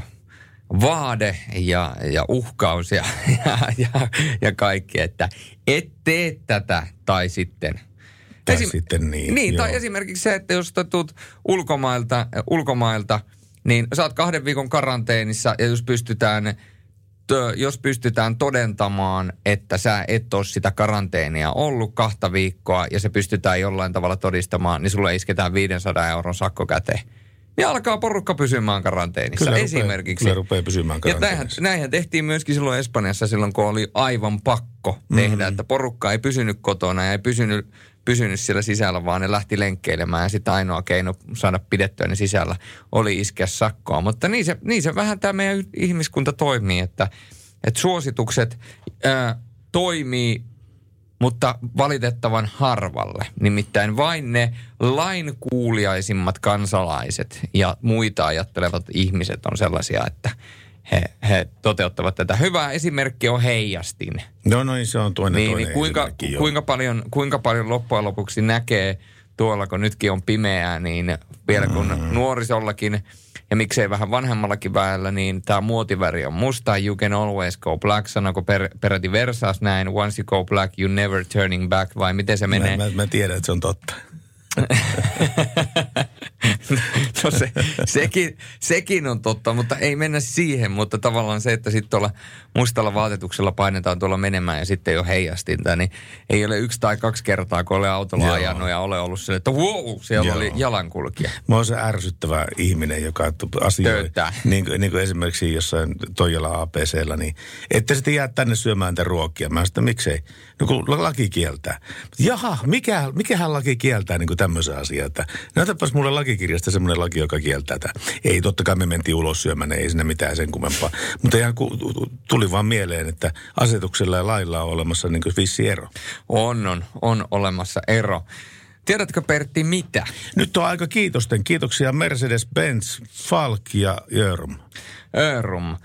vaade ja, ja uhkaus ja, ja, ja, ja kaikki, että et tee tätä tai sitten. Tai Esim- sitten niin. Niin, joo. tai esimerkiksi se, että jos tulet ulkomailta, ulkomailta, niin saat kahden viikon karanteenissa ja jos pystytään – jos pystytään todentamaan, että sä et ole sitä karanteenia ollut kahta viikkoa ja se pystytään jollain tavalla todistamaan, niin sulle isketään 500 euron sakko käteen. Niin alkaa porukka pysymään karanteenissa kyllä esimerkiksi. Rupeaa, kyllä rupeaa pysymään karanteenissa. Ja näinhän, näinhän tehtiin myöskin silloin Espanjassa silloin, kun oli aivan pakko tehdä, mm-hmm. että porukka ei pysynyt kotona ja ei pysynyt pysynyt siellä sisällä, vaan ne lähti lenkkeilemään ja sitten ainoa keino saada pidettyä ne sisällä oli iskeä sakkoa. Mutta niin se, niin se vähän tämä meidän ihmiskunta toimii, että, että suositukset ää, toimii mutta valitettavan harvalle. Nimittäin vain ne lainkuuliaisimmat kansalaiset ja muita ajattelevat ihmiset on sellaisia, että he, he toteuttavat tätä. Hyvä esimerkki on heijastin. No noin, se on toinen, niin, toinen niin kuinka, kuinka, paljon, kuinka paljon loppujen lopuksi näkee tuolla, kun nytkin on pimeää, niin vielä kun mm. nuorisollakin ja miksei vähän vanhemmallakin väellä, niin tämä muotiväri on musta. You can always go black, sanoko per, peräti Versas näin. Once you go black, you never turning back, vai miten se menee? Mä, mä, mä tiedän, että se on totta. no se, sekin, sekin on totta, mutta ei mennä siihen. Mutta tavallaan se, että sitten tuolla mustalla vaatetuksella painetaan tuolla menemään ja sitten ole heijastinta, niin ei ole yksi tai kaksi kertaa, kun ole autolla Joo. ajanut ja ole ollut sille, että wow, siellä Joo. oli jalankulkija. Mä oon se ärsyttävä ihminen, joka asioi, niin, kuin, niin kuin esimerkiksi jossain Toijala APCllä, niin että sitten jää tänne syömään tätä ruokia. Mä sitä miksei? No kun laki kieltää. Jaha, mikä, mikähän laki kieltää niin kuin tämmöisen asian, että näytäpäs mulle lakikirjasta semmoinen laki, joka kieltää tätä. Ei, totta kai me mentiin ulos syömään, ei siinä mitään sen kummempaa. Mutta ihan ku, tuli vaan mieleen, että asetuksella ja lailla on olemassa niin vissi ero. On, on, on olemassa ero. Tiedätkö Pertti mitä? Nyt on aika kiitosten. Kiitoksia Mercedes-Benz, Falk ja Jörum. Jörum.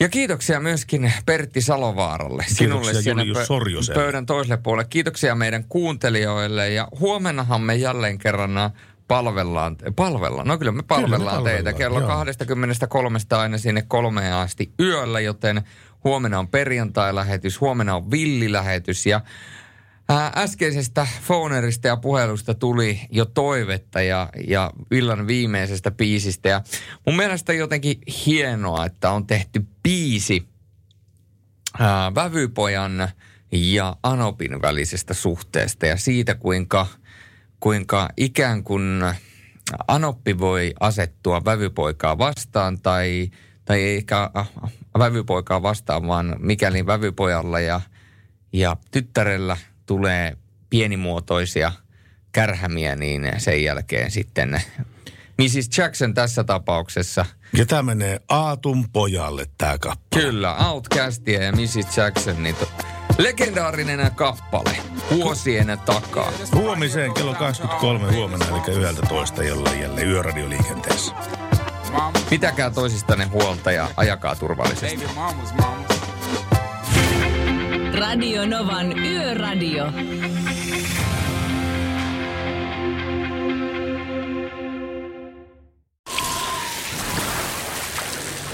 Ja kiitoksia myöskin Pertti Salovaaralle. Sinulle Julius pö- pöydän toiselle puolelle. Kiitoksia meidän kuuntelijoille ja huomennahan me jälleen kerran palvellaan, palvellaan, no kyllä me palvellaan, kyllä me palvellaan teitä kello joo. 23 aina sinne kolmeen asti yöllä, joten huomenna on perjantai-lähetys, huomenna on villilähetys ja Ää, äskeisestä phonerista ja puhelusta tuli jo toivetta ja, ja illan viimeisestä biisistä. Ja mun mielestä jotenkin hienoa, että on tehty biisi ää, Vävypojan ja Anopin välisestä suhteesta ja siitä, kuinka, kuinka ikään kuin Anoppi voi asettua vävypoikaa vastaan tai, tai ei ehkä vävypoikaa vastaan, vaan mikäli vävypojalla ja, ja tyttärellä tulee pienimuotoisia kärhämiä, niin sen jälkeen sitten Mrs. Jackson tässä tapauksessa. Ja tämä menee Aatun pojalle tämä kappale. Kyllä, Outcastia ja Mrs. Jackson, niin to, legendaarinen kappale vuosien takaa. Huomiseen kello 23 huomenna, eli 11 jolloin jälleen yöradioliikenteessä. Pitäkää toisistanne huolta ja ajakaa turvallisesti. Radio Novan Yöradio.